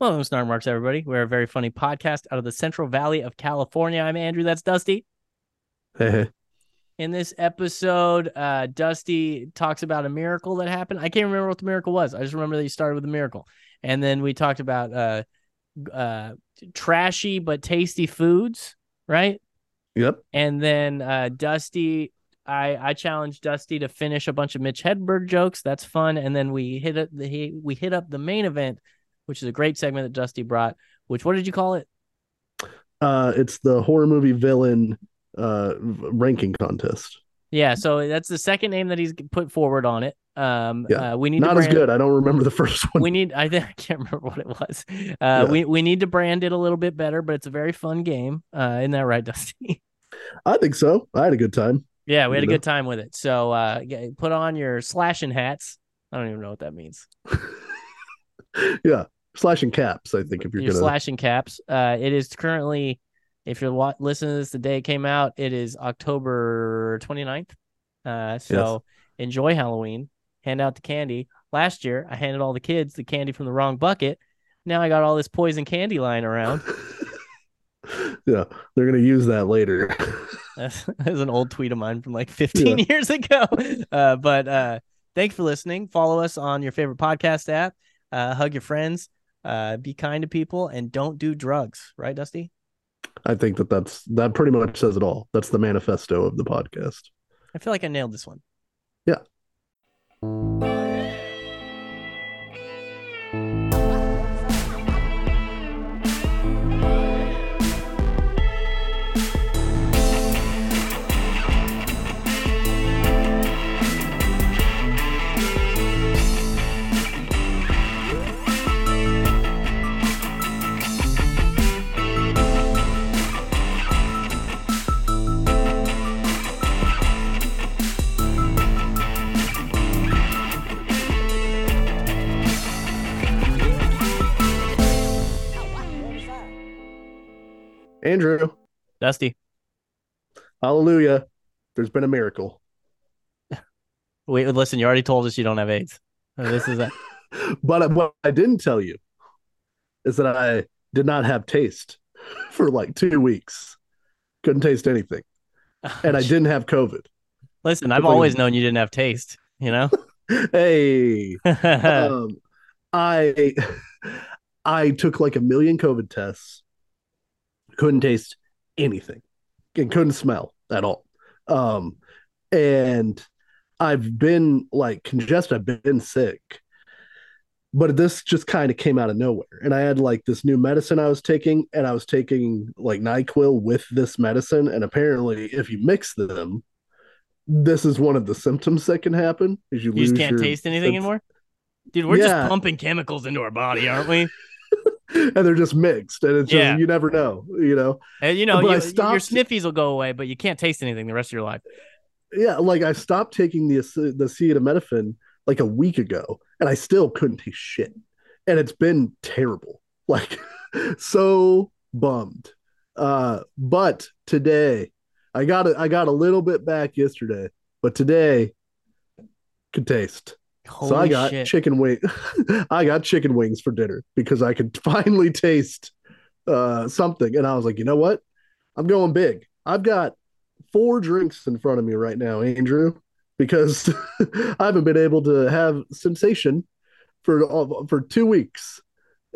Welcome to Snark Marks, everybody. We're a very funny podcast out of the Central Valley of California. I'm Andrew. That's Dusty. In this episode, uh, Dusty talks about a miracle that happened. I can't remember what the miracle was. I just remember that you started with a miracle, and then we talked about uh, uh, trashy but tasty foods, right? Yep. And then uh, Dusty, I I challenged Dusty to finish a bunch of Mitch Hedberg jokes. That's fun. And then we hit it. The, we hit up the main event, which is a great segment that Dusty brought. Which what did you call it? Uh, it's the horror movie villain uh ranking contest. Yeah, so that's the second name that he's put forward on it. Um, Yeah. uh, we need Not to as good. I don't remember the first one. We need. I think I can't remember what it was. Uh, Yeah. we we need to brand it a little bit better, but it's a very fun game. Uh, isn't that right, Dusty? I think so. I had a good time. yeah, we had a know? good time with it. So uh, put on your slashing hats. I don't even know what that means. yeah. Slashing caps, I think, if you're Your gonna slashing caps. Uh, it is currently, if you're wa- listening to this the day it came out, it is October 29th. Uh, so enjoy Halloween. Hand out the candy. Last year, I handed all the kids the candy from the wrong bucket. Now I got all this poison candy lying around. Yeah. They're gonna use that later. That's, that's an old tweet of mine from like 15 years ago. Uh, but uh, thanks for listening. Follow us on your favorite podcast app. Uh, hug your friends. Uh, be kind to people and don't do drugs. Right, Dusty? I think that that's that pretty much says it all. That's the manifesto of the podcast. I feel like I nailed this one. Yeah. Andrew, Dusty, hallelujah. There's been a miracle. wait, listen, you already told us you don't have AIDS. This is a, But what I didn't tell you is that I did not have taste for like two weeks. Couldn't taste anything. And I didn't have COVID. listen. I've always known you didn't have taste. You know. Hey. um, I I took like a million COVID tests. Couldn't taste anything. And couldn't smell at all. Um, and I've been like congested. I've been sick. But this just kind of came out of nowhere. And I had like this new medicine I was taking, and I was taking like NyQuil with this medicine. And apparently, if you mix them, this is one of the symptoms that can happen. Is you, you just can't taste anything sense- anymore. Dude, we're Yeah. just pumping chemicals into our body, aren't we? and they're just mixed, and it's just Yeah. you never know, you know. And you know, you, your sniffies will go away, but you can't taste anything the rest of your life. Yeah, like I stopped taking the the acetaminophen like a week ago, and I still couldn't taste shit, and it's been terrible, like so bummed. Uh, but today, I got it. I got a little bit back yesterday, but today could taste. Holy so I got shit! chicken wing. I got chicken wings for dinner because I could finally taste uh, something, and I was like, you know what? I'm going big. I've got four drinks in front of me right now, Andrew, because I haven't been able to have sensation for for two weeks.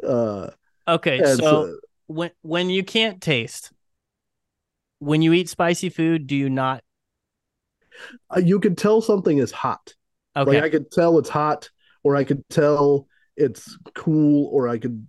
Uh, okay, and so when when you can't taste, when you eat spicy food, do you not? uh, you can tell something is hot. Okay, Like I could tell it's hot, or I could tell it's cool, or I could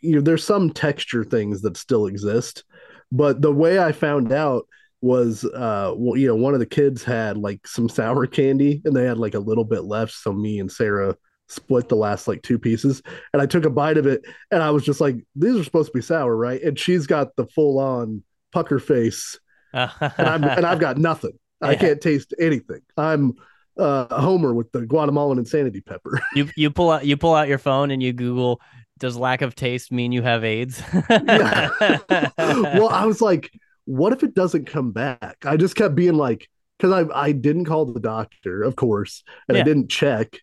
you know, there's some texture things that still exist. But the way I found out was uh well, you know, one of the kids had like some sour candy and they had like a little bit left. So me and Sarah split the last like two pieces and I took a bite of it and I was just like, these are supposed to be sour, right? And she's got the full on pucker face and I'm and I've got nothing. I can't taste anything. I'm uh, Homer with the Guatemalan insanity pepper. you you pull out you pull out your phone and you Google does lack of taste mean you have AIDS? Yeah. well, I was like, what if it doesn't come back? I just kept being like, because I I didn't call the doctor, of course, and Yeah. I didn't check,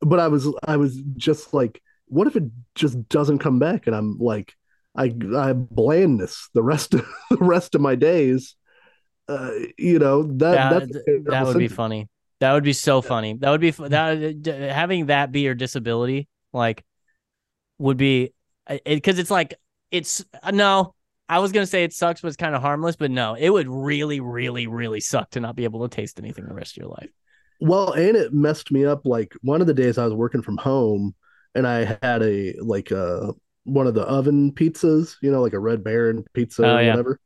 but I was I was just like, what if it just doesn't come back and I'm like I I have blandness the rest of the rest of my days. Uh, you know that Yeah, that's th- a terrible that would be funny. That would be so funny. That would be that having that be your disability, like, would be because it's like it's uh, no. I was gonna say it sucks, but it's kind of harmless. But no, it would really, really, really suck to not be able to taste anything the rest of your life. Well, and it messed me up. Like one of the days I was working from home, and I had a like uh one of the oven pizzas, you know, like a Red Baron pizza Oh, or yeah. whatever.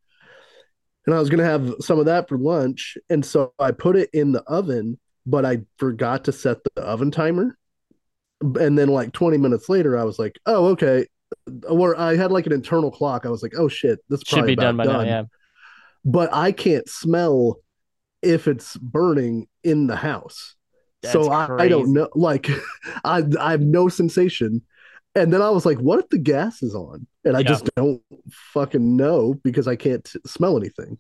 And I was gonna have some of that for lunch, and so I put it in the oven, but I forgot to set the oven timer. And then like 20 minutes later, I was like, "Oh, okay." Or I had like an internal clock. I was like, "Oh shit, this Should be done by about now. Yeah. But I can't smell if it's burning in the house That's so I, I don't know like I I have no sensation and then I was like what if the gas is on and I Yeah. just don't fucking know because I can't t- smell anything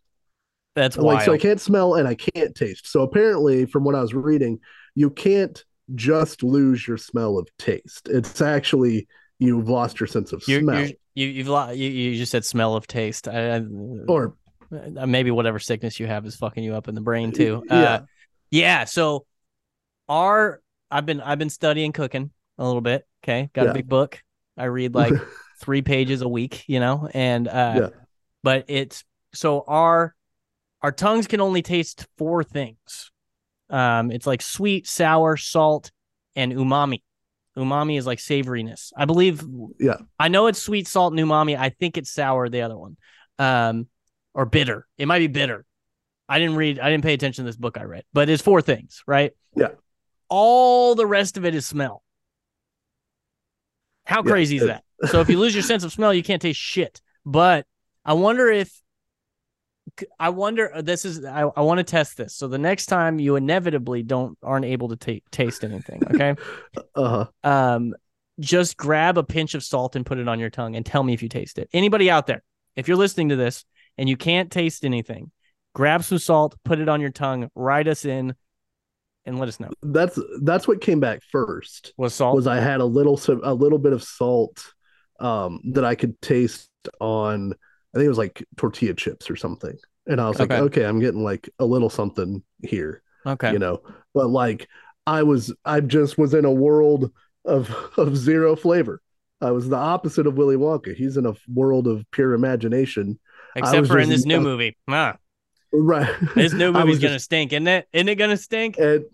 That's like wild. so I can't smell and I can't taste so apparently from what I was reading you can't just lose your smell of taste it's actually you've lost your sense of You're, smell you're, you you've lost. you you just said smell of taste. I, I, or uh, maybe whatever sickness you have is fucking you up in the brain too. Yeah. Uh, yeah. So our I've been I've been studying cooking a little bit. Okay, got Yeah. a big book. I read like three pages a week. You know, and uh, Yeah. but it's so our our tongues can only taste four things. Um, it's like sweet, sour, salt, and umami. Umami is like savoriness. I believe. Yeah. I know it's sweet, salt, and umami. I think it's sour. The other one, um, or bitter. It might be bitter. I didn't read. I didn't pay attention to this book I read, but it's four things, right? Yeah. All the rest of it is smell. How Yeah, crazy is that? So if you lose your sense of smell, you can't taste shit. But I wonder if I wonder uh, this is I, I want to test this. So the next time you inevitably don't aren't able to ta- taste anything, okay? uh-huh um just grab a pinch of salt and put it on your tongue and tell me if you taste it. Anybody out there, if you're listening to this and you can't taste anything, grab some salt, put it on your tongue, write us in and let us know. that's that's what came back first Was salt? was I had a little a little bit of salt um, that I could taste on I think it was like tortilla chips or something. And I was like, Okay. okay, I'm getting like a little something here, okay. you know. But like I was I just was in a world of of zero flavor. I was the opposite of Willy Wonka. He's in a world of pure imagination. Except for in this new movie. Ah, Right. this new movie's gonna just- stink, isn't it? Isn't it gonna stink? and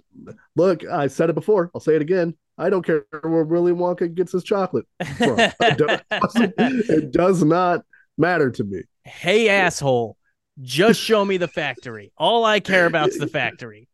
look, I said it before. I'll say it again. I don't care where Willy Wonka gets his chocolate from. It does- not matter to me. hey asshole, just show me the factory. All I care about's the factory.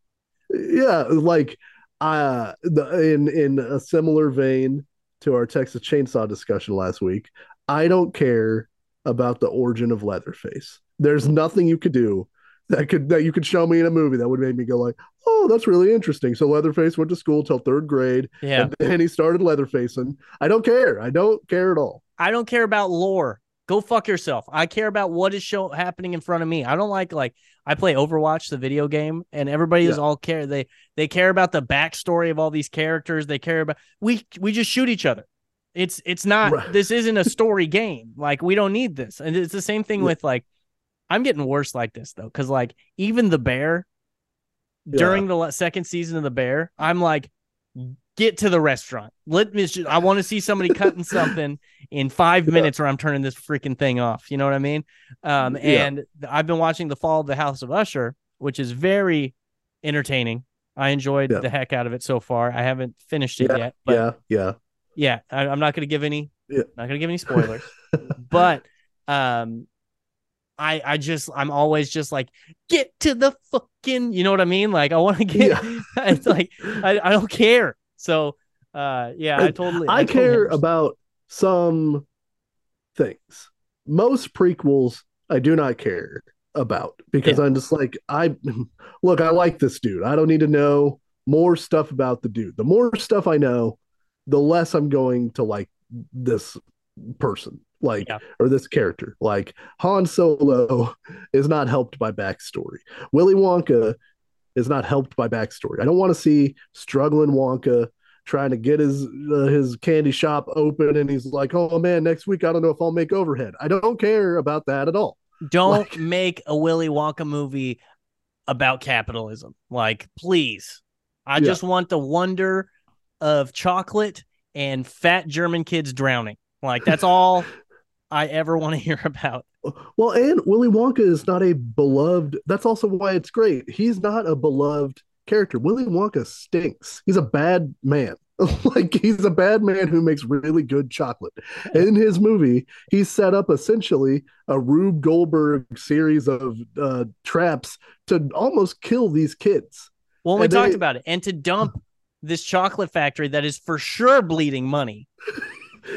Yeah, like uh the, in in a similar vein to our Texas Chainsaw discussion last week, I don't care about the origin of Leatherface. There's nothing you could do that could that you could show me in a movie that would make me go like, "Oh, that's really interesting." So Leatherface went to school till 3rd grade Yeah. and then he started Leatherfacing. I don't care. I don't care at all. I don't care about lore. Go fuck yourself. I care about what is show happening in front of me. I don't like like I play Overwatch, the video game, and everybody is Yeah. all care. They they care about the backstory of all these characters. They care about we we just shoot each other. It's it's not Right. this isn't a story game. Like we don't need this. And it's the same thing Yeah. with like I'm getting worse like this though, because like even the bear Yeah. during the second season of the bear, I'm like, get to the restaurant. Let me. Just, I want to see somebody cutting something in five Yeah. minutes, or I'm turning this freaking thing off. You know what I mean? Um, and I've been watching the Fall of the House of Usher, which is very entertaining. I enjoyed the heck out of it so far. I haven't finished it yet, but yeah, yeah, yeah. I, I'm not going to give any. Yeah. Not going to give any spoilers, but um. I, I just I'm always just like get to the fucking you know what I mean like I want to get it's like I, I don't care. So uh yeah, I I- totally I totally care understand. about some things. Most prequels, I do not care about because I'm just like, I look, I like this dude. I don't need to know more stuff about the dude. The more stuff I know, the less I'm going to like this person, like, Yeah. or this character. Like, Han Solo is not helped by backstory. Willy Wonka is not helped by backstory. I don't want to see struggling Wonka trying to get his uh, his candy shop open, and he's like, "Oh man, next week I don't know if I'll make overhead." I don't care about that at all. Don't like, make a Willy Wonka movie about capitalism. Like, please. I yeah. just want the wonder of chocolate and fat German kids drowning. Like, that's all I ever want to hear about. Well, and Willy Wonka is not a beloved. That's also why it's great. He's not a beloved character. Willy Wonka stinks. He's a bad man. like he's a bad man who makes really good chocolate. In his movie, he set up essentially a Rube Goldberg series of uh, traps to almost kill these kids. Well, we talked about it, and to dump this chocolate factory that is for sure bleeding money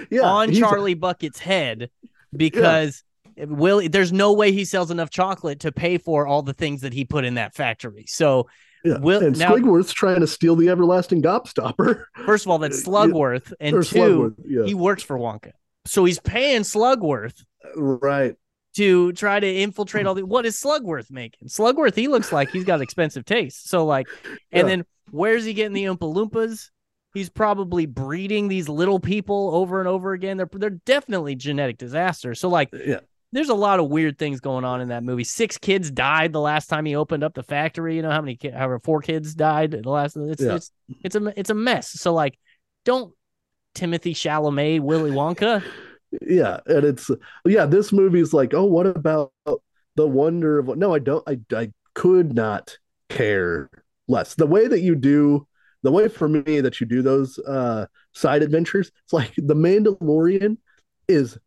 yeah, on Charlie a... Bucket's head because yeah. Will there's no way he sells enough chocolate to pay for all the things that he put in that factory. So yeah. Will, and now, Squigworth's trying to steal the everlasting gobstopper. First of all, that's Slugworth, yeah. and or two, Slugworth, yeah. he works for Wonka, so he's paying Slugworth, right, to try to infiltrate all the. What is Slugworth making? Slugworth, he looks like he's got expensive taste. So like, and then where's he getting the Oompa Loompas? He's probably breeding these little people over and over again. They're they're definitely genetic disasters. So like, yeah there's a lot of weird things going on in that movie. Six kids died the last time he opened up the factory. You know how many, however, four kids died the last. It's yeah. it's it's a it's a mess. So like, don't Timothée Chalamet Willy Wonka. yeah, and it's yeah. This movie is like, oh, what about the wonder of? No, I don't. I I could not care less. The way that you do, the way for me that you do those uh side adventures, it's like the Mandalorian is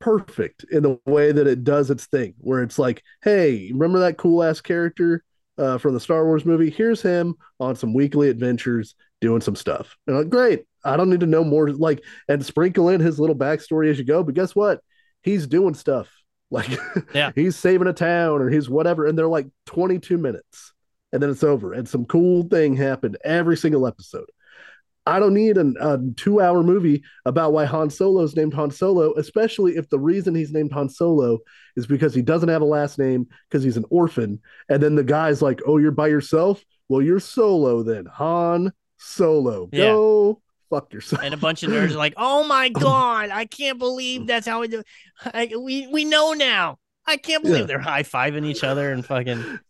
perfect in the way that it does its thing, where it's like, hey, remember that cool ass character uh, from the Star Wars movie? Here's him on some weekly adventures doing some stuff. And like, great. I don't need to know more. Like, and sprinkle in his little backstory as you go. But guess what? He's doing stuff. Like, yeah, he's saving a town or he's whatever. And they're like 22 minutes and then it's over. And some cool thing happened every single episode. I don't need an, a two hour movie about why Han Solo is named Han Solo, especially if the reason he's named Han Solo is because he doesn't have a last name because he's an orphan. And then the guy's like, Oh, you're by yourself? Well, you're solo then. Han Solo. Yeah. Go fuck yourself. And a bunch of nerds are like, Oh my God, I can't believe that's how we do I, we, we know now. I can't believe yeah. they're high fiving each other and fucking.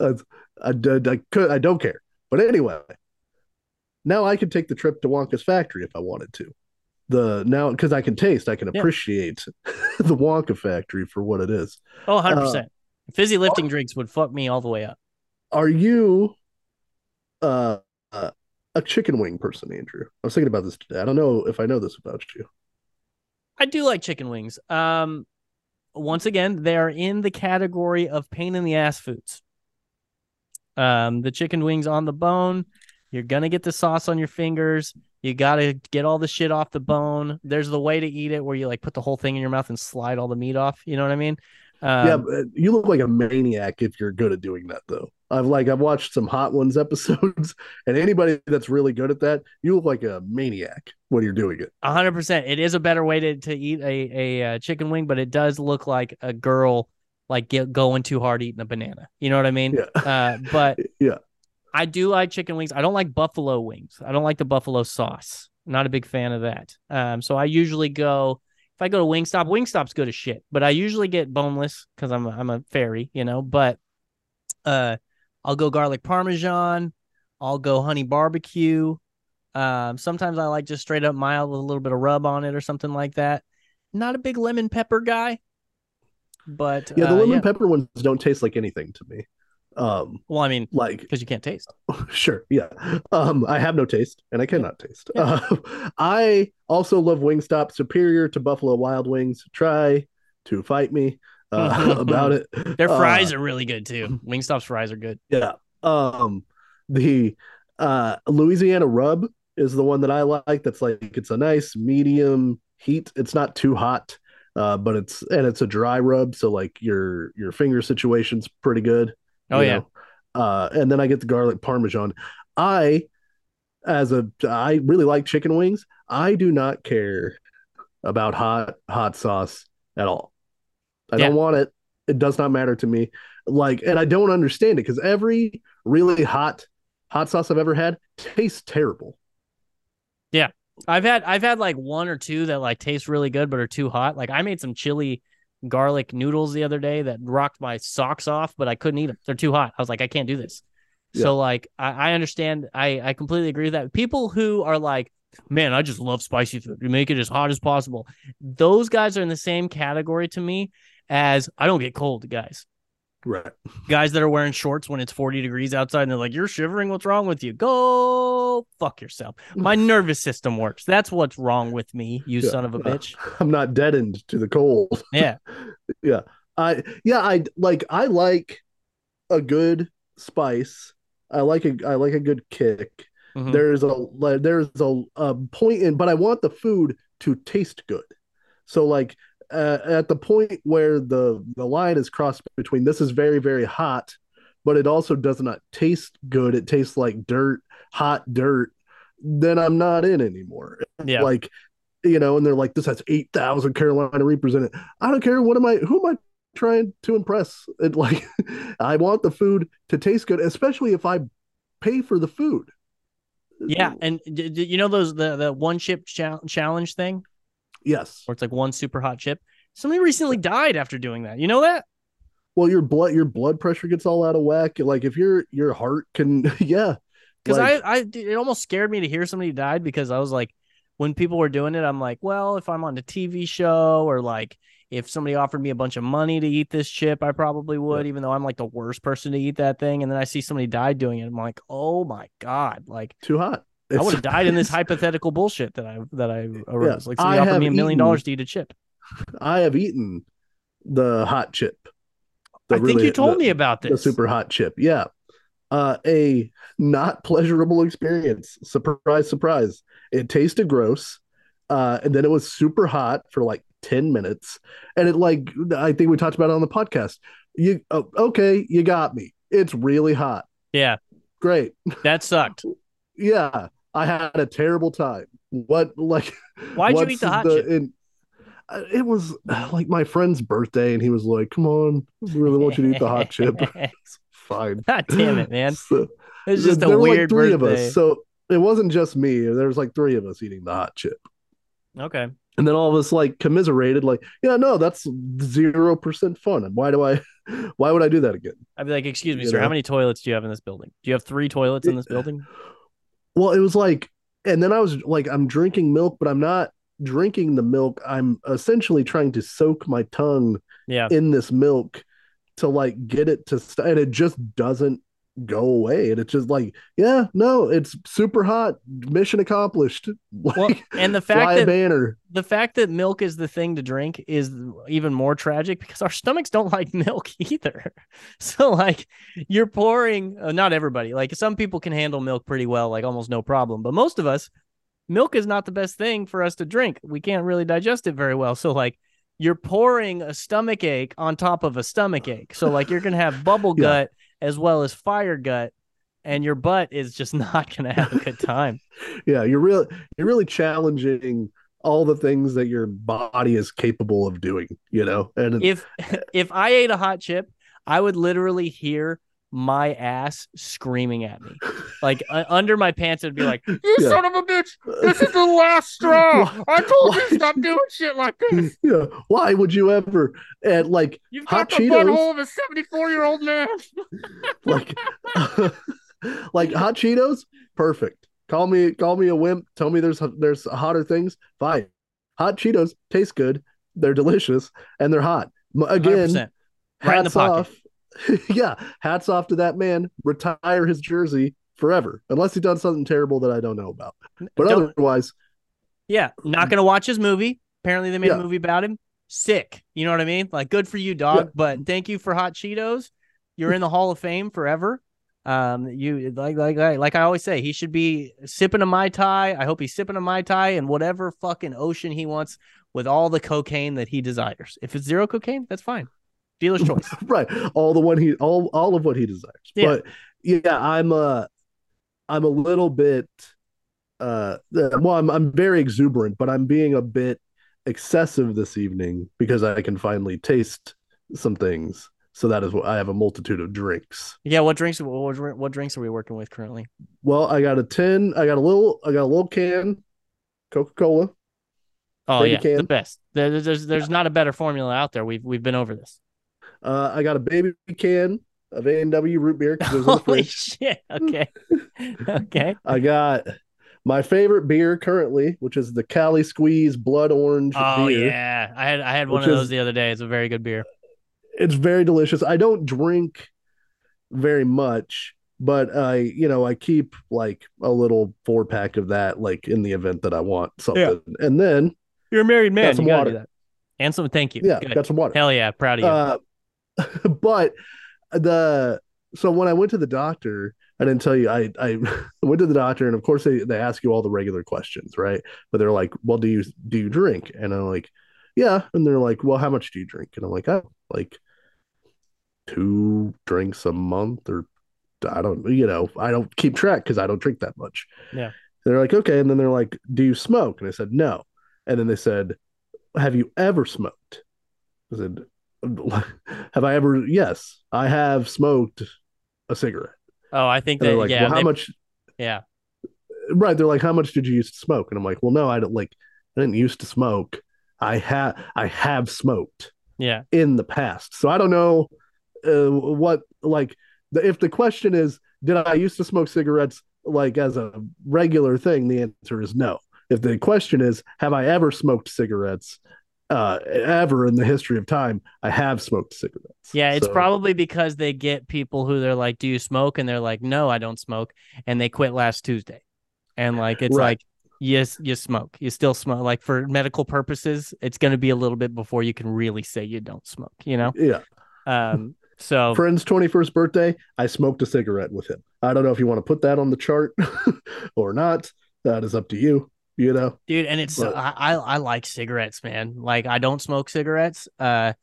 I, I, I, could, I don't care. But anyway, now I could take the trip to Wonka's factory if I wanted to. The now because I can taste, I can appreciate yeah. the Wonka factory for what it is. Oh, 100 uh, percent. Fizzy lifting are, drinks would fuck me all the way up. Are you uh, uh, a chicken wing person, Andrew? I was thinking about this today. I don't know if I know this about you. I do like chicken wings. Um, once again, they are in the category of pain in the ass foods. Um, the chicken wings on the bone you're gonna get the sauce on your fingers. You gotta get all the shit off the bone. There's the way to eat it where you like put the whole thing in your mouth and slide all the meat off. You know what I mean? Um, yeah, you look like a maniac if you're good at doing that, though. I've like I've watched some Hot Ones episodes, and anybody that's really good at that, you look like a maniac when you're doing it. hundred percent. It is a better way to, to eat a, a, a uh, chicken wing, but it does look like a girl like get, going too hard eating a banana. You know what I mean? Yeah. Uh, but yeah, I do like chicken wings. I don't like buffalo wings. I don't like the buffalo sauce. Not a big fan of that. Um, so I usually go if I go to Wingstop. Wingstop's good as shit, but I usually get boneless because I'm a, I'm a fairy, you know. But uh, I'll go garlic parmesan. I'll go honey barbecue. Um, sometimes I like just straight up mild with a little bit of rub on it or something like that. Not a big lemon pepper guy, but yeah, the uh, lemon yeah. pepper ones don't taste like anything to me. Um, well, I mean, like because you can't taste. Sure, yeah. Um, I have no taste, and I cannot yeah. taste. Yeah. Uh, I also love Wingstop, superior to Buffalo Wild Wings. Try to fight me uh, about it. Their fries uh, are really good too. Wingstop's fries are good. Yeah. Um, the uh Louisiana rub is the one that I like. That's like it's a nice medium heat. It's not too hot. Uh, but it's and it's a dry rub, so like your your finger situation's pretty good. Oh yeah. Uh, and then I get the garlic parmesan. I, as a, I really like chicken wings. I do not care about hot hot sauce at all. I yeah. don't want it. It does not matter to me. Like, and I don't understand it because every really hot hot sauce I've ever had tastes terrible. Yeah, I've had I've had like one or two that like taste really good but are too hot. Like I made some chili garlic noodles the other day that rocked my socks off, but I couldn't eat them. They're too hot. I was like, I can't do this. Yeah. So like I, I understand. I I completely agree with that. People who are like, man, I just love spicy food. You make it as hot as possible. Those guys are in the same category to me as I don't get cold guys. Right. Guys that are wearing shorts when it's 40 degrees outside and they're like, You're shivering. What's wrong with you? Go fuck yourself. My nervous system works. That's what's wrong with me, you Yeah. son of a bitch. I'm not deadened to the cold. Yeah. yeah. I yeah, I like I like a good spice. I like a I like a good kick. Mhm. There's a like, there's a, a point in, but I want the food to taste good. So like uh, at the point where the the line is crossed between this is very very hot, but it also does not taste good. It tastes like dirt, hot dirt. Then I'm not in anymore. Yeah. Like you know, and they're like, this has eight thousand Carolina Reapers in it. I don't care. What am I? Who am I trying to impress? It like, I want the food to taste good, especially if I pay for the food. yeah. And d- d- you know those the the one chip chal- challenge thing Yes. where it's like one super hot chip. Somebody recently died after doing that. You know that? Well, your blood your blood pressure gets all out of whack. Like if your your heart can, yeah. Because Like, I, I, it almost scared me to hear somebody died because I was like, when people were doing it, I'm like, well, if I'm on a TV show or like if somebody offered me a bunch of money to eat this chip, I probably would, even though I'm like the worst person to eat that thing. And then I see somebody die doing it. I'm like, oh my God. Like too hot. I would have died in this hypothetical bullshit that I, that I arose. like I offered me a million eaten- dollars to eat a chip. I have eaten the hot chip. The I think you told the- me about the this. super hot chip. Yeah. Uh, a not pleasurable experience. Surprise, surprise. It tasted gross. Uh, and then it was super hot for like 10 minutes. And it, like, I think we talked about it on the podcast. You, oh, okay, you got me. It's really hot. yeah, Great. that sucked. Yeah. I had a terrible time. What, like, Why'd you eat the hot chip? in- uh, it was uh, like my friend's birthday, and he was like, "Come on, I really want you to eat the hot chip." Fine. God damn it, man. So- It's just a there were like weird three birthday. of us, so it wasn't just me. There was like three of us eating the hot chip, Okay. and then all of us like commiserated, like, "Yeah, no, that's zero percent fun." And why do I? Why would I do that again? I'd be like, excuse me, You sir, how many toilets do you have in this building? Do you have three toilets in this building? Well, it was like, and then I was like, I'm drinking milk, but I'm not drinking the milk. I'm essentially trying to soak my tongue Yeah. in this milk to like get it to st- and it just doesn't go away and it's just like yeah no it's super hot mission accomplished like Well, and the fact that banner the fact that milk is the thing to drink is even more tragic because our stomachs don't like milk either. So like you're pouring uh, not everybody, like some people can handle milk pretty well, like almost no problem, but most of us milk is not the best thing for us to drink. We can't really digest it very well. So like you're pouring a stomach ache on top of a stomach ache. So like you're to have bubble Yeah. As well as fire gut and your butt is just not going to have a good time. yeah you're really you're really challenging all the things that your body is capable of doing you know and if if I ate a hot chip, I would literally hear my ass screaming at me. Like uh, under my pants, it'd be like, "You Yeah. son of a bitch! This is the last straw. Why- I told why- you stop doing shit like this. yeah why would you ever and like You've Hot got the Cheetos? butthole of a seventy-four-year-old man." like like hot cheetos perfect call me call me a wimp tell me there's there's hotter things fine hot cheetos taste good they're delicious and they're hot again 100%. Right in the hats pocket. off yeah hats off to that man retire his jersey forever unless he done something terrible that i don't know about but Don't- otherwise yeah, not gonna watch his movie. Apparently, they made Yeah. a movie about him. Sick. You know what I mean? Like, good for you, dog. But thank you for hot Cheetos. You're in the Hall of Fame forever. Um, you like like like like I always say, he should be sipping a mai tai. I hope he's sipping a mai tai in whatever fucking ocean he wants with all the cocaine that he desires. If it's zero cocaine, that's fine. Dealer's choice. right all the one he all all of what he desires Yeah. but yeah i'm uh i'm a little bit uh well I'm, I'm very exuberant but i'm being a bit excessive this evening because i can finally taste some things so that is what i have a multitude of drinks yeah. What drinks? What, what drinks are we working with currently? well i got a tin i got a little i got a little can Coca Cola. Oh yeah, the best. There- There's there's, there's not a better formula out there. We've we've been over this. Uh, I got a baby can of A and W root beer because it was in the Holy fridge. shit! Okay, okay. I got my favorite beer currently, which is the Cali Squeeze Blood Orange Oh beer. yeah, I had I had one Which of those is- the other day. It's a very good beer. It's very delicious. I don't drink very much, but I, you know, I keep like a little four pack of that, like in the event that I want something. And then, You're a married man. some you gotta water. do that. And some thank you. yeah, Good. got some water. Hell yeah, proud of you. Uh, but the so when I went to the doctor, I didn't tell you I I went to the doctor and of course they they ask you all the regular questions, right? But they're like, "Well, do you do you drink?" And I'm like, "Yeah." And they're like, "Well, how much do you drink?" And I'm like, "Oh, like two drinks a month or I don't, you know, I don't keep track because I don't drink that much." Yeah. They're like, "Okay." And then they're like, "Do you smoke?" And I said, "No." And then they said, "Have you ever smoked?" I said, have I ever? Yes, I have smoked a cigarette. oh, I think that they're like, yeah, well, how they- much? yeah. Right. They're like, how much did you used to smoke? And I'm like, well, no, I don't like, I didn't used to smoke. I have, I have smoked Yeah. in the past. So I don't know uh, what, like, the, if the question is, did I used to smoke cigarettes like as a regular thing? The answer is no. If the question is, have I ever smoked cigarettes? Uh, ever in the history of time, I have smoked cigarettes. Yeah, it's So- probably because they get people who they're like, "Do you smoke?" and they're like, "No, I don't smoke," and they quit last Tuesday, and like it's Right. like, yes, you smoke, you still smoke. Like for medical purposes, it's going to be a little bit before you can really say you don't smoke. You know, Yeah. um, so friend's 21st birthday, I smoked a cigarette with him. I don't know if you want to put that on the chart or not. That is up to you, you know. dude and it's But- I, I i like cigarettes man like i don't smoke cigarettes uh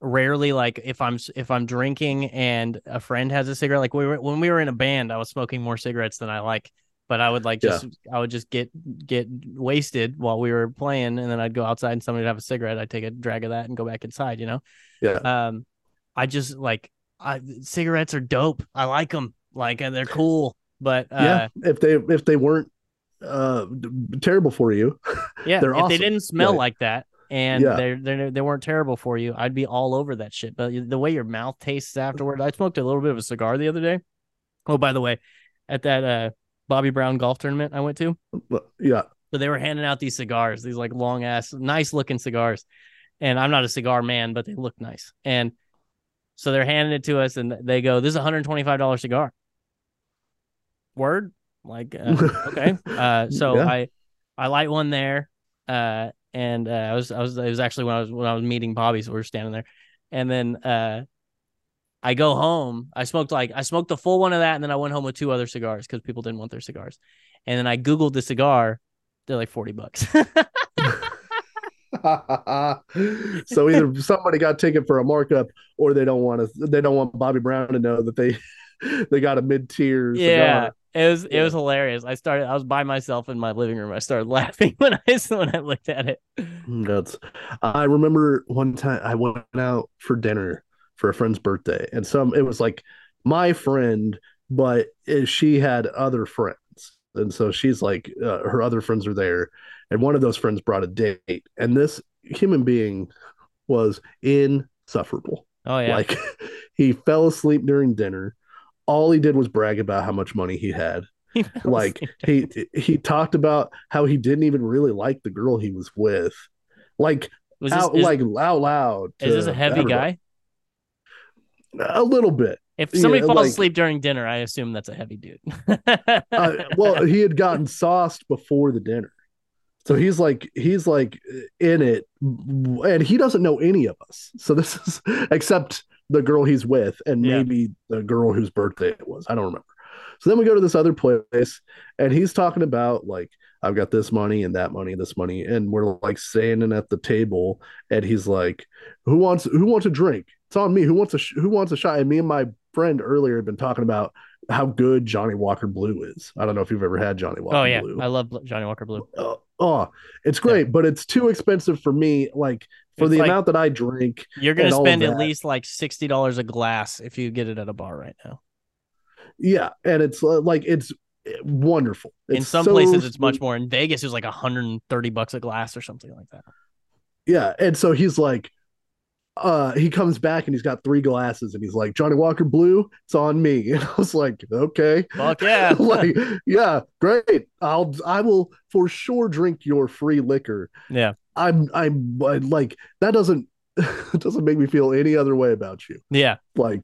rarely like if i'm if i'm drinking and a friend has a cigarette like we were when we were in a band i was smoking more cigarettes than i like but i would like Yeah. just i would just get get wasted while we were playing and then i'd go outside and somebody would have a cigarette i'd take a drag of that and go back inside you know Yeah. um i just like i cigarettes are dope i like them like uh, they're cool but uh yeah. If they if they weren't uh terrible for you, Yeah, They're if they didn't smell Yeah. like that and Yeah. they're, they're they weren't terrible for you, I'd be all over that shit. But the way your mouth tastes afterward, I smoked a little bit of a cigar the other day. Oh, by the way, at that uh Bobby Brown golf tournament I went to, yeah. so they were handing out these cigars, these like long ass, nice looking cigars. And I'm not a cigar man, but they look nice. And so they're handing it to us, and they go, "This is a hundred twenty five dollar cigar." Word, like uh, okay. Uh, so Yeah. I I light one there, uh, and uh, I was I was it was actually when I was when I was meeting Bobby, so we were standing there, and then uh, I go home. I smoked like I smoked the full one of that, and then I went home with two other cigars because people didn't want their cigars, and then I googled the cigar. They're like forty bucks. so either somebody got taken for a markup or they don't want to they don't want Bobby Brown to know that they they got a mid-tier yeah, cigar. It was it was hilarious. I started. I was by myself in my living room. I started laughing when I when I looked at it. That's I remember one time I went out for dinner for a friend's birthday, and some it was like my friend, but she had other friends, and so she's like uh, her other friends are there, and one of those friends brought a date, and this human being was insufferable. Oh yeah, Like he fell asleep during dinner. All he did was brag about how much money he had. Like he he talked about how he didn't even really like the girl he was with. Like was this, out is, like out loud. is this a heavy guy? A little bit. If somebody Yeah, falls like- asleep during dinner, I assume that's a heavy dude. Uh, well, he had gotten sauced before the dinner. So he's like he's like in it and he doesn't know any of us. So this is except the girl he's with and Yeah. maybe the girl whose birthday it was. I don't remember. So then we go to this other place and he's talking about like I've got this money and that money and this money and we're like standing at the table and he's like who wants who wants a drink? It's on me. Who wants a sh- who wants a shot? And me and my friend earlier had been talking about how good Johnnie Walker Blue is. I don't know if you've ever had Johnnie Walker oh yeah, Blue. I love Johnnie Walker Blue. Oh, oh, it's great, but it's too expensive for me. Like for It's the like- amount that I drink, You're gonna and spend at least like sixty dollars a glass if you get it at a bar right now. yeah, and it's uh, like it's wonderful. in some so places, it's much more. In Vegas, it was like 130 bucks a glass or something like that. Yeah, and so he's like, uh, he comes back and he's got three glasses, and he's like, Johnnie Walker Blue, it's on me. And I was like, okay, Fuck yeah. like, yeah, great. I'll, I will for sure drink your free liquor. Yeah. I'm, I'm I- like that doesn't, doesn't make me feel any other way about you. yeah. Like,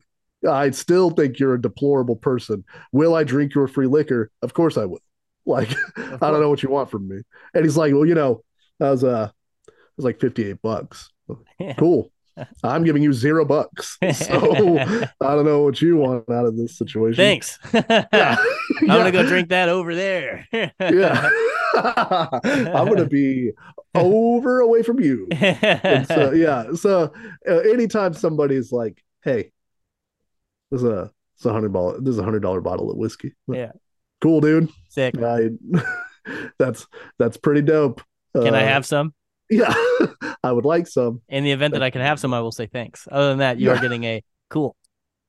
I still think you're a deplorable person. Will I drink your free liquor? Of course I will. Like, I don't know what you want from me. And he's like, well, you know, that was uh, it was like 58 bucks. Yeah. Cool. I'm giving you zero bucks. So I don't know what you want out of this situation. Thanks. Yeah. I'm gonna go drink that over there. Yeah. I'm gonna be over away from you. And so yeah. So uh, anytime somebody's like, "Hey, this is a it's a hundred dollar this is a hundred dollar bottle of whiskey." Yeah. Cool, dude. Sick. I, that's that's pretty dope. Can I Uh, have some? Yeah, I would like some. In the event that I can have some, I will say thanks. Other than that, you are getting a cool.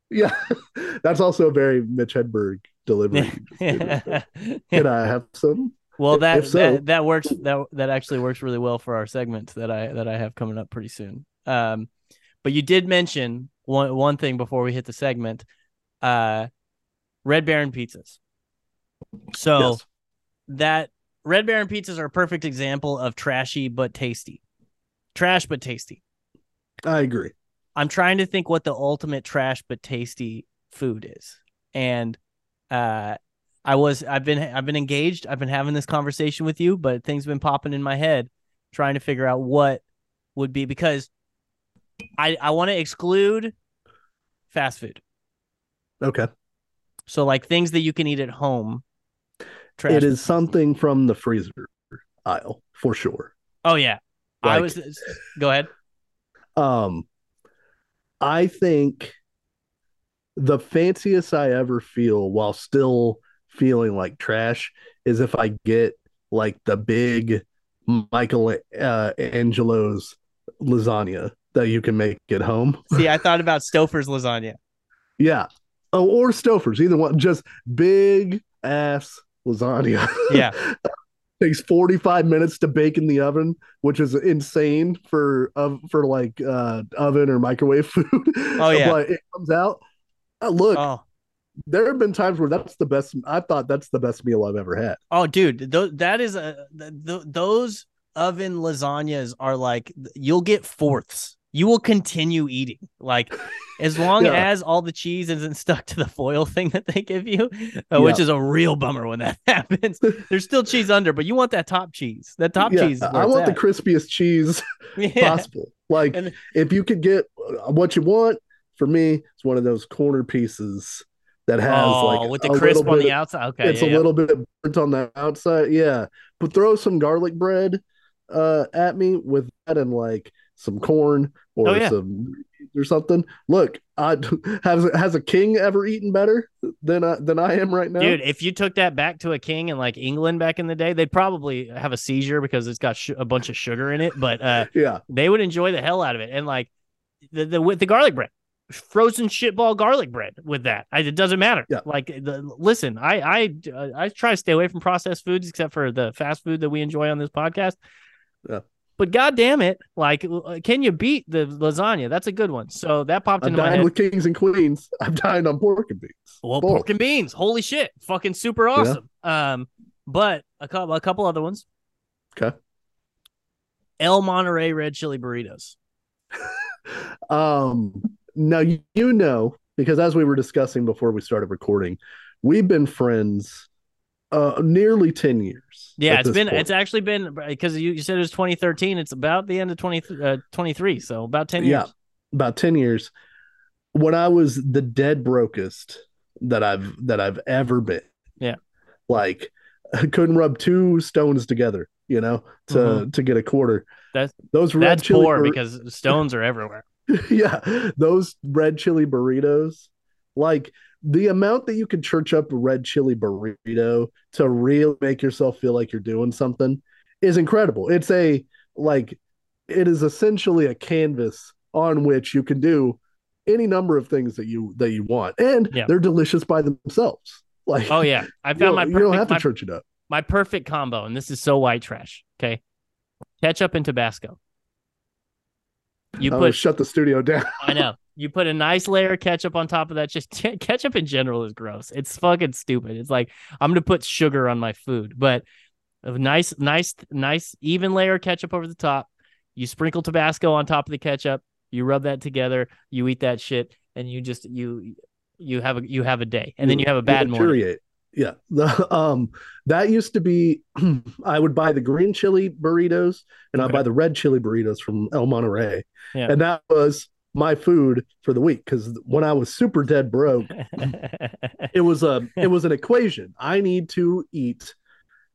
Yeah, that's also a very Mitch Hedberg delivery. Can I have some? well, that, so- that that works. That that actually works really well for our segment that I that I have coming up pretty soon. Um, but you did mention one one thing before we hit the segment. Uh, Red Baron pizzas. So Yes. that Red Baron pizzas are a perfect example of trashy but tasty. Trash but tasty. I agree. I'm trying to think what the ultimate trash but tasty food is. And uh I was I've been I've been engaged. I've been having this conversation with you, but things have been popping in my head trying to figure out what would be because I I want to exclude fast food. Okay. So like things that you can eat at home. Trash. It is something from the freezer aisle for sure. Oh yeah. I was go ahead. Um, I think the fanciest I ever feel while still feeling like trash is if I get like the big Michael uh, Angelo's lasagna that you can make at home. See, I thought about Stouffer's lasagna. Yeah. Oh, or Stouffer's, either one. Just big ass lasagna. Yeah. Takes 45 minutes to bake in the oven, which is insane for uh, for like uh, oven or microwave food. Oh, yeah. But it comes out. uh, look, Oh. there have been times where that's the best. I thought that's the best meal I've ever had. Oh, dude, th- that is a th- th- those oven lasagnas are like you'll get fourths. You will continue eating like as long Yeah. as all the cheese isn't stuck to the foil thing that they give you, uh, which is a real bummer when that happens. There's still cheese under, but you want that top cheese. That top Yeah, cheese. I want the crispiest cheese possible. Like And- if you could get uh, what you want, for me, it's one of those corner pieces that has oh, like with the crisp on bit the of- outside. Okay, it's a little bit burnt on the outside. Yeah. But throw some garlic bread uh at me with that and like some corn or Oh, yeah. some or something. Look, I has has a king ever eaten better than I than I am right now? Dude, if you took that back to a king in like England back in the day, they'd probably have a seizure because it's got sh- a bunch of sugar in it. But uh, Yeah. they would enjoy the hell out of it. And like the, the with the garlic bread, frozen shitball garlic bread with that, I, it doesn't matter. Yeah. Like the, listen, I I uh, I try to stay away from processed foods except for the fast food that we enjoy on this podcast. Yeah. But god damn it, like uh, can you beat the lasagna? That's a good one. So that popped into my head. with kings and queens. I'm dying on pork and beans. Well, Both. pork and beans. Holy shit. Fucking super awesome. Um, but a couple a couple other ones. Okay. El Monterey red chili burritos. Um, now you, you know because as we were discussing before we started recording, we've been friends uh nearly 10 years. Yeah, it's been point. it's actually been because you, you said it was 2013. It's about the end of 20 uh, 23, so about 10 years. Yeah. about 10 years. When I was the dead brokest that I've that I've ever been. Yeah. Like I couldn't rub two stones together, you know, to to get a quarter. Mm-hmm. That's- those red That's chili poor bur- because stones are everywhere. yeah, those red chili burritos, like the amount that you can church up a red chili burrito to really make yourself feel like you're doing something is incredible. It's a like it is essentially a canvas on which you can do any number of things that you that you want and Yeah. they're delicious by themselves. Like, Oh yeah, I found my you don't perfect have to my, church it up. my perfect combo, and this is so white trash. Okay, ketchup and Tabasco. You Oh, put shut the studio down. I know. You put a nice layer of ketchup on top of that. Just ketchup in general is gross. It's fucking stupid. It's like I'm gonna put sugar on my food, but a nice, nice, nice even layer of ketchup over the top. You sprinkle Tabasco on top of the ketchup. You rub that together. You eat that shit, and you just you you have a you have a day, and then you have a bad morning. Yeah. The um that used to be I would buy the green chili burritos and I'd buy the red chili burritos from El Monterey. Yeah. And that was my food for the week because when I was super dead broke, it was a it was an equation. I need to eat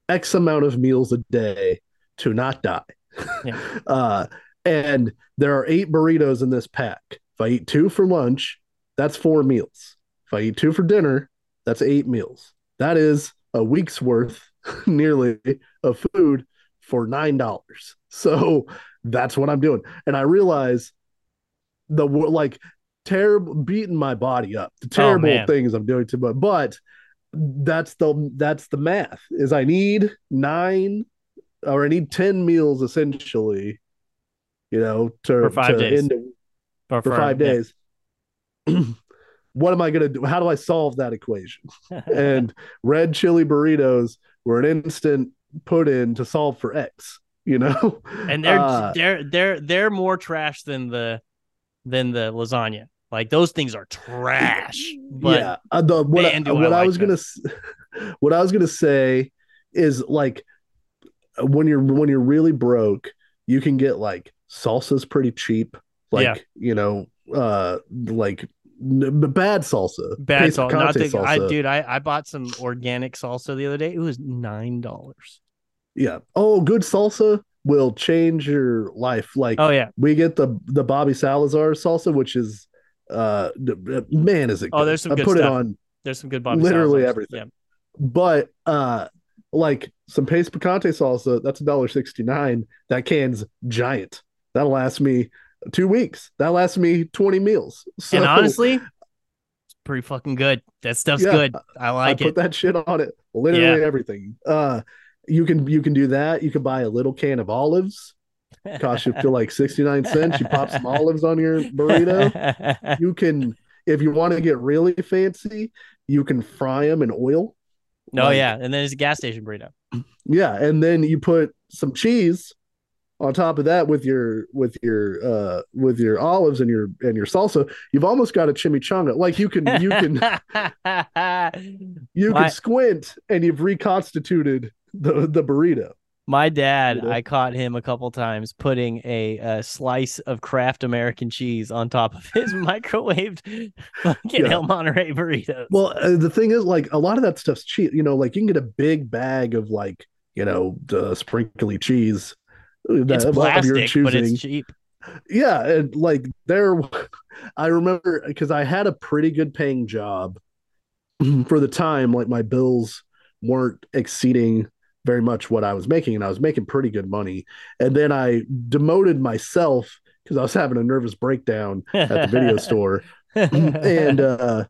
X amount of meals a day to not die. Yeah. Uh and there are eight burritos in this pack. If I eat two for lunch, that's four meals. If I eat two for dinner, that's eight meals. That is a week's worth nearly of food for nine dollars. So that's what I'm doing. And I realize the like terrible beating my body up, the terrible man. things I'm doing to but but that's the that's the math is I need nine or I need 10 meals essentially, you know, to For five to days. end a Or for five yeah. days. what am I going to do? How do I solve that equation? And red chili burritos were an instant put in to solve for X, you know? and they're Uh, they're they're they're more trash than the than the lasagna. Like those things are trash. But yeah, uh, the, what, man, do I what I like was gonna what I was gonna say is like when you're when you're really broke, you can get like salsas pretty cheap, like Yeah. you know, uh, like n- bad salsa, bad Pace salt. Not picante the, I, salsa. dude, I, I bought some organic salsa the other day. It was nine dollars. Yeah. Oh, good salsa will change your life. Like Oh yeah. we get the the Bobby Salazar salsa, which is uh man, is it? Oh, there's some I good put stuff. it on There's some good Bobby Literally Salazars. everything. but uh like some Pace picante salsa that's a dollar 69 that can's giant that'll last me two weeks that lasts me 20 meals so and honestly, it's pretty fucking good. That stuff's Yeah, good. I i like put it. Put that shit on it literally everything uh you can you can do that. You can buy a little can of olives. Cost you to like 69 cents. You pop some olives on your burrito. You can if you want to get really fancy you can fry them in oil. No, Like, yeah, and then it's a gas station burrito. Yeah, and then you put some cheese on top of that with your with your uh with your olives and your and your salsa. You've almost got a chimichanga. Like you can you can you My- can squint and you've reconstituted the the burrito. My dad, You know? I caught him a couple times putting a, a slice of Kraft American cheese on top of his microwaved fucking Yeah. El Monterey burritos. Well, uh, the thing is, like a lot of that stuff's cheap. You know, like you can get a big bag of like you know the sprinkly cheese. It's that- of your plastic, but it's cheap. yeah and like there i remember because i had a pretty good paying job for the time like my bills weren't exceeding very much what i was making and i was making pretty good money. And then i demoted myself because i was having a nervous breakdown at the video store. And uh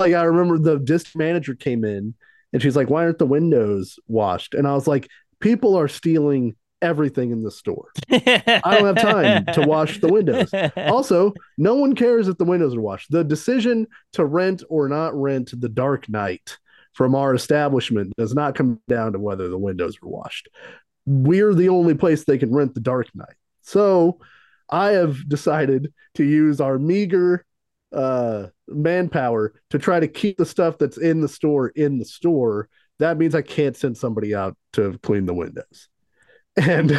like i remember the disc manager came in and she's like why aren't the windows washed? And i was like people are stealing everything in the store I don't have time to wash the windows. also, no one cares if the windows are washed. The decision to rent or not rent the Dark Knight from our establishment does not come down to whether the windows are washed. We're the only place they can rent the Dark Knight. So I have decided to use our meager uh, manpower to try to keep the stuff that's in the store in the store. That means I can't send somebody out to clean the windows. And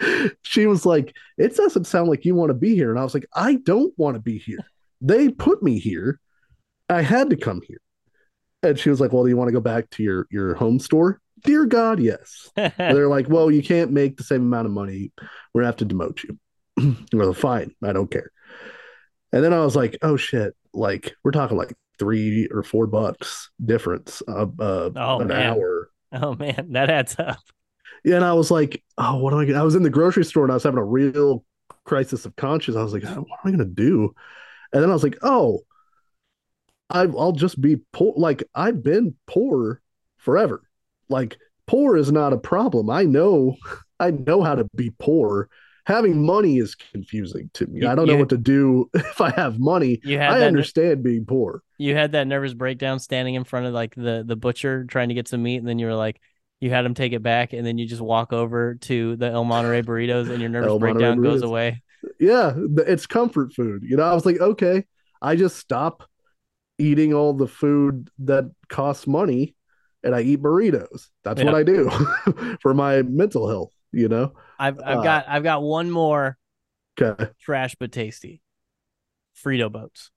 she was like, It doesn't sound like you want to be here. And I was like, I don't want to be here. They put me here. I had to come here. And she was like, Well, do you want to go back to your, your home store? Dear God, yes. They're like, Well, you can't make the same amount of money. We're gonna have to demote you. well, fine, I don't care. And then I was like, Oh shit, like we're talking like three or four bucks difference uh, uh Oh, an man. hour. oh man, that adds up. Yeah, and I was like, oh, what am I gonna I was in the grocery store and I was having a real crisis of conscience. I was like, oh, what am I gonna do? And then I was like, oh, I, I'll just be poor. Like I've been poor forever. Like poor is not a problem. I know, I know how to be poor. Having money is confusing to me. You- I don't you- know what to do if I have money. You had I understand being poor. You had that nervous breakdown standing in front of like the the butcher trying to get some meat, and then you were like, you had them take it back, and then you just walk over to the El Monterey burritos, and your nervous breakdown goes away. Yeah, it's comfort food. You know, I was like, okay, I just stop eating all the food that costs money and I eat burritos. That's what I do for my mental health, you know? I've I've Uh, got I've got one more Okay. trash but tasty. Frito boats.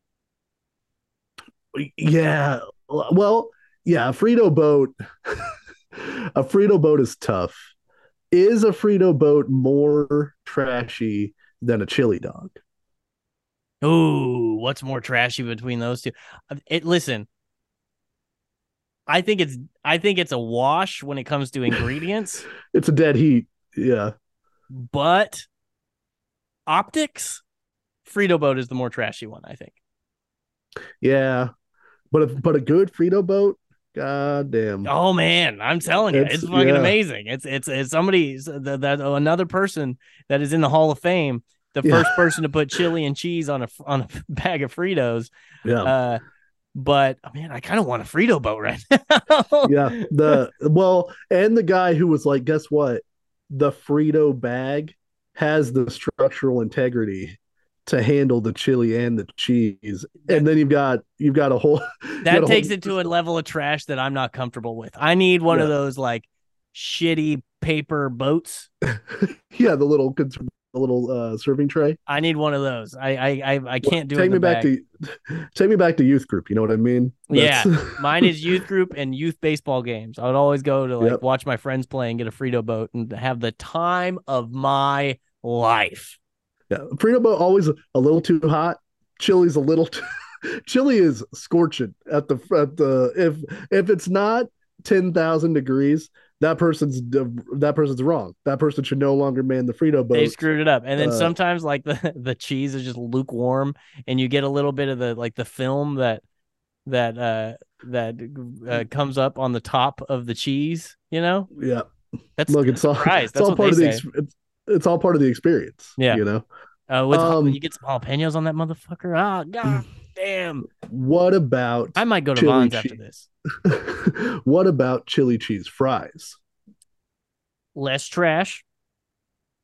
Yeah. Well, yeah, Frito boat. a Frito boat is tough. Is a Frito boat more trashy than a chili dog? Ooh, what's more trashy between those two? Uh, It listen. I think it's I think it's a wash when it comes to ingredients, It's a dead heat. Yeah. but optics, Frito boat is the more trashy one. I think. Yeah. But if, but a good Frito boat, god damn. Oh man, I'm telling you, it's, It's- fucking yeah. amazing. It's it's it's somebody that, that another person that is in the Hall of Fame, the Yeah. first person to put chili and cheese on a on a bag of Fritos. Yeah. Uh, but man, I kind of want a Frito boat right now. yeah. The well, and the guy who was like, guess what? The Frito bag has the structural integrity to handle the chili and the cheese. And then you've got you've got a whole that a takes whole it to a level of trash that I'm not comfortable with. I need one of those like shitty paper boats. yeah, the little the little uh serving tray. I need one of those. I I I, I can't do it. take in me back bag. to take me back to youth group, you know what I mean? Yeah. Mine is youth group and youth baseball games. I would always go to like Yep. watch my friends play and get a Frito boat and have the time of my life. Yeah, Frito boat always a little too hot. Chili's a little too chili is scorching at the at the if if it's not 10,000 degrees, that person's that person's wrong. That person should no longer man the Frito They screwed it up. And then uh, sometimes like the the cheese is just lukewarm and you get a little bit of the like the film that that uh that uh, comes up on the top of the cheese, you know? Yeah. That's Look, it's all it's That's all part of the say. it's, it's all part of the experience. Yeah. You know. Uh with um, you get some jalapenos on that motherfucker. Oh god damn. What about I might go to Vaughn's after this. what about chili cheese fries? Less trash.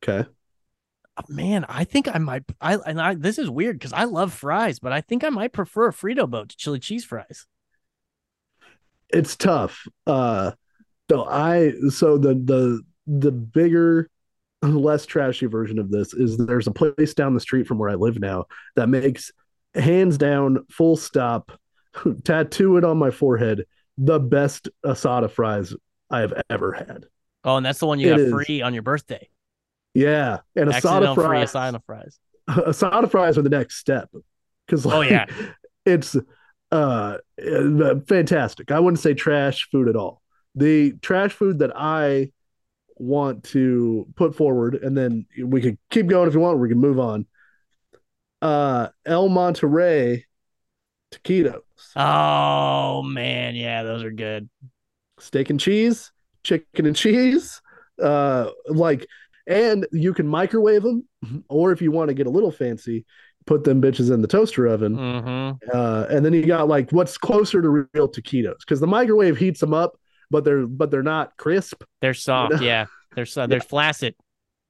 Okay. man, I think I might. I and I. This is weird because I love fries, but I think I might prefer a Frito boat to chili cheese fries. it's tough. Uh so I so the the the bigger less trashy version of this is there's a place down the street from where I live now that makes hands down full stop tattoo it on my forehead the best asada fries I have ever had. Oh, and that's the one you It got is. free on your birthday. Yeah, and Accidental asada free fries asada fries. asada fries are the next step because Oh, yeah. it's uh, fantastic i wouldn't say trash food at all the trash food that i want to put forward and then we could keep going if you want we can move on uh el monterey taquitos Oh man, yeah, those are good. steak and cheese chicken and cheese uh like and you can microwave them or if you want to get a little fancy put them bitches in the toaster oven Mm-hmm. uh, and then you got like what's closer to real taquitos because the microwave heats them up, but they're but they're not crisp. They're soft. know? Yeah, they're so, they're flaccid.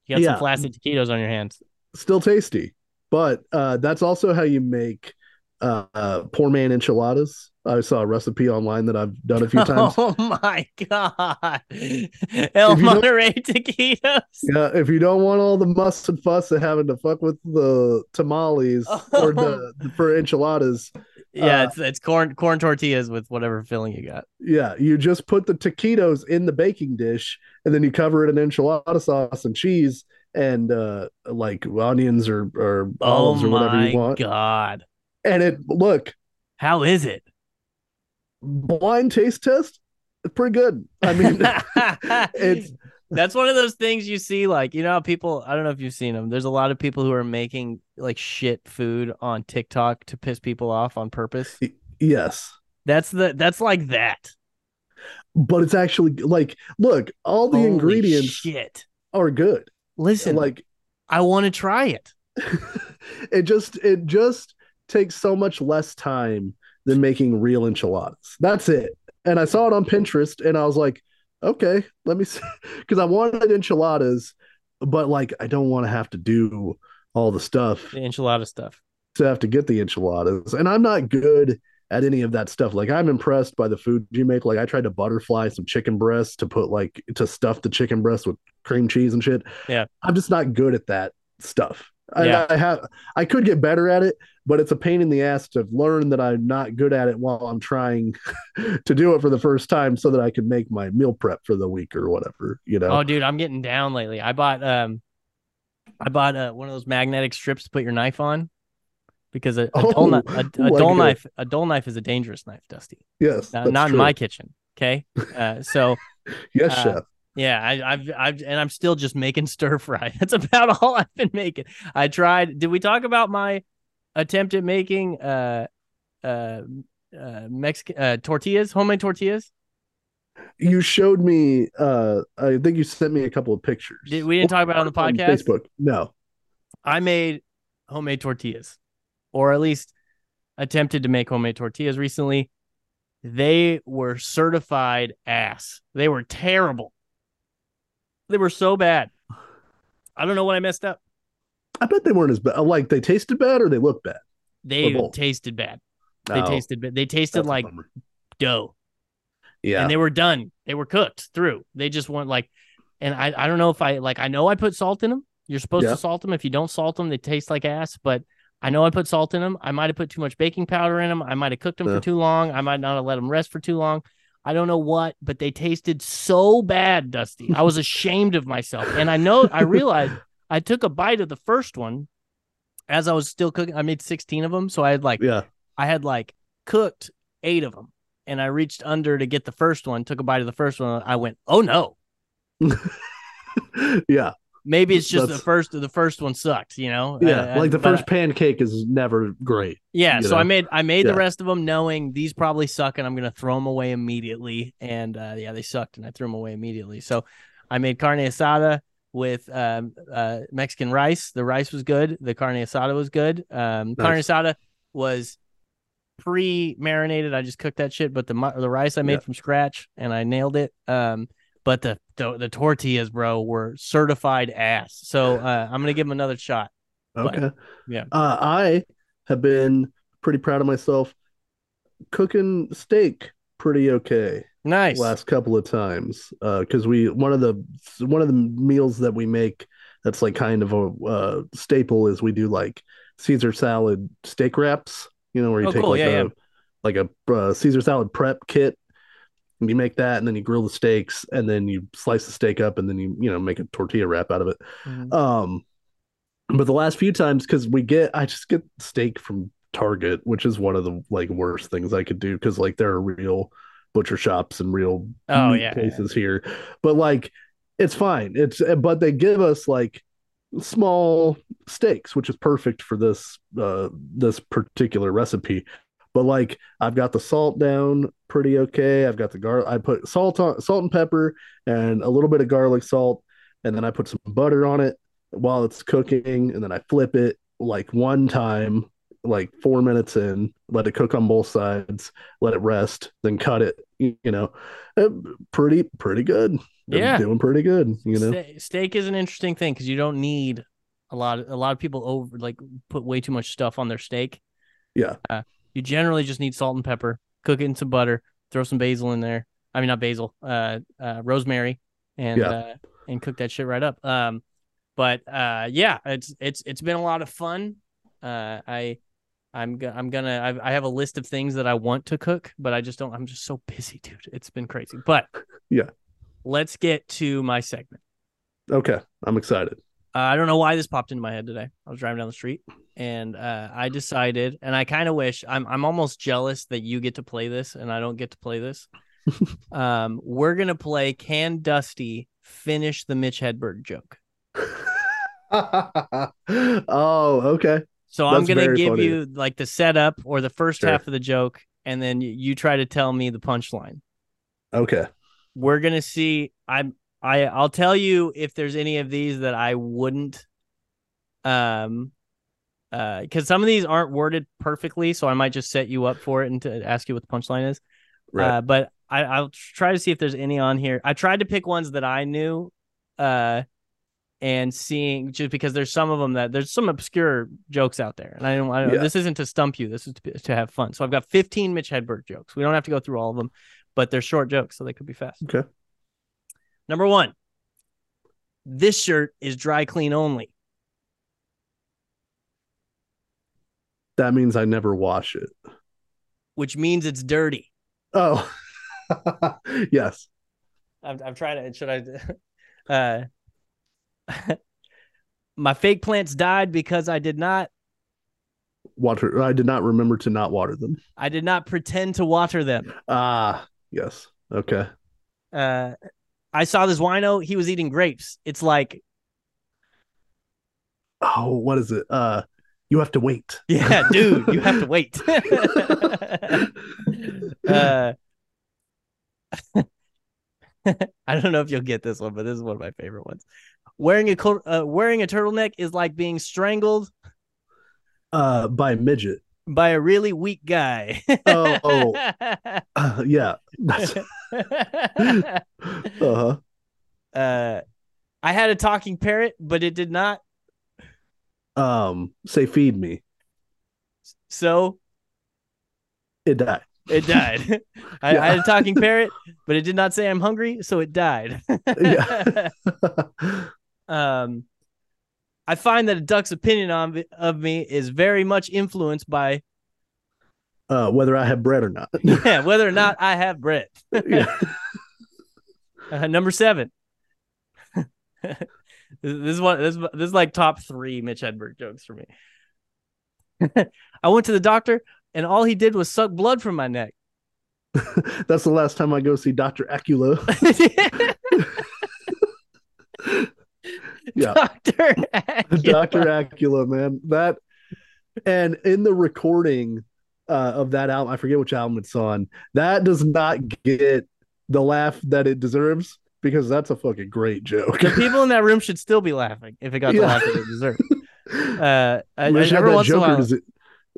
You got Yeah. some flaccid taquitos on your hands. Still tasty, but uh, that's also how you make uh, uh, poor man enchiladas. I saw a recipe online that I've done a few times. Oh my god, El you Monterey taquitos. Yeah, if you don't want all the muss and fuss of having to fuck with the tamales or the for enchiladas, Yeah, Uh, it's it's corn corn tortillas with whatever filling you got. yeah, you just put the taquitos in the baking dish and then you cover it in enchilada sauce and cheese and uh like onions or or olives oh or whatever you want. god, And it look, how is it? blind taste test, it's pretty good. I mean, it's That's one of those things you see, like you know, how people. I don't know if you've seen them. There's a lot of people who are making like shit food on TikTok to piss people off on purpose. Yes. That's the that's like that. But it's actually like look, all the Holy ingredients shit. are good. Listen, Like I want to try it. it just it just takes so much less time than making real enchiladas. That's it. And I saw it on Pinterest and I was like, okay, let me see because I wanted enchiladas, but like I don't want to have to do all the stuff The enchilada stuff. to have to get the enchiladas. And I'm not good at any of that stuff. Like I'm impressed by the food you make. Like I tried to butterfly some chicken breasts to put like to stuff the chicken breast with cream cheese and shit. Yeah. I'm just not good at that stuff. I, Yeah. I have I could get better at it, but it's a pain in the ass to learn that I'm not good at it while I'm trying to do it for the first time so that I can make my meal prep for the week or whatever, you know. Oh, dude, I'm getting down lately. I bought um, I bought uh, one of those magnetic strips to put your knife on, because a, a Oh, dull knife, a, a like dull knife, a dull knife is a dangerous knife, Dusty. yes. Uh, not in my kitchen. Okay, uh, so Yes, uh, chef. Yeah, I, I've, I've, and I'm still just making stir fry. That's about all I've been making. I tried. Did we talk about my attempt at making uh, uh, uh, Mexican uh, tortillas, homemade tortillas? You showed me uh I think you sent me a couple of pictures. Did, we didn't talk about it on the podcast. Facebook. No. I made homemade tortillas, or at least attempted to make homemade tortillas recently. They were certified ass. They were terrible. They were so bad. I don't know what I messed up. I bet they weren't as bad. Like they tasted bad or they looked bad. They tasted bad. They No, tasted bad. They tasted like dough, yeah. and they were done. They were cooked through. They just weren't like. And I, I don't know if I like. I know I put salt in them. You're supposed Yeah. to salt them. If you don't salt them, they taste like ass. But I know I put salt in them. I might have put too much baking powder in them. I might have cooked them Yeah. for too long. I might not have let them rest for too long. I don't know what, but they tasted so bad, Dusty. I was ashamed of myself. And I know I realized I took a bite of the first one as I was still cooking. I made 16 of them. So I had like yeah. I had like cooked eight of them. And I reached under to get the first one, took a bite of the first one. I went, oh no. yeah. Maybe it's just the first the first one sucked, you know? Yeah. Uh, like the first pancake is never great. Yeah, so I made I made Yeah. the rest of them knowing these probably suck and I'm gonna throw them away immediately. And uh, yeah, they sucked and I threw them away immediately. So I made carne asada with um, uh, Mexican rice. The rice was good. The carne asada was good. Um, Carne asada was pre-marinated. I just cooked that shit, but the the rice I made Yeah. from scratch and I nailed it. Um, but the, the the tortillas, bro, were certified ass. So uh, I'm gonna give them another shot. But- Okay. yeah. Uh, I have been pretty proud of myself cooking steak pretty okay Nice. last couple of times. Uh, because we one of the one of the meals that we make that's like kind of a uh, staple is we do like Caesar salad steak wraps. You know, where you Oh, take cool. like Yeah, a yeah. like a uh, Caesar salad prep kit. You make that, and then you grill the steaks, and then you slice the steak up, and then you you know make a tortilla wrap out of it. Mhm. Um, but the last few times, because we get, I just get steak from Target, which is one of the like worst things I could do because like there are real butcher shops and real Oh, yeah, places here, but like it's fine. It's but they give us like small steaks, which is perfect for this uh this particular recipe. But like I've got the salt down pretty okay. I've got the gar I put salt on salt and pepper and a little bit of garlic salt, and then I put some butter on it while it's cooking, and then I flip it like one time, like four minutes in, let it cook on both sides, let it rest, then cut it. You, know, Uh, pretty pretty good. Yeah. doing pretty good. You know, Ste- steak is an interesting thing because you don't need a lot. A lot of people over like put way too much stuff on their steak. Yeah. Uh, you generally just need salt and pepper. Cook it in some butter. Throw some basil in there. I mean, not basil. Uh, uh rosemary, and Yeah. uh, and cook that shit right up. Um, but uh, yeah, it's it's it's been a lot of fun. Uh, I. I'm go- I'm gonna I've, I have a list of things that I want to cook, but I just don't. I'm just so busy, dude. It's been crazy. But Yeah. let's get to my segment. okay, I'm excited. Uh, I don't know why this popped into my head today. I was driving down the street and uh, I decided, and I kind of wish I'm I'm almost jealous that you get to play this and I don't get to play this. um, we're gonna play Can Dusty finish the Mitch Hedberg joke? oh, okay. So I'm gonna give funny. you like the setup or the first Sure. half of the joke, and then you, you try to tell me the punchline. Okay. We're gonna see. I'm I I'll tell you if there's any of these that I wouldn't um uh because some of these aren't worded perfectly, so I might just set you up for it and to ask you what the punchline is. Right. Uh, but I, I'll try to see if there's any on here. I tried to pick ones that I knew, uh, and seeing just because there's some of them that there's some obscure jokes out there, and I don't. I don't Yeah. This isn't to stump you. This is to, to have fun. So I've got 15 Mitch Hedberg jokes. We don't have to go through all of them, but they're short jokes, so they could be fast. Okay. Number one. This shirt is dry clean only. That means I never wash it. which means it's dirty. Oh. yes. I'm, I'm trying to. Should I? Uh, my fake plants died because I did not. Water. I did not remember to not water them. I did not pretend to water them. Ah, yes. Okay. Uh, I saw this wino. He was eating grapes. It's like, Oh, what is it? Uh, you have to wait. yeah, dude, you have to wait. uh, I don't know if you'll get this one, but this is one of my favorite ones. Wearing a uh, wearing a turtleneck is like being strangled Uh, by a midget. By a really weak guy. Oh, oh. Uh, yeah. Uh-huh. uh, I had a talking parrot, but it did not. Um, say feed me. So It died. it died. I, I had a talking parrot, but it did not say I'm hungry, so it died. Yeah. um, I find that a duck's opinion on of me is very much influenced by uh, whether I have bread or not. yeah, whether or not I have bread. yeah. Uh, number seven. this is one. This is- this is like top three Mitch Hedberg jokes for me. I went to the doctor, and all he did was suck blood from my neck. That's the last time I go see Dr. Acula. Yeah. Doctor. Dr. Acula, man. That and in the recording uh, of that album, I forget which album it's on, that does not get the laugh that it deserves because that's a fucking great joke. The people in that room should still be laughing if it got the Yeah. laugh that it deserved. Uh, I, I, every once in a Joker while.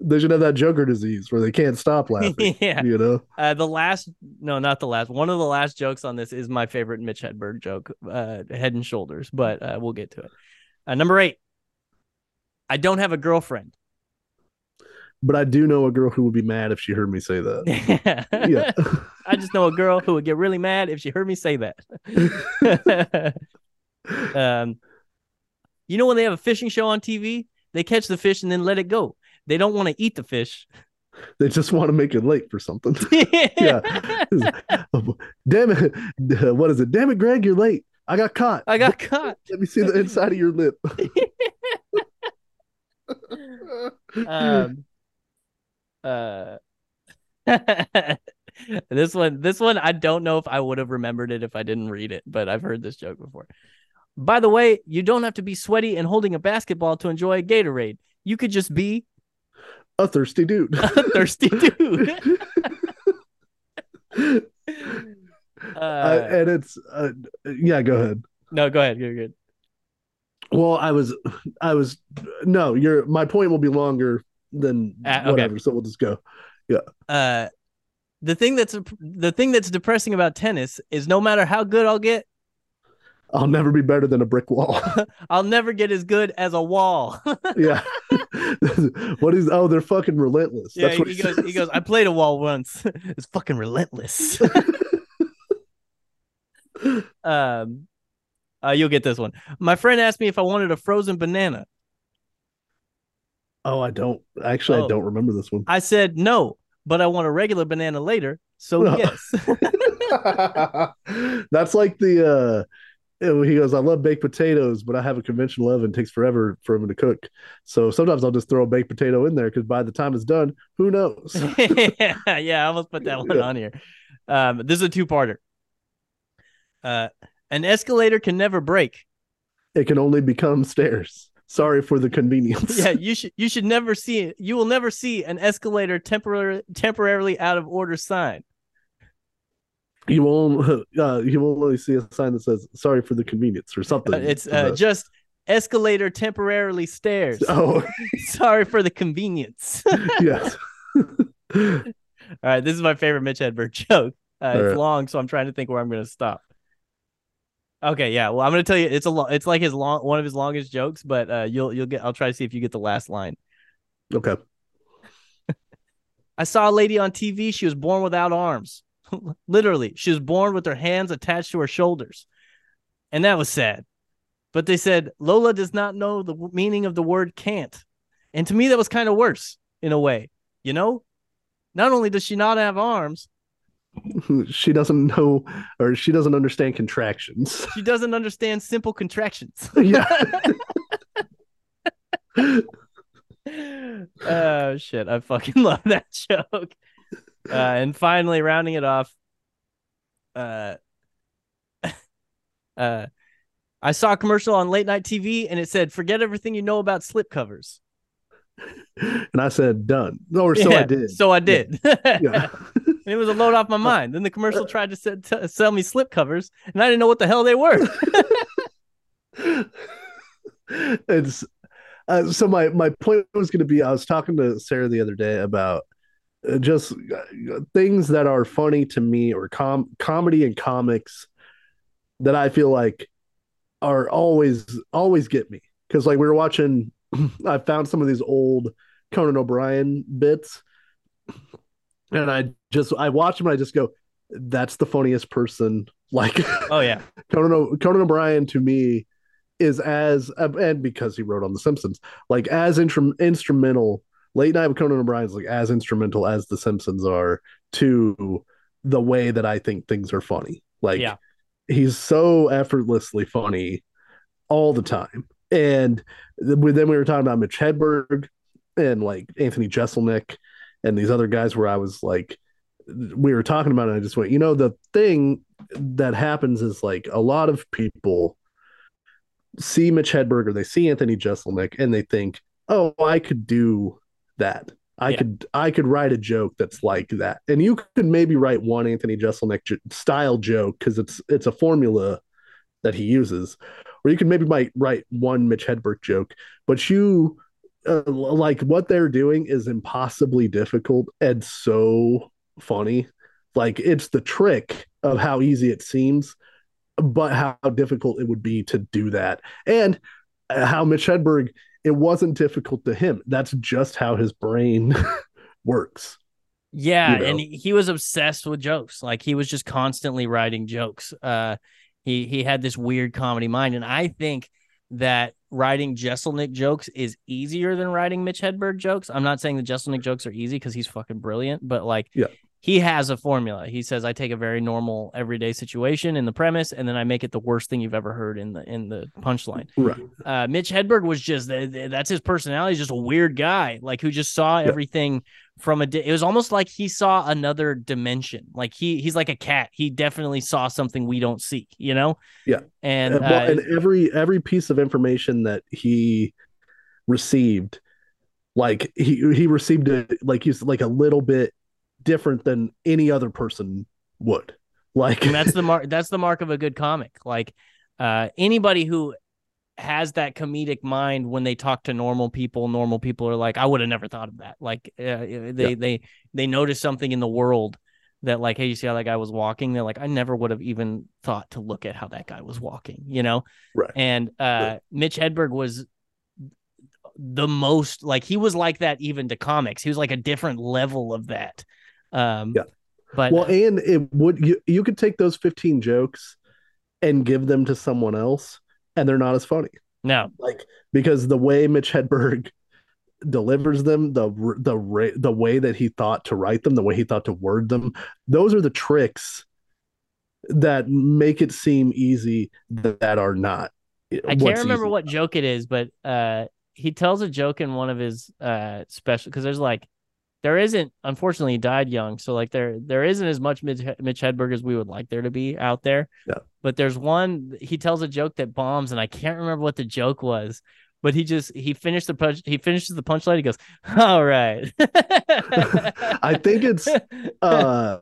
They should have that Joker disease where they can't stop laughing. yeah. You know? Uh, the last, no, not the last. One of the last jokes on this is my favorite Mitch Hedberg joke, uh, Head and Shoulders, but uh, we'll get to it. Uh, number eight. I don't have a girlfriend. But I do know a girl who would be mad if she heard me say that. Yeah. I just know a girl who would get really mad if she heard me say that. um, you know when they have a fishing show on TV, they catch the fish and then let it go. They don't want to eat the fish. they just want to make it late for something. Yeah. Damn it. What is it? Damn it, Greg, you're late. I got caught. I got caught. Let me see the inside of your lip. Um, uh, this one, this one, I don't know if I would have remembered it if I didn't read it, but I've heard this joke before. By the way, you don't have to be sweaty and holding a basketball to enjoy a Gatorade. You could just be a thirsty dude. a thirsty dude. Uh, Uh, and it's uh, yeah, go ahead. no, go ahead. You're good. Well, I was I was no, your my point will be longer than Uh, okay. whatever, so we'll just go. Yeah. Uh, the thing that's the thing that's depressing about tennis is no matter how good I'll get, I'll never be better than a brick wall. I'll never get as good as a wall. yeah. what is oh, they're fucking relentless. yeah, That's what he goes. He goes. I played a wall once. it's fucking relentless. um, uh, you'll get this one. My friend asked me if I wanted a frozen banana. Oh, I don't actually Oh. I don't remember this one. I said no, but I want a regular banana later. So No. yes. That's like the uh he goes, I love baked potatoes, but I have a conventional oven. It takes forever for them to cook. So sometimes I'll just throw a baked potato in there because by the time it's done, who knows? yeah, I almost put that one Yeah. on here. Um, this is a two-parter. Uh, an escalator can never break. it can only become stairs. Sorry for the convenience. Yeah, you should you should never see you will never see an escalator temporarily temporarily out of order sign. You won't uh, you won't only see a sign that says sorry for the convenience or something. Uh, it's uh, just escalator temporarily stairs. Oh, sorry for the convenience. yes. All right, this is my favorite Mitch Hedberg joke. Uh, it's right. long, so I'm trying to think where I'm going to stop. Okay, yeah. Well, I'm going to tell you it's a lo- it's like his long one of his longest jokes, but uh, you'll you'll get. I'll try to see if you get the last line. Okay. I saw a lady on TV. She was born without arms. Literally, she was born with her hands attached to her shoulders, and that was sad. But they said Lola does not know the meaning of the word can't, and to me that was kind of worse in a way. You know, not only does she not have arms, She doesn't know or she doesn't understand contractions. she doesn't understand simple contractions. yeah. oh shit, I fucking love that joke. Uh, and finally, rounding it off, uh, uh, I saw a commercial on late night TV, and it said, "Forget everything you know about slipcovers." And I said done. Or so Yeah, I did. So I did. yeah. and it was a load off my mind. Then the commercial tried to se- t- sell me slipcovers, and I didn't know what the hell they were. it's uh, so my my point was going to be I was talking to Sarah the other day about just uh, things that are funny to me or com comedy and comics that I feel like are always always get me because like we were watching I found some of these old Conan O'Brien bits and I just I watch them and I just go that's the funniest person like oh yeah, Conan, o- Conan O'Brien to me is as uh, and because he wrote on The Simpsons, like as intrum instrumental. Late Night with Conan O'Brien is like as instrumental as The Simpsons are to the way that I think things are funny. Like Yeah. he's so effortlessly funny all the time. And then we were talking about Mitch Hedberg and like Anthony Jeselnik and these other guys where I was like, we were talking about it. And I just went, you know, the thing that happens is like a lot of people see Mitch Hedberg or they see Anthony Jeselnik and they think, oh, I could do that. I Yeah. could I could write a joke that's like that. And you could maybe write one Anthony Jeselnik j- style joke because it's it's a formula that he uses. Or you could maybe might write one Mitch Hedberg joke, but you uh, like what they're doing is impossibly difficult and so funny. Like it's the trick of how easy it seems, but how difficult it would be to do that. And uh, how Mitch Hedberg, it wasn't difficult to him. That's just how his brain works. Yeah, you know? and he, was obsessed with jokes. Like he was just constantly writing jokes. Uh he he had this weird comedy mind and I think that writing Jeselnik jokes is easier than writing Mitch Hedberg jokes. I'm not saying the Jeselnik jokes are easy cuz he's fucking brilliant, but like Yeah. He has a formula. He says I take a very normal everyday situation in the premise and then I make it the worst thing you've ever heard in the in the punchline. Right. Uh, Mitch Hedberg was just th- th- that's his personality. He's just a weird guy, like who just saw Yeah. everything from a. Di- it was almost like he saw another dimension. Like he he's like a cat. He definitely saw something we don't see. You know. Yeah. And, And, well, uh, and every every piece of information that he received, like he he received it like he's like a little bit different than any other person would. Like and that's the mark. That's the mark of a good comic. Like uh, anybody who has that comedic mind when they talk to normal people normal people are like i would have never thought of that like uh, they Yeah. they they notice something in the world that like hey you see how that guy was walking they're like i never would have even thought to look at how that guy was walking you know Right. and uh Right. mitch hedberg was the most like he was like that even to comics he was like a different level of that um Yeah. but well, and it would you you could take those 15 jokes and give them to someone else and they're not as funny. no Like because the way Mitch Hedberg delivers them, the the the way that he thought to write them, the way he thought to word them, those are the tricks that make it seem easy that are not. I can't remember what joke it is, but uh, he tells a joke in one of his uh special because there's like there isn't unfortunately he died young, so like there there isn't as much Mitch, Mitch Hedberg as we would like there to be out there. Yeah. But there's one he tells a joke that bombs, and I can't remember what the joke was, but he just he finished the punch. He finishes the punchline. He goes, "All right." I think it's uh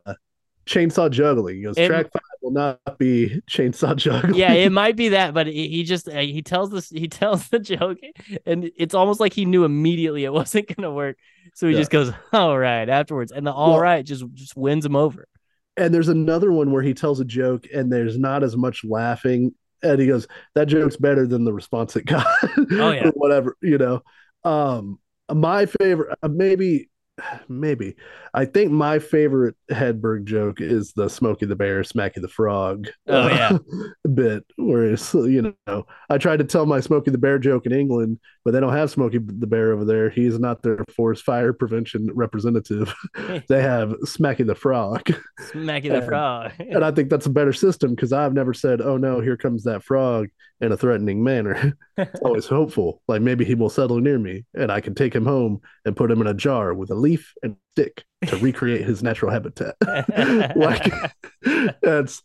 chainsaw juggling. He goes, It- track five will not be chainsaw juggling. yeah, it might be that, but he he just uh, he tells this he tells the joke, and it's almost like he knew immediately it wasn't gonna work. So he Yeah. just goes, "All right," afterwards, and the "all right" Well- just just wins him over. and there's another one where he tells a joke and there's not as much laughing and he goes that joke's better than the response it got Oh, yeah. or whatever you know um my favorite uh, maybe maybe i think my favorite hedberg joke is the smokey the bear smacky the frog Oh, yeah. bit where it's you know i tried to tell my smokey the bear joke in england but they don't have smokey the bear over there he's not their forest fire prevention representative they have smacky the frog Smacky the And- frog. and I think that's a better system because I've never said, "Oh no, here comes that frog" in a threatening manner. it's always hopeful, like maybe he will settle near me, and I can take him home and put him in a jar with a leaf and stick to recreate his natural habitat. like that's,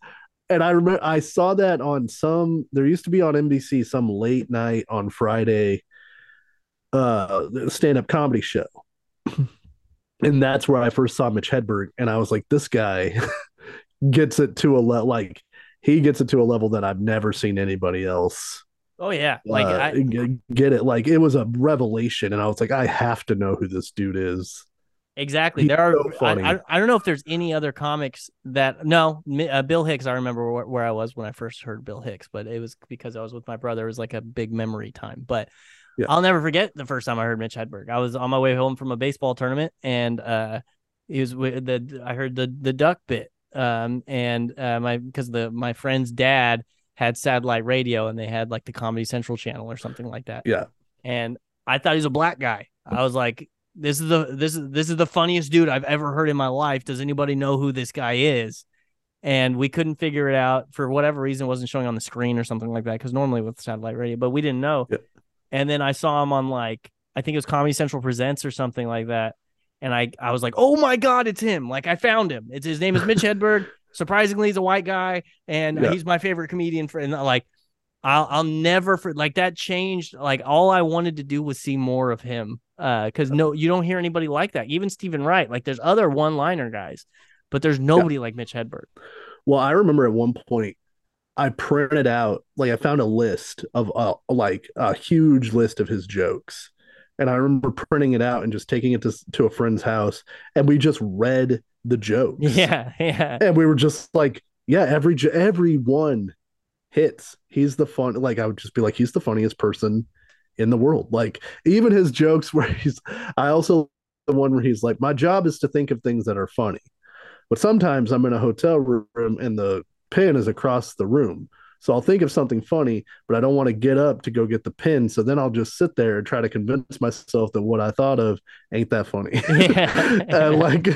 and I remember I saw that on some. There used to be on NBC some late night on Friday, uh, stand up comedy show. And that's where I first saw Mitch Hedberg, and I was like, "This guy gets it to a level like he gets it to a level that I've never seen anybody else oh yeah, like uh, I, get it. Like it was a revelation, and I was like, I have to know who this dude is. Exactly. He's there are. so I. I, I don't know if there's any other comics that. No, uh, Bill Hicks. I remember where, where I was when I first heard Bill Hicks, but it was because I was with my brother. It was like a big memory time. But Yeah. I'll never forget the first time I heard Mitch Hedberg. I was on my way home from a baseball tournament, and uh, he was with the. I heard the the duck bit. Um, and uh, my because the my friend's dad had satellite radio, and they had like the Comedy Central channel or something like that Yeah, and I thought he was a black guy. I was like, this is the this is this is the funniest dude I've ever heard in my life. Does anybody know who this guy is? And we couldn't figure it out for whatever reason. It wasn't showing on the screen or something like that because normally with satellite radio, but we didn't know. Yeah. And then I saw him on like I think it was Comedy Central Presents or something like that. And I I was like, oh my god, it's him! Like I found him. It's his name is Mitch Hedberg. Surprisingly, he's a white guy, and Yeah. he's my favorite comedian. For and like I'll I'll never for like that changed. Like all I wanted to do was see more of him. Uh, because no, you don't hear anybody like that. Even Steven Wright. Like there's other one liner guys, but there's nobody like Mitch Hedberg. Well, I remember at one point I printed out like I found a list of uh, like a huge list of his jokes. And I remember printing it out and just taking it to to a friend's house and we just read the jokes. Yeah, yeah. And we were just like, yeah, every every one hits. He's the fun like I would just be like he's the funniest person in the world. Like even his jokes where he's I also the one where he's like my job is to think of things that are funny. But sometimes I'm in a hotel room and the pen is across the room. So I'll think of something funny, but I don't want to get up to go get the pen. So then I'll just sit there and try to convince myself that what I thought of ain't that funny. Yeah. and like,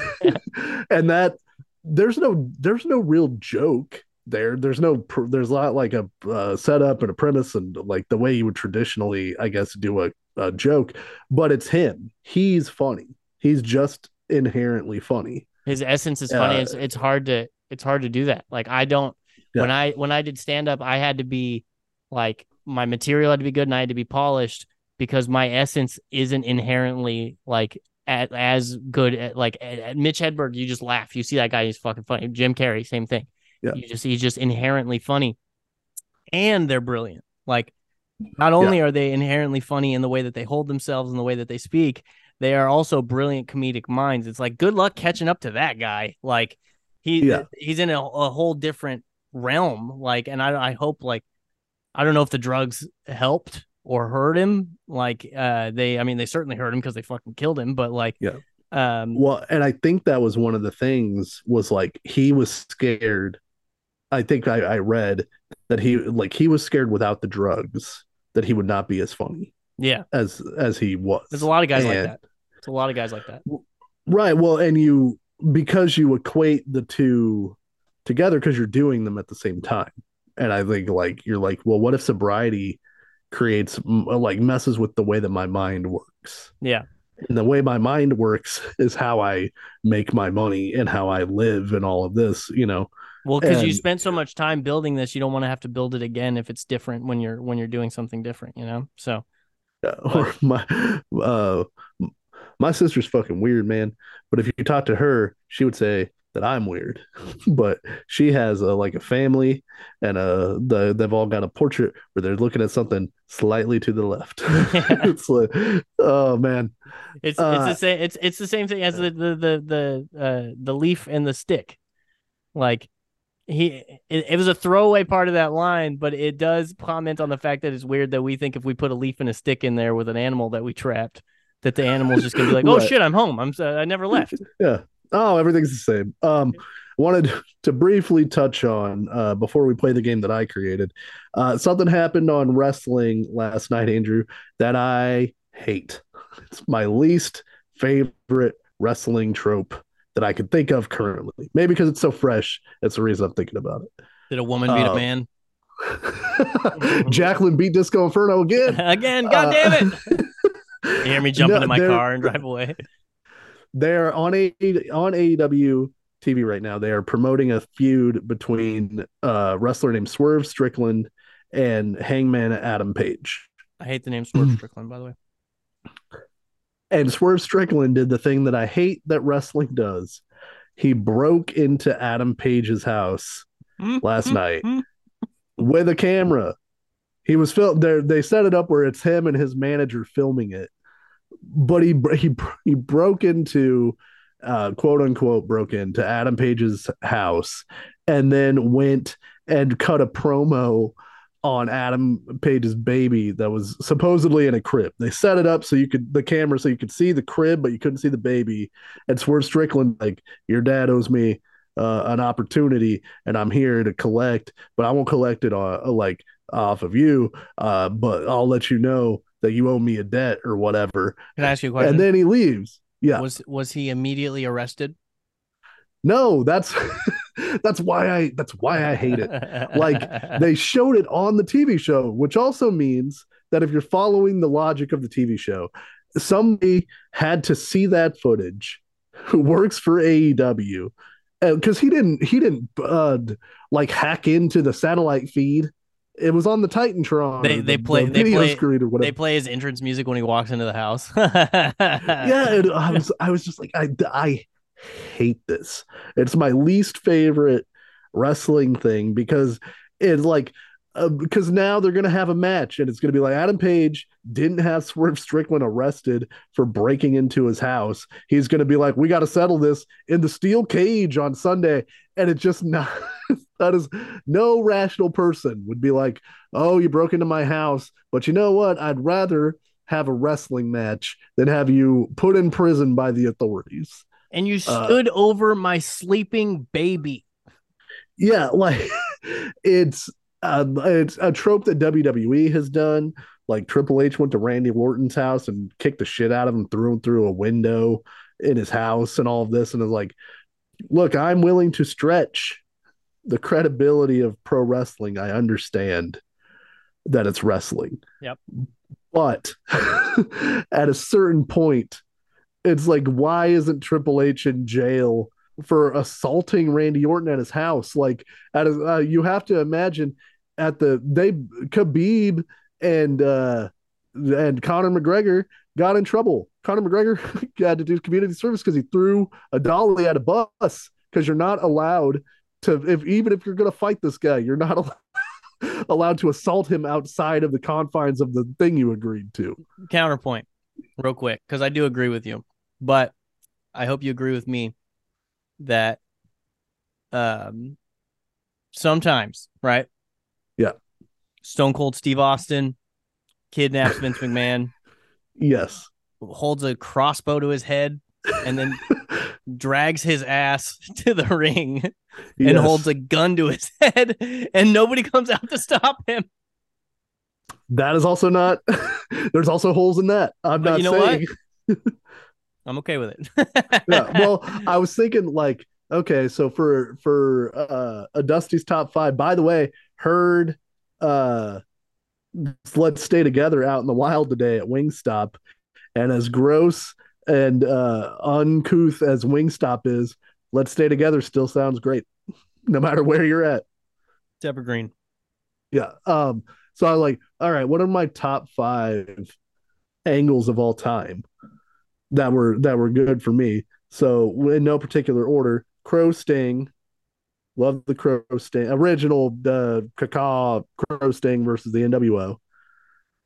and that there's no there's no real joke there. There's no there's not like a uh, setup and a premise and like the way you would traditionally, I guess, do a, a joke. But it's him. He's funny. He's just inherently funny. His essence is funny. Uh, it's it's hard to it's hard to do that. Like I don't when I when I did stand up, I had to be like my material had to be good and I had to be polished because my essence isn't inherently like at, as good at like at, at Mitch Hedberg. You just laugh. You see that guy, he's fucking funny. Jim Carrey, same thing. Yeah. You just he's just inherently funny, and they're brilliant. Like not only are they inherently funny in the way that they hold themselves and the way that they speak, they are also brilliant comedic minds. It's like good luck catching up to that guy. Like he Yeah. he's in a, a whole different realm. Like, and I I hope like I don't know if the drugs helped or hurt him. Like, uh, they I mean they certainly hurt him because they fucking killed him. But like, Yeah. um, Well, and I think that was one of the things was like he was scared. I think I, I read that he like he was scared without the drugs that he would not be as funny yeah, as as he was. there's a lot of guys like that. There's a lot of guys like that. Right. Well, and you because you equate the two together because you're doing them at the same time. And I think like you're like, well, what if sobriety creates like messes with the way that my mind works? Yeah. And the way my mind works is how I make my money and how I live and all of this, you know. Well, because you spent so much time building this, you don't want to have to build it again if it's different when you're when you're doing something different, you know. So or my uh my sister's fucking weird, man. But if you talk to her, she would say that I'm weird. but she has a like a family and uh the they've all got a portrait where they're looking at something slightly to the left. it's like oh man. It's uh, it's the same it's it's the same thing as the the the the uh the leaf and the stick. Like he it, it, was a throwaway part of that line, but it does comment on the fact that it's weird that we think if we put a leaf and a stick in there with an animal that we trapped, that the animal's just gonna be like, "Oh right. shit, I'm home. I'm uh, I never left." Yeah. Oh, everything's the same. Um, wanted to briefly touch on uh, before we play the game that I created. Uh, something happened on wrestling last night, Andrew, that I hate. It's my least favorite wrestling trope that I could think of currently. Maybe because it's so fresh. That's the reason I'm thinking about it. Did a woman beat uh, a man? Jacqueline beat Disco Inferno again. again, god damn it. you hear me jump no, into my car and drive away. They're on a on AEW TV right now. They are promoting a feud between a wrestler named Swerve Strickland and Hangman Adam Page. I hate the name Swerve Strickland, by the way. And Swerve Strickland did the thing that I hate that wrestling does. He broke into Adam Page's house last night with a camera. He was filmed there. They set it up where it's him and his manager filming it, but he he he broke into uh, quote unquote broke into Adam Page's house and then went and cut a promo on Adam Page's baby that was supposedly in a crib. They set it up so you could the camera so you could see the crib, but you couldn't see the baby. And Swerve Strickland like, your dad owes me uh, an opportunity, and I'm here to collect, but I won't collect it on uh, like off of you. Uh, but I'll let you know that you owe me a debt or whatever. Can I ask you a question? And then he leaves. Yeah. Was was he immediately arrested? No, that's that's why I that's why I hate it. Like they showed it on the TV show, which also means that if you're following the logic of the TV show, somebody had to see that footage who works for AEW because he didn't he didn't uh, like hack into the satellite feed. It was on the Titantron. They they play the they play screen or whatever. They play his entrance music when he walks into the house. yeah, I was I was just like I I hate this. It's my least favorite wrestling thing because it's like uh, because now they're gonna have a match and it's gonna be like Adam Page didn't have Swerve Strickland arrested for breaking into his house. He's gonna be like, we got to settle this in the steel cage on Sunday, and it's just not. that is no rational person would be like, oh, you broke into my house, but you know what? I'd rather have a wrestling match than have you put in prison by the authorities and you uh, stood uh, over my sleeping baby. Yeah, like it's uh, it's a trope that WWE has done. Like Triple H went to Randy Orton's house and kicked the shit out of him, threw him through a window in his house, and all of this, and is like, look, I'm willing to stretch the credibility of pro wrestling. I understand that it's wrestling. Yep. But at a certain point, it's like why isn't Triple H in jail for assaulting Randy Orton at his house? Like at his, uh, you have to imagine at the they Khabib and uh and Conor McGregor got in trouble. Conor McGregor had to do community service because he threw a dolly at a bus because you're not allowed to if even if you're gonna fight this guy, you're not allowed, allowed to assault him outside of the confines of the thing you agreed to. Counterpoint, real quick, because I do agree with you. But I hope you agree with me that um sometimes, right? Yeah. Stone Cold Steve Austin kidnaps Vince McMahon. Yes. Holds a crossbow to his head and then drags his ass to the ring and yes. holds a gun to his head and nobody comes out to stop him. That is also not there's also holes in that. I'm but not you know saying. what? I'm okay with it. yeah, well, I was thinking like, okay, so for for uh, a Dusty's top five. By the way, heard uh, "Let's Stay Together" out in the wild today at Wingstop, and as gross and uh, uncouth as Wingstop is, "Let's Stay Together" still sounds great, no matter where you're at. It's evergreen. Yeah. Um. So I like, all right. What are my top five angles of all time that were that were good for me. So in no particular order, Crow Sting, love the Crow Sting original uh, Kaká Crow Sting versus the NWO.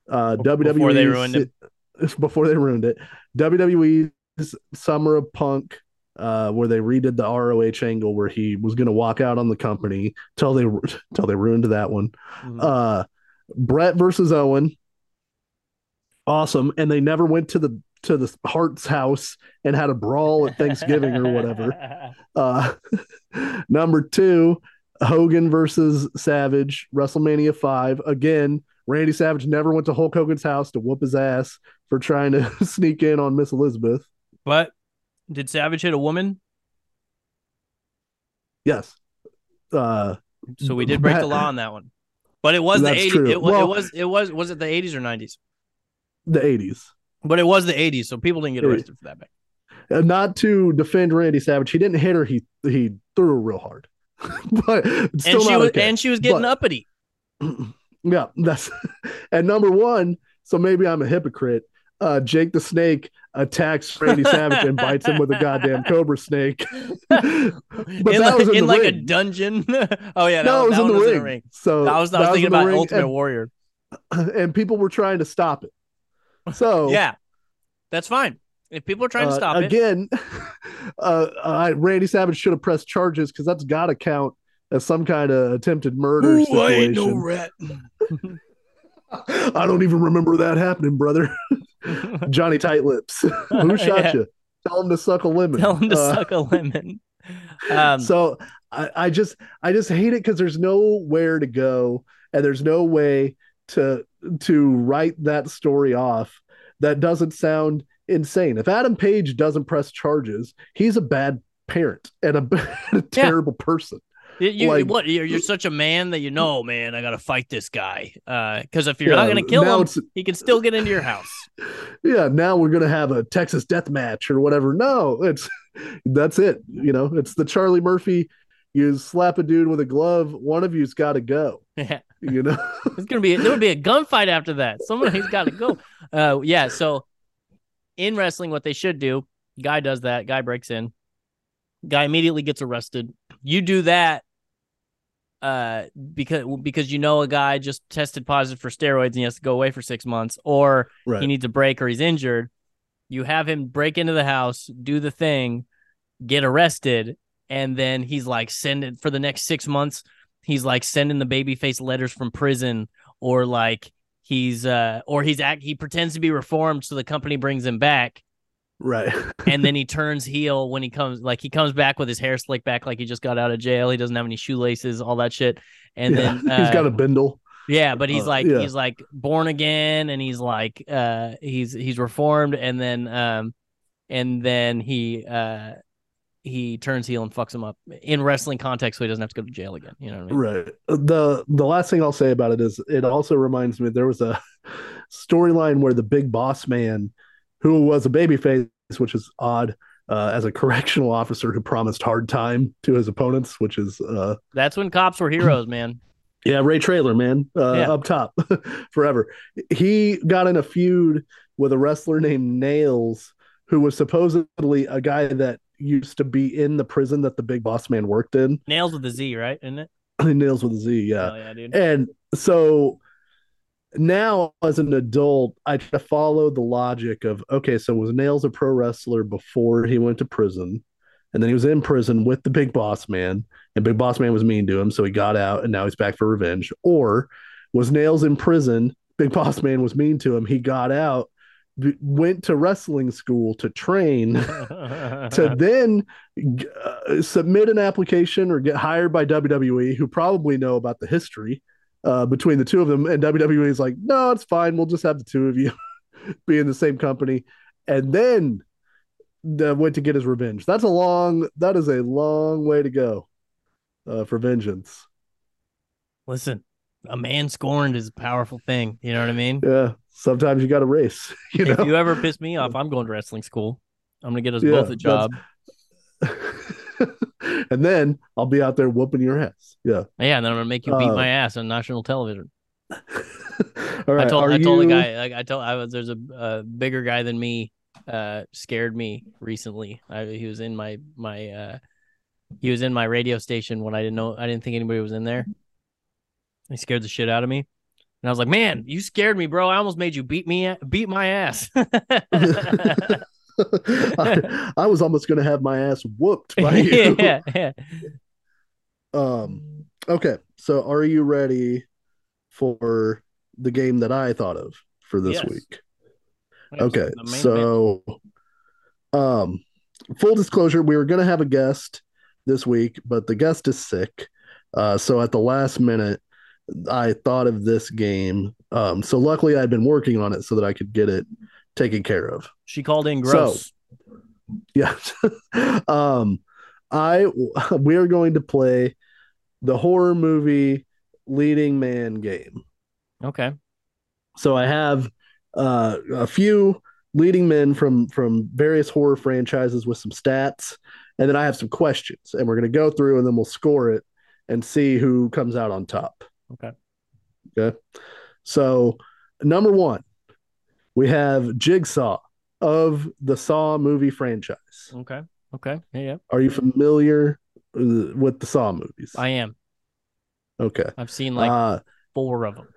Uh, Before WWE they ruined it. before they ruined it. WWE's Summer of Punk, uh, where they redid the ROH angle where he was going to walk out on the company till they till they ruined that one. Mhm. Uh, Bret versus Owen, awesome, and they never went to the to the Hart's house and had a brawl at Thanksgiving or whatever. Uh, number two, Hogan versus Savage, WrestleMania 5. Again, Randy Savage never went to Hulk Hogan's house to whoop his ass for trying to sneak in on Miss Elizabeth. But did Savage hit a woman? Yes. Uh, So we did break the law on that one. But it was the That's 80s. true. It, wa- it was it was was it the 80s or 90s? the 80s. But it was the 80s, so people didn't get arrested for that back. Uh, not to defend Randy Savage, he didn't hit her. He he threw her real hard, but still And she was okay. and she was getting But- uppity. yeah, that's and number one. So maybe I'm a hypocrite. Uh, Jake the Snake attacks Randy Savage and bites him with a goddamn cobra snake. but in that like, was in, in the like a dungeon. oh yeah, no, that, it was that in the was ring. in a ring. So I was I was thinking in the about ring, Ultimate and, Warrior. and people were trying to stop it. So Yeah, that's fine. If people are trying to uh, stop it, again, uh, I, Randy Savage should have pressed charges because that's got to count as some kind of attempted murder Ooh, I situation. ain't no rat. I don't even remember that happening, brother. Johnny Tight Lips. Who shot Yeah. you? Tell him to suck a lemon. Tell him to Uh, suck a lemon. Um, so I, I just I just hate it because there's nowhere to go and there's no way to to write that story off that doesn't sound insane. If Adam Page doesn't press charges, he's a bad parent and a, a terrible person. You, Like- what? You're, you're uh, such a man that you know, man. I gotta fight this guy. Uh, because if you're Yeah, not gonna kill him, he can still get into your house. Yeah, now we're gonna have a Texas death match or whatever. No, it's that's it. You know, it's the Charlie Murphy. You slap a dude with a glove, one of you's got to go. Yeah, You know, it's gonna be there would be a gunfight after that. Somebody's got to go. Uh, yeah. So in wrestling, what they should do, guy does that. Guy breaks in. Guy immediately gets arrested. You do that. Uh, because because you know a guy just tested positive for steroids and he has to go away for six months, or right? he needs a break or he's injured, you have him break into the house, do the thing, get arrested, and then he's like send it for the next six months, he's like sending the babyface letters from prison, or like he's uh or he's act he pretends to be reformed so the company brings him back right. and then he turns heel when he comes like he comes back with his hair slicked back like he just got out of jail he doesn't have any shoelaces all that shit and Yeah, then uh, he's got a bindle. yeah, but he's Uh, like yeah. he's like born again and he's like uh he's he's reformed and then um and then he uh he turns heel and fucks him up in wrestling context so he doesn't have to go to jail again. You know what I mean? Right. The the last thing I'll say about it is it also reminds me there was a storyline where the big boss man, who was a babyface, which is odd, uh, as a correctional officer who promised hard time to his opponents, which is uh That's when cops were heroes, man. yeah, Ray Traylor, man, uh, Yeah. up top forever. He got in a feud with a wrestler named Nailz, who was supposedly a guy that used to be in the prison that the big boss man worked in. Nailz with a Z, right? Isn't it? Nailz with a Z, yeah. Yeah, dude. And so now as an adult, I try to follow the logic of okay, so was Nailz a pro wrestler before he went to prison? And then he was in prison with the big boss man, and big boss man was mean to him, so he got out and now he's back for revenge. Or was Nailz in prison? Big boss man was mean to him. He got out, went to wrestling school to train to then uh, submit an application or get hired by WWE, who probably know about the history uh, between the two of them. And WWE is like, no, it's fine. We'll just have the two of you be in the same company. And then went to get his revenge. That's a long, that is a long way to go uh, for vengeance. Listen, a man scorned is a powerful thing. You know what I mean? Yeah. Sometimes you got to race. You know? If you ever piss me off, I'm going to wrestling school. I'm gonna get us Yeah, both a job. and then I'll be out there whooping your ass. Yeah. Yeah, and then I'm gonna make you beat Uh, my ass on national television. All right. I told I told you- a guy like I told I was there's a, a bigger guy than me uh scared me recently. I, he was in my my uh he was in my radio station when I didn't know I didn't think anybody was in there. He scared the shit out of me. And I was like, "Man, you scared me, bro. I almost made you beat me beat my ass." I, I was almost going to have my ass whooped by you. yeah, yeah. Um. Okay. So, are you ready for the game that I thought of for this Yes. week? Okay. So, um, full disclosure, we were going to have a guest this week, but the guest is sick. Uh, so at the last minute, I thought of this game. Um, so luckily, I'd been working on it so that I could get it taken care of. she called in gross. Yeah. um, I we are going to play the horror movie leading man game. okay. So I have uh, a few leading men from from various horror franchises with some stats, and then I have some questions, and we're going to go through and then we'll score it and see who comes out on top. Okay. Okay. So number one, we have Jigsaw of the Saw movie franchise. Okay. Okay. Yeah, yeah. Are you familiar uh, with the Saw movies? I am. okay. I've seen like uh, four of them.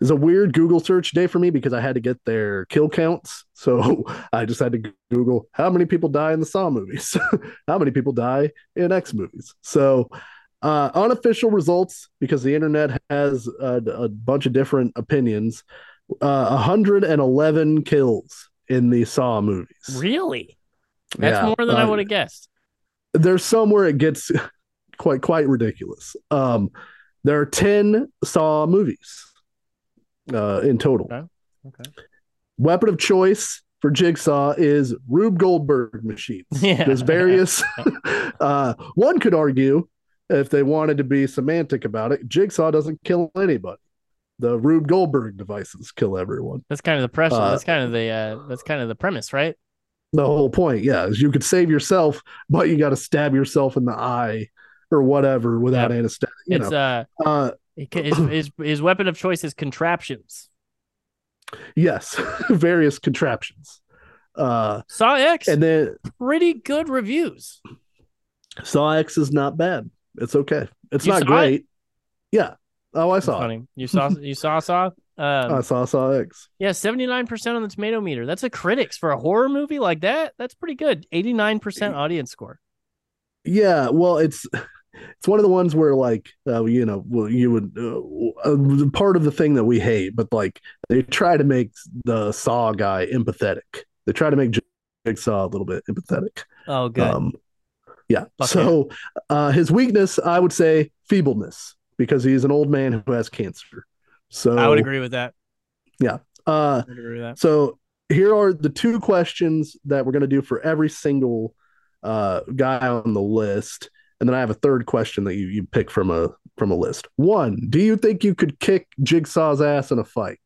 it's a weird Google search day for me because I had to get their kill counts. So I just had to Google how many people die in the Saw movies, how many people die in X movies. So uh, unofficial results because the internet has a, a bunch of different opinions. Uh, 111 kills in the Saw movies. Really? That's Yeah, more than I uh, would have guessed. there's some where it gets quite quite ridiculous. Um, there are ten Saw movies uh, in total. Okay. Okay. Weapon of choice for Jigsaw is Rube Goldberg machines. Yeah. There's various. uh, one could argue, if they wanted to be semantic about it, Jigsaw doesn't kill anybody. The Rube Goldberg devices kill everyone. That's kind of the pressure. Uh, that's kind of the uh that's kind of the premise, right? The whole point, yeah, is you could save yourself, but you got to stab yourself in the eye or whatever without anesthetic. You it's know, uh uh, his, his his weapon of choice is contraptions. yes, various contraptions. Uh, Saw X, and then pretty good reviews. Saw X is not bad. It's okay. It's You not great. Yeah. Oh, I That's saw it. funny. You saw you saw Saw. Um, I saw Saw X. yeah, seventy nine percent on the tomato meter. That's a critics for a horror movie like that. That's pretty good. Eighty nine percent audience score. Yeah. Well, it's it's one of the ones where like uh, you know well, you would uh, uh, part of the thing that we hate, but like they try to make the Saw guy empathetic. They try to make Jigsaw a little bit empathetic. Oh, good. Um, yeah. So uh, his weakness, I would say, feebleness, because he's an old man who has cancer. So I would agree with that. Yeah. Uh, with that. so here are the two questions that we're going to do for every single uh, guy on the list, and then I have a third question that you you pick from a from a list. One, do you think you could kick Jigsaw's ass in a fight?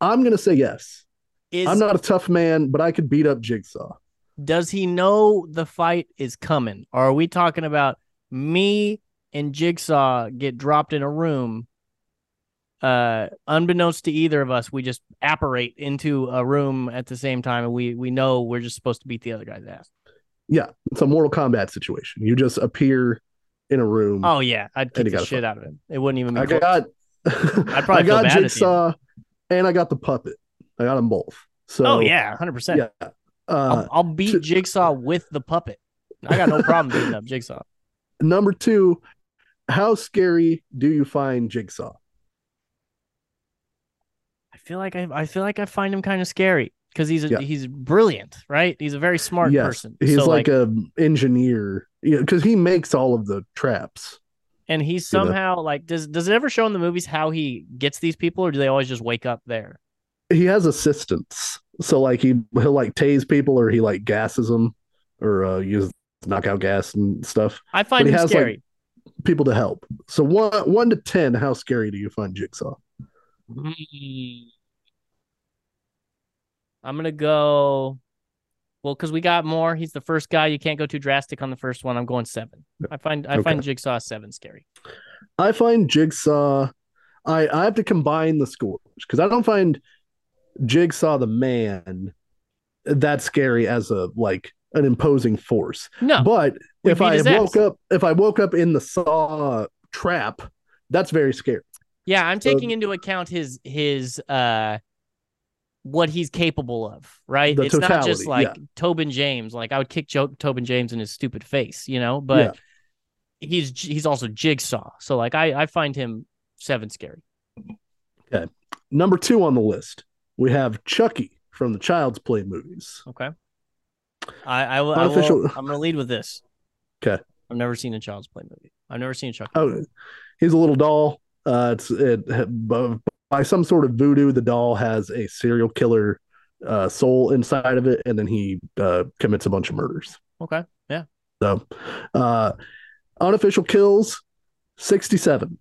I'm going to say yes. Is I'm not a tough man, but I could beat up Jigsaw. Does he know the fight is coming? Or are we talking about me and Jigsaw get dropped in a room? Uh, unbeknownst to either of us, we just apparate into a room at the same time, and we we know we're just supposed to beat the other guy's ass. Yeah, it's a Mortal Kombat situation. You just appear in a room. Oh yeah, I'd kick the shit out of him. It wouldn't even be. I close. got I'd probably I got bad at the end. Jigsaw and I got the puppet. I got them both. So oh yeah, hundred percent. yeah. Uh, I'll, I'll beat to- Jigsaw with the puppet. I got no problem beating up Jigsaw. number two, how scary do you find Jigsaw? I feel like I, I feel like I find him kind of scary because he's a, Yeah. he's brilliant, right? He's a very smart yes, person. he's So, like, a engineer. Yeah, because he makes all of the traps. and he's you know. somehow like does does it ever show in the movies how he gets these people, or do they always just wake up there? He has assistants, so like he he'll like tase people or he like gasses them or uh, uses knockout gas and stuff. I find he him has, like, scary. People to help. So one one to ten, how scary do you find Jigsaw? Mm. I'm gonna go. Well, because we got more. He's the first guy. You can't go too drastic on the first one. I'm going seven. I find I find Jigsaw seven scary. I find Jigsaw. I I have to combine the scores. because I don't find Jigsaw the man that scary as a like an imposing force. No, But We if I woke ass. up if I woke up in the Saw trap, that's very scary. yeah, I'm So- taking into account his his uh what he's capable of, right? The it's not just like yeah. Tobin James. Like I would kick jo- Tobin James in his stupid face, you know. But he's he's also Jigsaw, so like I I find him seven scary. Okay, number two on the list, we have Chucky from the Child's Play movies. Okay. I I, will- I will, Unofficial- I'm gonna lead with this. Okay. I've never seen a Child's Play movie. I've never seen a Chucky. Oh, he's a little doll. Uh, it's it by some sort of voodoo. The doll has a serial killer uh, soul inside of it, and then he uh, commits a bunch of murders. Okay. Yeah. So, uh, unofficial kills, sixty-seven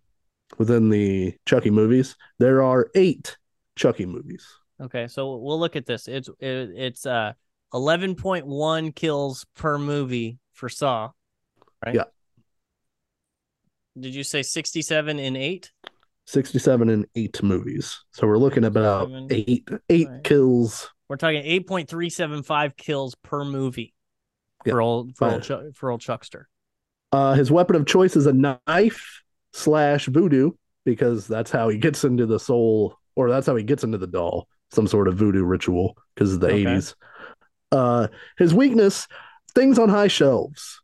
within the Chucky movies. There are eight Chucky movies. Okay. So we'll look at this. It's it, it's uh 11.1 kills per movie for Saw, right? Yeah. Did you say 67 in eight? 67 in eight movies. So we're looking about eight eight Right. kills. We're talking 8.375 kills per movie Yeah. for old for old. Chuck, for old Chuckster. Uh, his weapon of choice is a knife slash voodoo because that's how he gets into the soul, or that's how he gets into the doll. Some sort of voodoo ritual because of the Okay. 80s. Uh, his weakness, things on high shelves.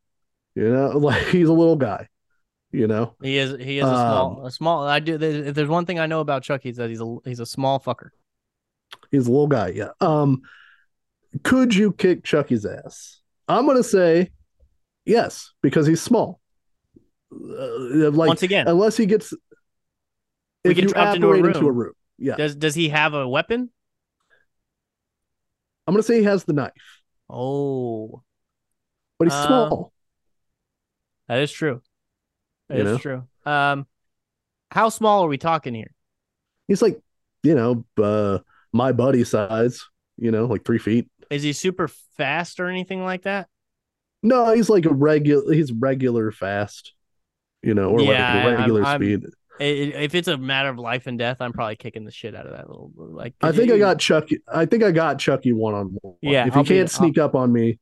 You know, like he's a little guy. You know, He is he is a Um, small a small. I do. If there's one thing I know about Chucky is that he's a he's a small fucker. he's a little guy. Yeah. Um, could you kick Chucky's ass? I'm gonna say yes because he's small. Uh, like Once again, unless he gets We if get you trapped into a into a room. room. Yeah. does does he have a weapon? I'm gonna say he has the knife, Oh, but he's Um, small. that is true. That You is know? true. Um, how small are we talking here? He's like, you know, uh, my buddy size. You know, like three feet. Is he super fast or anything like that? No, he's like a regular. He's regular fast. You know, or Yeah, like I'm- regular I'm- speed. If it's a matter of life and death, I'm probably kicking the shit out of that little like. I think I got Chucky. I think I got Chucky one on one. Yeah, If I'll be- can't sneak up on me,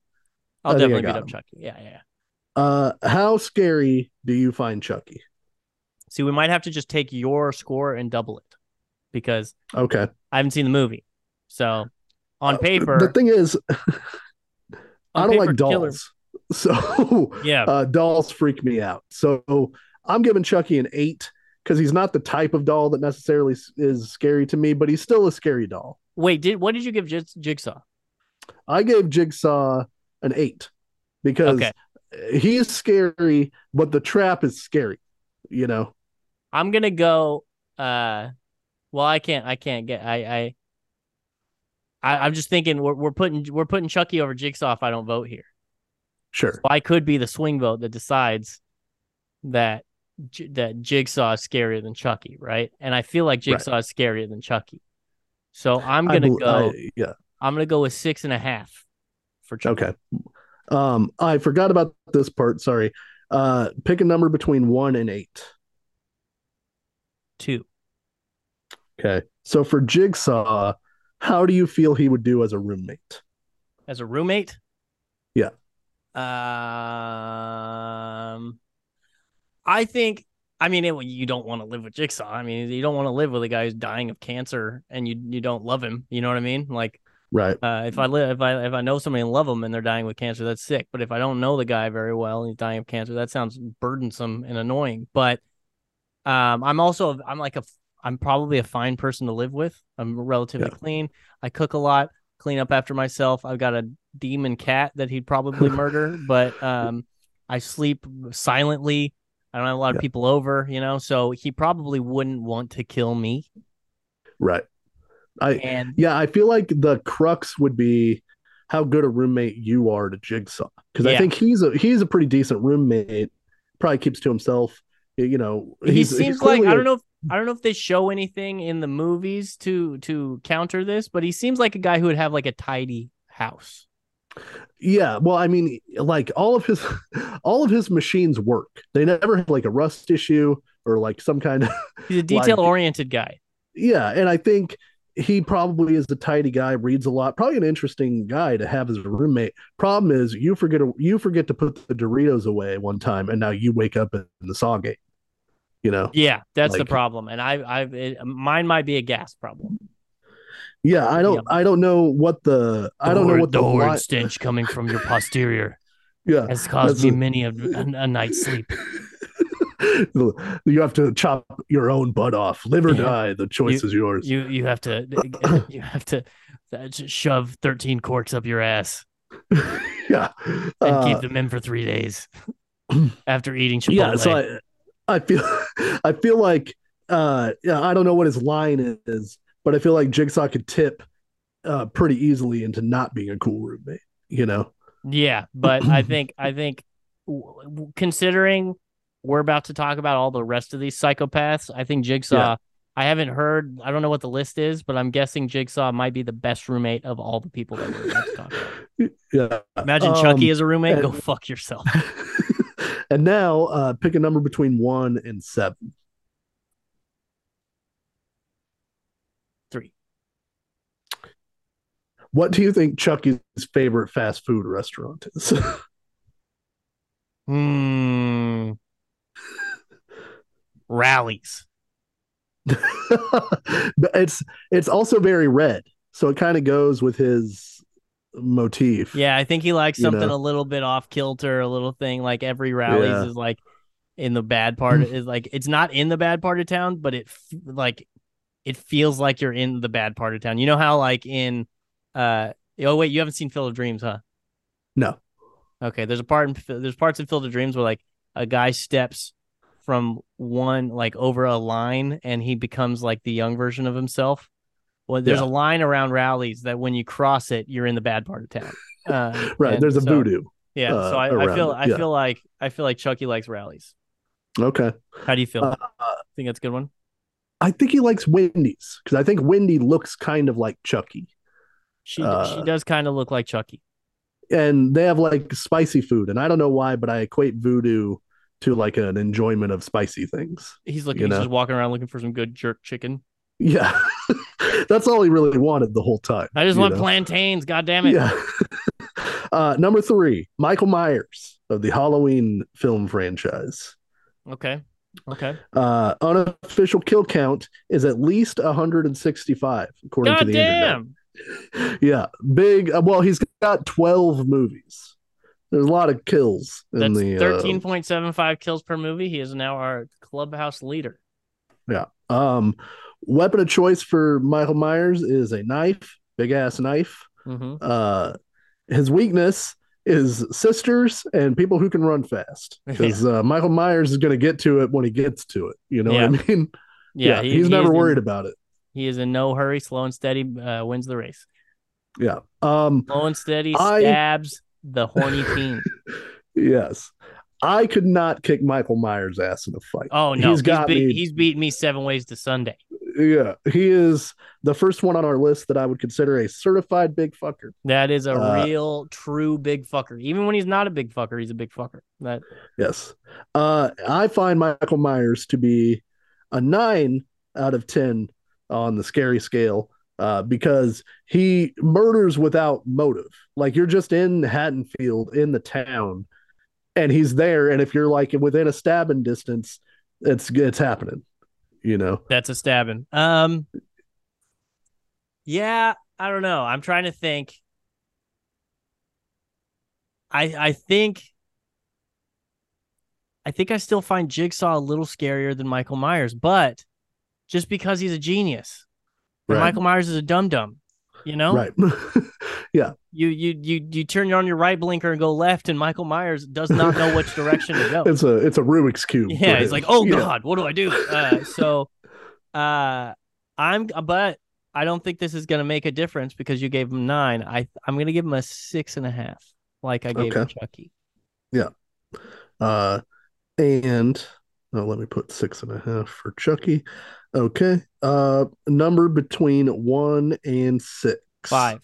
I'll I definitely beat up him. Chucky. Yeah, yeah. yeah. uh, how scary do you find Chucky? See, we might have to just take your score and double it because Okay. I haven't seen the movie. So on Uh, paper, the thing is, I don't paper, like killer- dolls, so Yeah, uh, dolls freak me out. So I'm giving Chucky an eight because he's not the type of doll that necessarily is scary to me, but he's still a scary doll. Wait, did what did you give Jigsaw? I gave Jigsaw an eight because Okay. he's scary, but the trap is scary. You know, I'm gonna go. Uh, well, I can't. I can't get. I. I. I I'm just thinking we're we're putting we're putting Chucky over Jigsaw if I don't vote here. sure. So I could be the swing vote that decides that J- that Jigsaw is scarier than Chucky, right? And I feel like Jigsaw is scarier than Chucky. So I'm gonna go. I- yeah. I'm gonna go with six and a half for Chucky. Okay. Um, I forgot about this part. Sorry. Uh, pick a number between one and eight. Two. Okay. So for Jigsaw, how do you feel he would do as a roommate? as a roommate. Yeah. Um, I think. I mean, it, you don't want to live with Jigsaw. I mean, you don't want to live with a guy who's dying of cancer and you you don't love him. You know what I mean? Like, Right. uh, if I live, if I if I know somebody and love them and they're dying with cancer, that's sick. But if I don't know the guy very well and he's dying of cancer, that sounds burdensome and annoying. But um, I'm also I'm like a I'm probably a fine person to live with. I'm relatively Yeah. clean. I cook a lot, clean up after myself. I've got a demon cat that he'd probably murder, but um, I sleep silently. I don't have a lot of Yeah. people over, you know, so he probably wouldn't want to kill me. Right. I And yeah, I feel like the crux would be how good a roommate you are to Jigsaw. Because I think he's a he's a pretty decent roommate. Probably keeps to himself. You know, he seems like I don't know if I don't know if they show anything in the movies to to counter this, but he seems like a guy who would have like a tidy house. Yeah, well, I mean, like all of his all of his machines work. They never have like a rust issue or like some kind of He's a detail oriented guy. Yeah, and I think he probably is a tidy guy, reads a lot, probably an interesting guy to have as a roommate. Problem is, you forget you forget to put the Doritos away one time, and now you wake up in the saw gate. You know? Yeah, that's like, the problem, and I, it, mine might be a gas problem. Yeah, I don't, I don't know what the, the I don't know what the, the horrid stench coming from your posterior. yeah, has caused me a, many a, a night's sleep. you have to chop your own butt off, live or die. The choice you, is yours. You you have to you have to shove thirteen corks up your ass. yeah, and uh, keep them in for three days after eating Chipotle. Yeah, so I, I feel I feel like uh yeah I don't know what his line is, but I feel like Jigsaw could tip uh pretty easily into not being a cool roommate. You know. Yeah, but I think I think considering we're about to talk about all the rest of these psychopaths. I think Jigsaw. Yeah. I haven't heard. I don't know what the list is, but I'm guessing Jigsaw might be the best roommate of all the people that we're about to talk about. Yeah. Imagine um, Chucky as a roommate. And, Go fuck yourself. and now, uh, pick a number between one and seven. Three. What do you think Chucky's favorite fast food restaurant is? Hmm Rally's. it's it's also very red, so it kind of goes with his motif. Yeah, I think he likes something know? a little bit off kilter, a little thing like every Rally's yeah. is like in the bad part is like it's not in the bad part of town, but it like it feels like you're in the bad part of town. You know how like in uh oh wait, you haven't seen Field of Dreams, huh? No. Okay, there's a part in there's parts in Field of Dreams where like a guy steps from one like over a line and he becomes like the young version of himself. Well, there's yeah. a line around Rally's that when you cross it, you're in the bad part of town. Uh, right. There's a so, voodoo. Yeah. Uh, so I, I feel I feel like I feel like Chucky likes Rally's. Okay. How do you feel? Uh, think that's a good one. I think he likes Wendy's because I think Wendy looks kind of like Chucky. She she uh, does kind of look like Chucky. And they have like spicy food, and I don't know why, but I equate voodoo to like an enjoyment of spicy things. He's looking, he's know? just walking around looking for some good jerk chicken. Yeah. That's all he really wanted the whole time. I just want know? plantains. God damn it. Yeah. uh, number three, Michael Myers of the Halloween film franchise. Okay. Okay. Uh, unofficial kill count is at least 165, according God to the damn. internet. Yeah, big. Uh, well, he's got 12 movies. There's a lot of kills. That's uh, thirteen point seven five kills per movie. He is now our clubhouse leader. Yeah. Um, weapon of choice for Michael Myers is a knife, big ass knife. Mm-hmm. Uh, his weakness is sisters and people who can run fast because yeah. uh, Michael Myers is going to get to it when he gets to it. You know yeah. what I mean? Yeah, yeah he, he's he never worried about it. He is in no hurry, slow and steady, uh, wins the race. Yeah. Um, slow and steady stabs the horny teen. yes. I could not kick Michael Myers' ass in a fight. Oh no, he's got he's, be- me. He's beaten me seven ways to Sunday. Yeah, he is the first one on our list that I would consider a certified big fucker. That is a uh, real, true big fucker. Even when he's not a big fucker, he's a big fucker. That yes, uh, I find Michael Myers to be a nine out of ten on the scary scale uh, because he murders without motive. Like you're just in Haddonfield in the town, and he's there, and if you're like within a stabbing distance, it's it's happening. You know, that's a stabbing. Um, yeah, I don't know. I'm trying to think. I I think. I think I still find Jigsaw a little scarier than Michael Myers, but just because he's a genius. Right. Michael Myers is a dum dum. You know, right? yeah. You you you you turn on your right blinker and go left, and Michael Myers does not know which direction to go. It's a it's a Rubik's cube. Yeah, he's like, oh yeah. god, what do I do? Uh, so, uh, I'm but I don't think this is gonna make a difference because you gave him nine. I I'm gonna give him a six and a half, like I gave okay. him Chucky. Yeah. Uh, and oh, let me put six and a half for Chucky. Okay. Uh number between one and six. Five.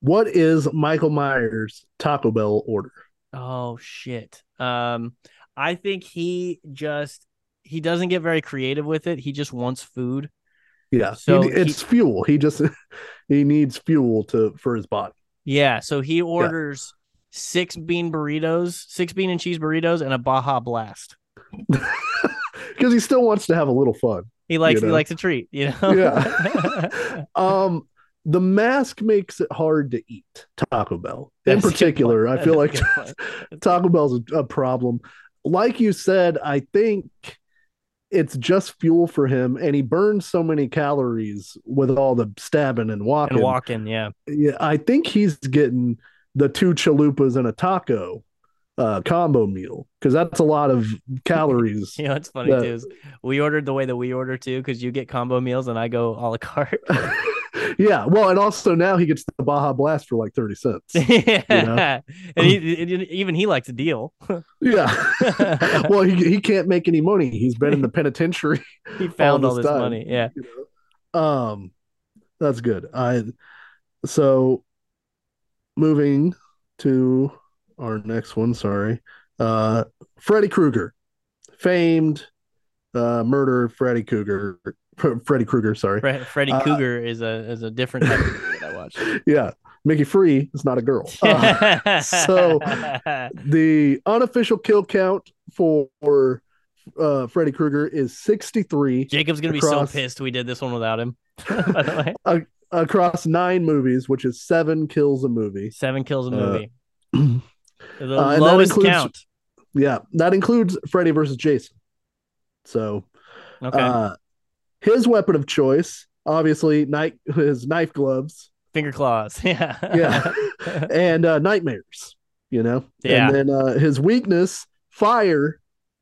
What is Michael Myers Taco Bell order? Oh shit. Um I think he just he doesn't get very creative with it. He just wants food. Yeah. So He- it's fuel. He just he needs fuel to for his body. Yeah, so he orders six bean burritos, six bean and cheese burritos, and a Baja Blast. Because he still wants to have a little fun. He likes You he likes a treat, you know. Yeah. Um the mask makes it hard to eat Taco Bell. In That's particular. I feel like a good point. Taco Bell's a, a problem. Like you said, I think it's just fuel for him, and he burns so many calories with all the stabbing and walking. and walking, yeah. Yeah, I think he's getting the two chalupas and a taco uh, combo meal because that's a lot of calories. You know, it's funny Yeah. too. Is we ordered the way that we order too, because you get combo meals and I go a la carte. yeah, well, and also now he gets the Baja Blast for like thirty cents. yeah, and he, even he likes a deal. Yeah. well, he he can't make any money. He's been in the penitentiary. he found all this this money. Yeah, you know? Um, that's good. I so moving to our next one. Sorry, uh, Freddy Krueger, famed uh, murder Freddy Krueger. Freddy Krueger, sorry. Fre- Freddy Uh, Cougar is a is a different type of that I watched. Yeah, Mickey Free is not a girl. Uh, so the unofficial kill count for uh, Freddy Krueger is sixty-three Jacob's gonna be so pissed we did this one without him. By the way, across nine movies, which is seven kills a movie. seven kills a Uh, movie. the uh, and that lowest includes- count. Yeah, that includes Freddy versus Jason. So, Okay, uh, his weapon of choice, obviously, night his knife gloves, finger claws. Yeah, Yeah. and uh, nightmares. You know, Yeah. and then uh, his weakness, fire,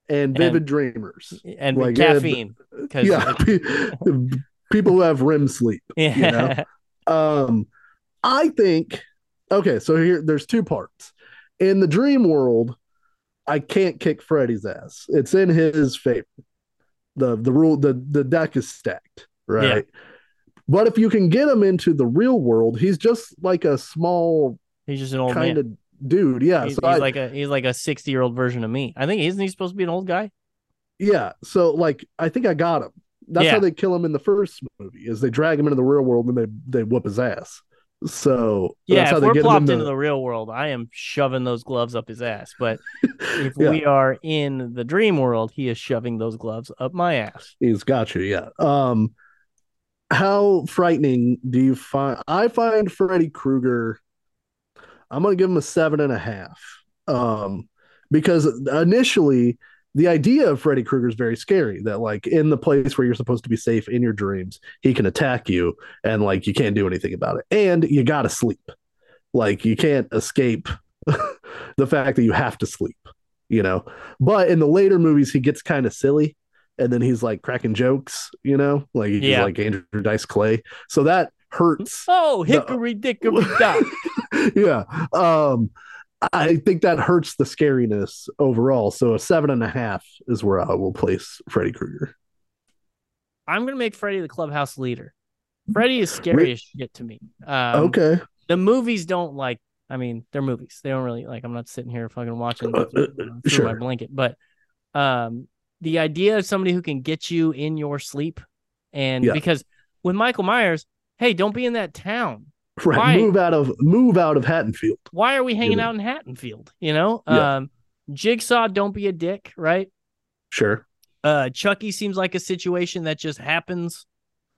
and vivid dreamers. and Like, yeah, caffeine. 'cause Yeah, people who have REM sleep. yeah. know? Um, I think okay. So here, there's two parts. In the dream world, I can't kick Freddy's ass. It's in his favor. the The rule, the the deck is stacked, right? But if you can get him into the real world, he's just like a small He's just an old kind of dude. Yeah. he's, so he's I- like a he's like a sixty year old version of me. I think isn't he supposed to be an old guy? Yeah. So like I think I got him. That's Yeah. how they kill him in the first movie, is they drag him into the real world and they they whoop his ass. So Yeah, that's how if they we're get plopped into, into the real world, I am shoving those gloves up his ass. But if Yeah. we are in the dream world, he is shoving those gloves up my ass. He's got you, yeah. Um how frightening do you find I find Freddy Krueger I'm gonna give him a seven and a half. Um because initially the idea of Freddy Krueger is very scary that like in the place where you're supposed to be safe in your dreams, he can attack you and like you can't do anything about it. And you gotta sleep. Like you can't escape the fact that you have to sleep, you know. But in the later movies, he gets kind of silly and then he's like cracking jokes, you know, like he's Yeah. like Andrew Dice Clay. So that hurts. Oh, hickory dickory dock. yeah. Um, I think that hurts the scariness overall. So a seven and a half is where I will place Freddy Krueger. I'm gonna make Freddy the clubhouse leader. Freddy is scary as shit to me. Um, okay. The movies don't like. I mean, they're movies. They don't really like. I'm not sitting here fucking watching Uh, through, uh, through my blanket, but um, the idea of somebody who can get you in your sleep, and Yeah. because with Michael Myers, hey, don't be in that town. Right. Why? Move out of move out of Haddonfield. Why are we hanging out in Haddonfield? You know, Yeah. um, Jigsaw, don't be a dick, right? Sure. Uh, Chucky seems like a situation that just happens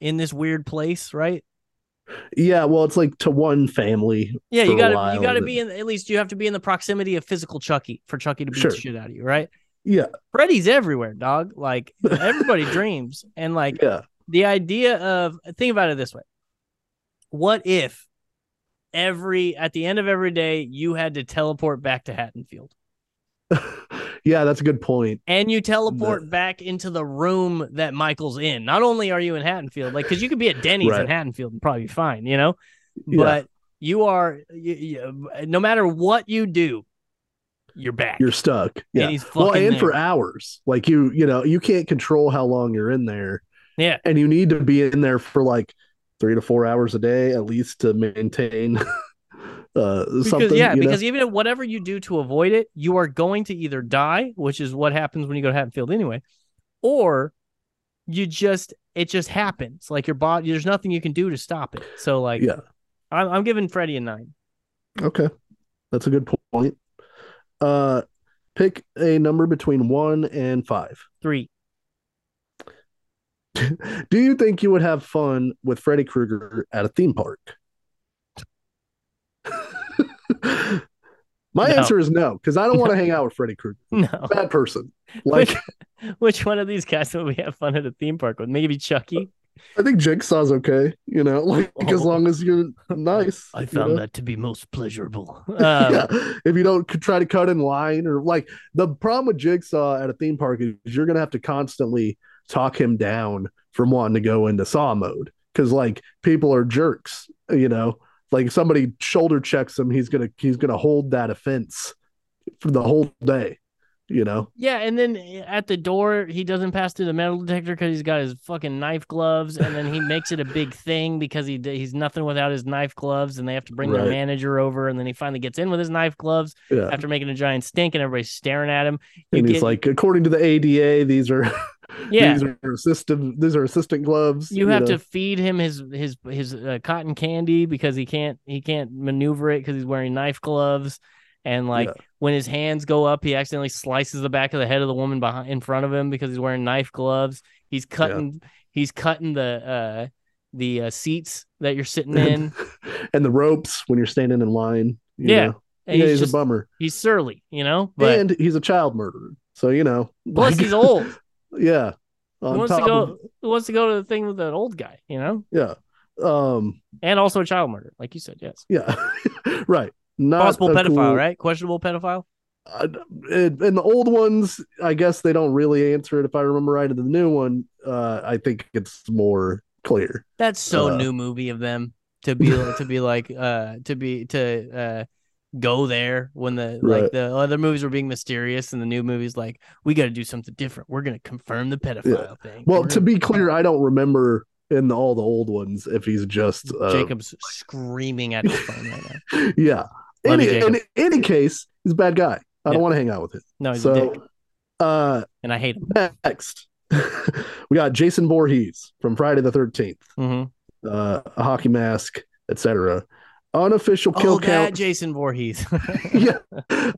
in this weird place, right? Yeah. Well, it's like to one family. Yeah, you gotta you gotta be in at least you have to be in the proximity of physical Chucky for Chucky to beat Sure. the shit out of you, right? Yeah. Freddy's everywhere, dog. Like everybody dreams. And like Yeah. the idea of think about it this way. What if every at the end of every day you had to teleport back to Haddonfield yeah. That's a good point. and you teleport back into the room that Michael's in? Not only are you in Haddonfield, like because you could be at Denny's in Right. Haddonfield and probably be fine, you know? Yeah. But you are you, you, no matter what you do, you're back. You're stuck. Yeah. and he's well, and for hours. Like you, you know, you can't control how long you're in there. Yeah. And you need to be in there for like three to four hours a day at least to maintain uh because something. yeah, you know? because even if whatever you do to avoid it, you are going to either die, which is what happens when you go to Hatfield anyway, or you just it just happens. Like your body, there's nothing you can do to stop it. So like, Yeah. I'm, I'm giving Freddy a nine. Okay. That's a good point. Uh pick a number between 1 and 5. Three. Do you think you would have fun with Freddy Krueger at a theme park? My No. answer is no, because I don't want to hang out with Freddy Krueger. No. Bad person. Like Which one of these guys would we have fun at a theme park with? Maybe Chucky. I think Jigsaw's okay, you know, like as Oh. long as you're nice. I you found know? that to be most pleasurable. Um, yeah. If you don't try to cut in line or like the problem with Jigsaw at a theme park is you're gonna have to constantly talk him down from wanting to go into saw mode because like people are jerks, you know. Like somebody shoulder checks him, he's gonna he's gonna hold that offense for the whole day, you know. Yeah, and then at the door, he doesn't pass through the metal detector because he's got his fucking knife gloves, and then he makes it a big thing because he he's nothing without his knife gloves, and they have to bring their Right. manager over, and then he finally gets in with his knife gloves Yeah. after making a giant stink, and everybody's staring at him. You and he's get- like, according to the ADA, these are Yeah. these are assistant these are assistant gloves. You have know? to feed him his his his uh, cotton candy because he can't he can't maneuver it because he's wearing knife gloves, and like Yeah. when his hands go up, he accidentally slices the back of the head of the woman behind in front of him because he's wearing knife gloves. He's cutting he's cutting the uh the uh, seats that you're sitting in. and the ropes when you're standing in line. you Yeah. know. Yeah, he's, he's, just a bummer. he's surly, you know. But and he's a child murderer. So you know, plus like- he's old. Yeah. Who wants to go? of- Who wants to go to the thing with that old guy? You know, yeah. Um. and also a child murder, like you said. Yes, Yeah. right. Not possible pedophile, cool- right? Questionable pedophile. Uh, and and the old ones, I guess they don't really answer it. If I remember right, in the new one, uh, I think it's more clear. That's so Uh, new movie of them to be to be like uh to be to uh go there when the like the other movies were being mysterious and the new movies like we got to do something different. We're gonna confirm the pedophile thing. Well, We're to be clear, I don't remember in all the old ones if he's just uh, Jacob's screaming at his phone right now. Yeah. Love Any, you, in any case, he's a bad guy. I Yeah. don't want to hang out with him. No, he's a so, dick, uh, and I hate him. next, we got Jason Voorhees from Friday the Thirteenth, hmm uh, a hockey mask, etc. Unofficial kill Oh, that count. Jason Voorhees. yeah,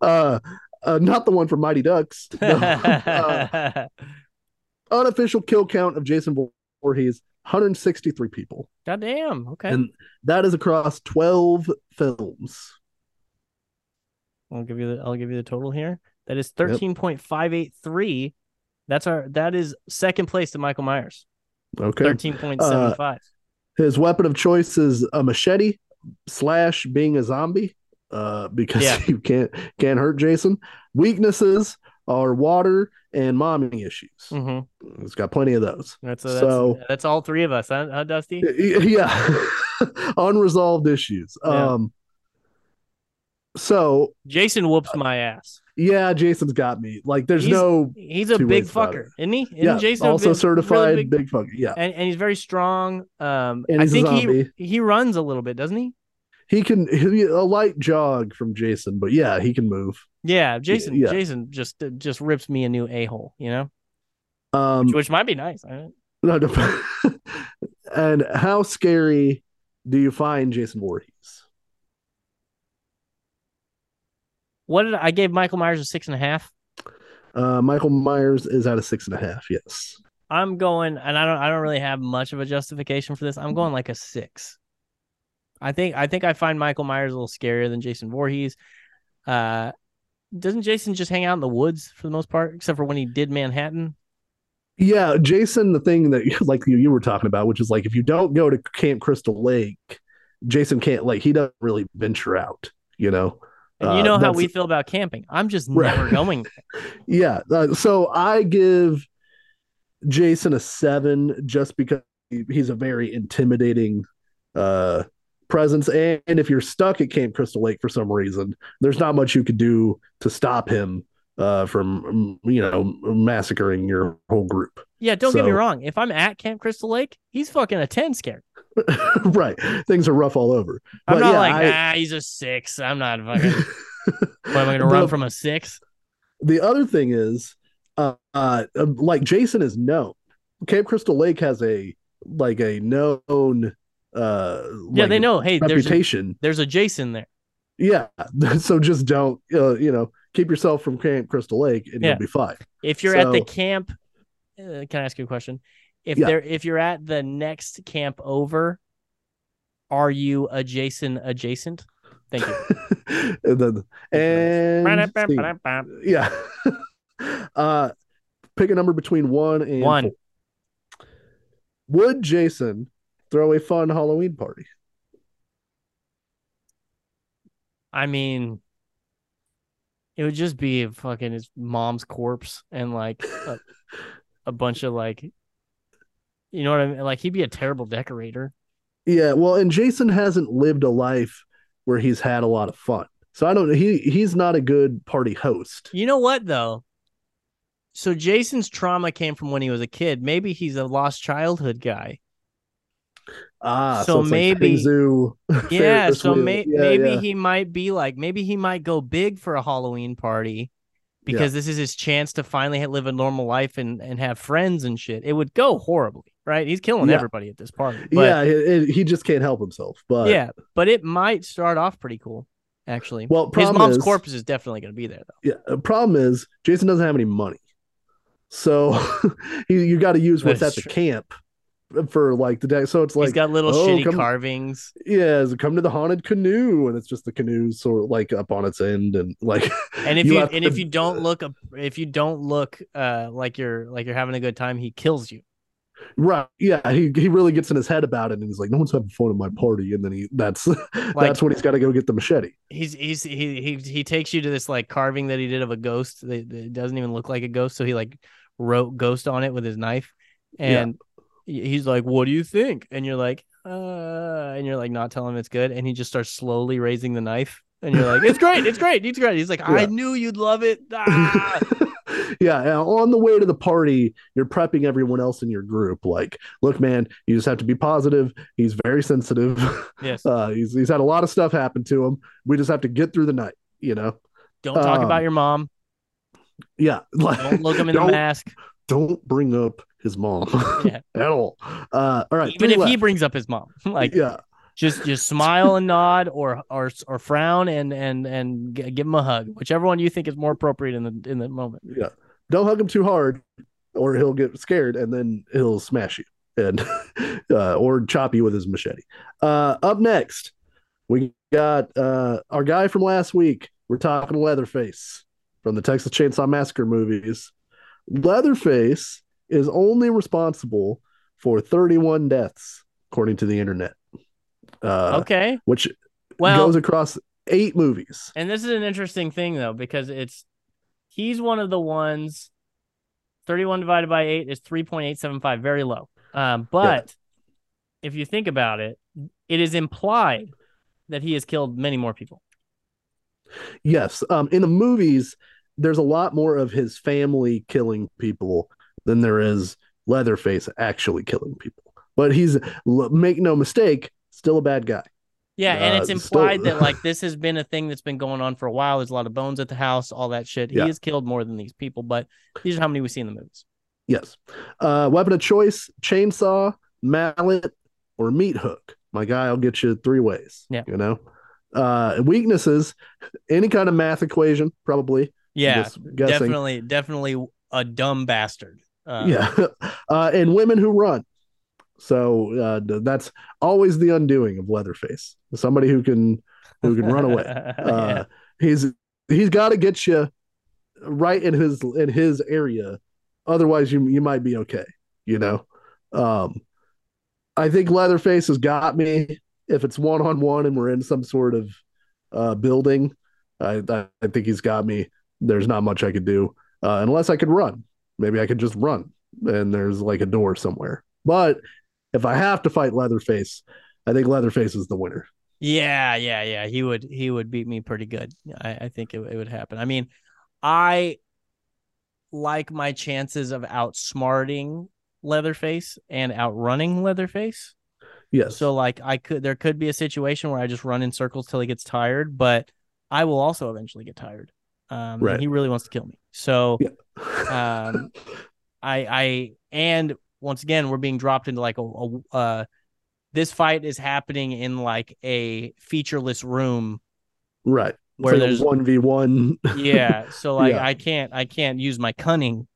uh, uh, not the one from Mighty Ducks. No. Uh, unofficial kill count of Jason Voorhees: 163 people, God damn. Okay. and that is across 12 films. I'll give you the I'll give you the total here. That is thirteen point five eight three. That's our that is second place to Michael Myers. Okay. Thirteen point seven five. His weapon of choice is a machete slash being a zombie, uh, because Yeah. you can't can't hurt Jason. Weaknesses are water and mommy issues. Mm-hmm. He's got plenty of those. That's, that's So- that's all three of us, huh, huh Dusty? Yeah, unresolved issues. Yeah. Um, so Jason whoops my ass. Yeah, Jason's got me. Like, there's He's- no He's a big fucker, isn't he? Isn't yeah. Jason also big- certified really big, big fucker. Yeah, and, and he's very strong. Um, And I think he he runs a little bit, doesn't he? he can he, a light jog from Jason, but yeah, he can move. Yeah, Jason. yeah. Jason just just rips me a new a hole, you know, Um, which might be nice. No, no. and how scary do you find Jason Voorhees? What did I, I gave Michael Myers a six and a half? Uh, Michael Myers is at a six and a half. Yes. I'm going, and I don't I don't really have much of a justification for this. I'm going like a six. I think I think I find Michael Myers a little scarier than Jason Voorhees. Uh, doesn't Jason just hang out in the woods for the most part, except for when he did Manhattan? Yeah, Jason. The thing that like you, you were talking about, which is like if you don't go to Camp Crystal Lake, Jason can't like he doesn't really venture out. You know. And you Uh, know how we feel about camping. I'm just Right. never going. Yeah. Uh, so I give Jason a seven just because he's a very intimidating uh, presence. And, if you're stuck at Camp Crystal Lake for some reason, there's not much you could do to stop him uh, from, um, you know, massacring your whole group. Yeah, don't get me wrong. If I'm at Camp Crystal Lake, he's fucking a 10 scare. right. Things are rough all over. I'm But not yeah, like, I- ah, he's a six. I'm not fucking. what am I going to run from a six? The other thing is, uh, uh, like Jason is known. Camp Crystal Lake has a like a known uh Yeah, like, they know. Hey, there's a, reputation. there's a Jason there. Yeah, so just don't uh, you know keep yourself from Camp Crystal Lake and Yeah. you'll be fine. If you're at the camp, uh, can I ask you a question? If Yeah. there, if you're at the next camp over, are you adjacent adjacent? Thank you. and then and yeah, uh, pick a number between one and One. four. Would Jason throw a fun Halloween party? I mean, it would just be fucking his mom's corpse and like a, a bunch of like, you know what I mean? Like he'd be a terrible decorator. Yeah, well, and Jason hasn't lived a life where he's had a lot of fun. So I don't he he's not a good party host. You know what though? So Jason's trauma came from when he was a kid. Maybe he's a lost childhood guy. Ah, So so, maybe- like. Yeah, so may- Yeah, maybe yeah. he might be like maybe he might go big for a Halloween party because this is his chance to finally live a normal life and and have friends and shit. It would go horribly, right? He's killing Yeah. everybody at this party. But, yeah, it, it- he just can't help himself. But yeah, but it might start off pretty cool, actually. Well, his mom's is- corpse is definitely going to be there, though. yeah, the problem is Jason doesn't have any money. So he, you got to use what's at is the true. camp for like the day. So it's like He's got little oh, shitty come- carvings. yeah, come to the haunted canoe and it's just the canoe sort of like up on its end and like And if you, have and to- if you don't look up, if you don't look uh like you're like you're having a good time, he kills you. Right. Yeah. He he really gets in his head about it and he's like, no one's having fun at my party. And then he that's that's when he's got to go get the machete. He's he's he he he takes you to this like carving that he did of a ghost that, that doesn't even look like a ghost. So he like wrote ghost on it with his knife, and he- he's like, "What do you think?" And you're like, "Uh," and you're like not telling him it's good, and he just starts slowly raising the knife, and you're like, "It's great, it's great, it's great." He's like, "I Yeah. knew you'd love it." Ah! yeah. and On the way to the party, you're prepping everyone else in your group. Like, look, man, you just have to be positive. He's very sensitive. yes. Uh, he's he's had a lot of stuff happen to him. We just have to get through the night. You know. Don't talk um, about your mom. Yeah. Like, Don't look him in the mask. Don't bring up his mom Yeah. at all. Uh, all right. Even if he brings up his mom, like yeah. just just smile and nod or or or frown and and and give him a hug whichever one you think is more appropriate in the in the moment Yeah. Don't hug him too hard or he'll get scared and then he'll smash you and uh, or chop you with his machete. Uh, up next, we got uh, our guy from last week. We're talking Leatherface from the Texas Chainsaw Massacre movies. Leatherface is only responsible for 31 deaths, according to the internet, uh, okay which well goes across eight movies. and this is an interesting thing though because it's he's one of the ones 31 divided by 8 is 3.875 very low um but if you think about it it is implied that he has killed many more people Yes. Um, in the movies, there's a lot more of his family killing people than there is Leatherface actually killing people. But he's make no mistake, still a bad guy. Yeah, and it's Uh, implied still- that like this has been a thing that's been going on for a while. There's a lot of bones at the house, all that shit. He Yeah. has killed more than these people, but these are how many we see in the movies. Yes. Uh, weapon of choice: chainsaw, mallet, or meat hook. My guy, I'll get you three ways. Yeah. You know. Uh, weaknesses: any kind of math equation, probably. Yeah, definitely, definitely a dumb bastard. Uh, yeah. Uh and women who run. So uh that's always the undoing of leatherface. Somebody who can who can run away. Uh yeah. he's he's got to get you right in his in his area. Otherwise you you might be okay you know? Um i think leatherface has got me. If it's one-on-one and we're in some sort of uh building i i, I think he's got me. There's not much i could do uh unless i could run maybe i could just run and there's like a door somewhere but if i have to fight leatherface i think leatherface is the winner Yeah, yeah, yeah. He would he would beat me pretty good. I, I think it, it would happen. I mean, I like my chances of outsmarting Leatherface and outrunning Leatherface. yes So like I could there could be a situation where I just run in circles till he gets tired, but I will also eventually get tired. Um, Right. and he really wants to kill me. So Yeah. um, I I and once again we're being dropped into like a, a uh, this fight is happening in like a featureless room. right. Where like there's- one v one. Yeah, so like Yeah. I can't I can't use my cunning.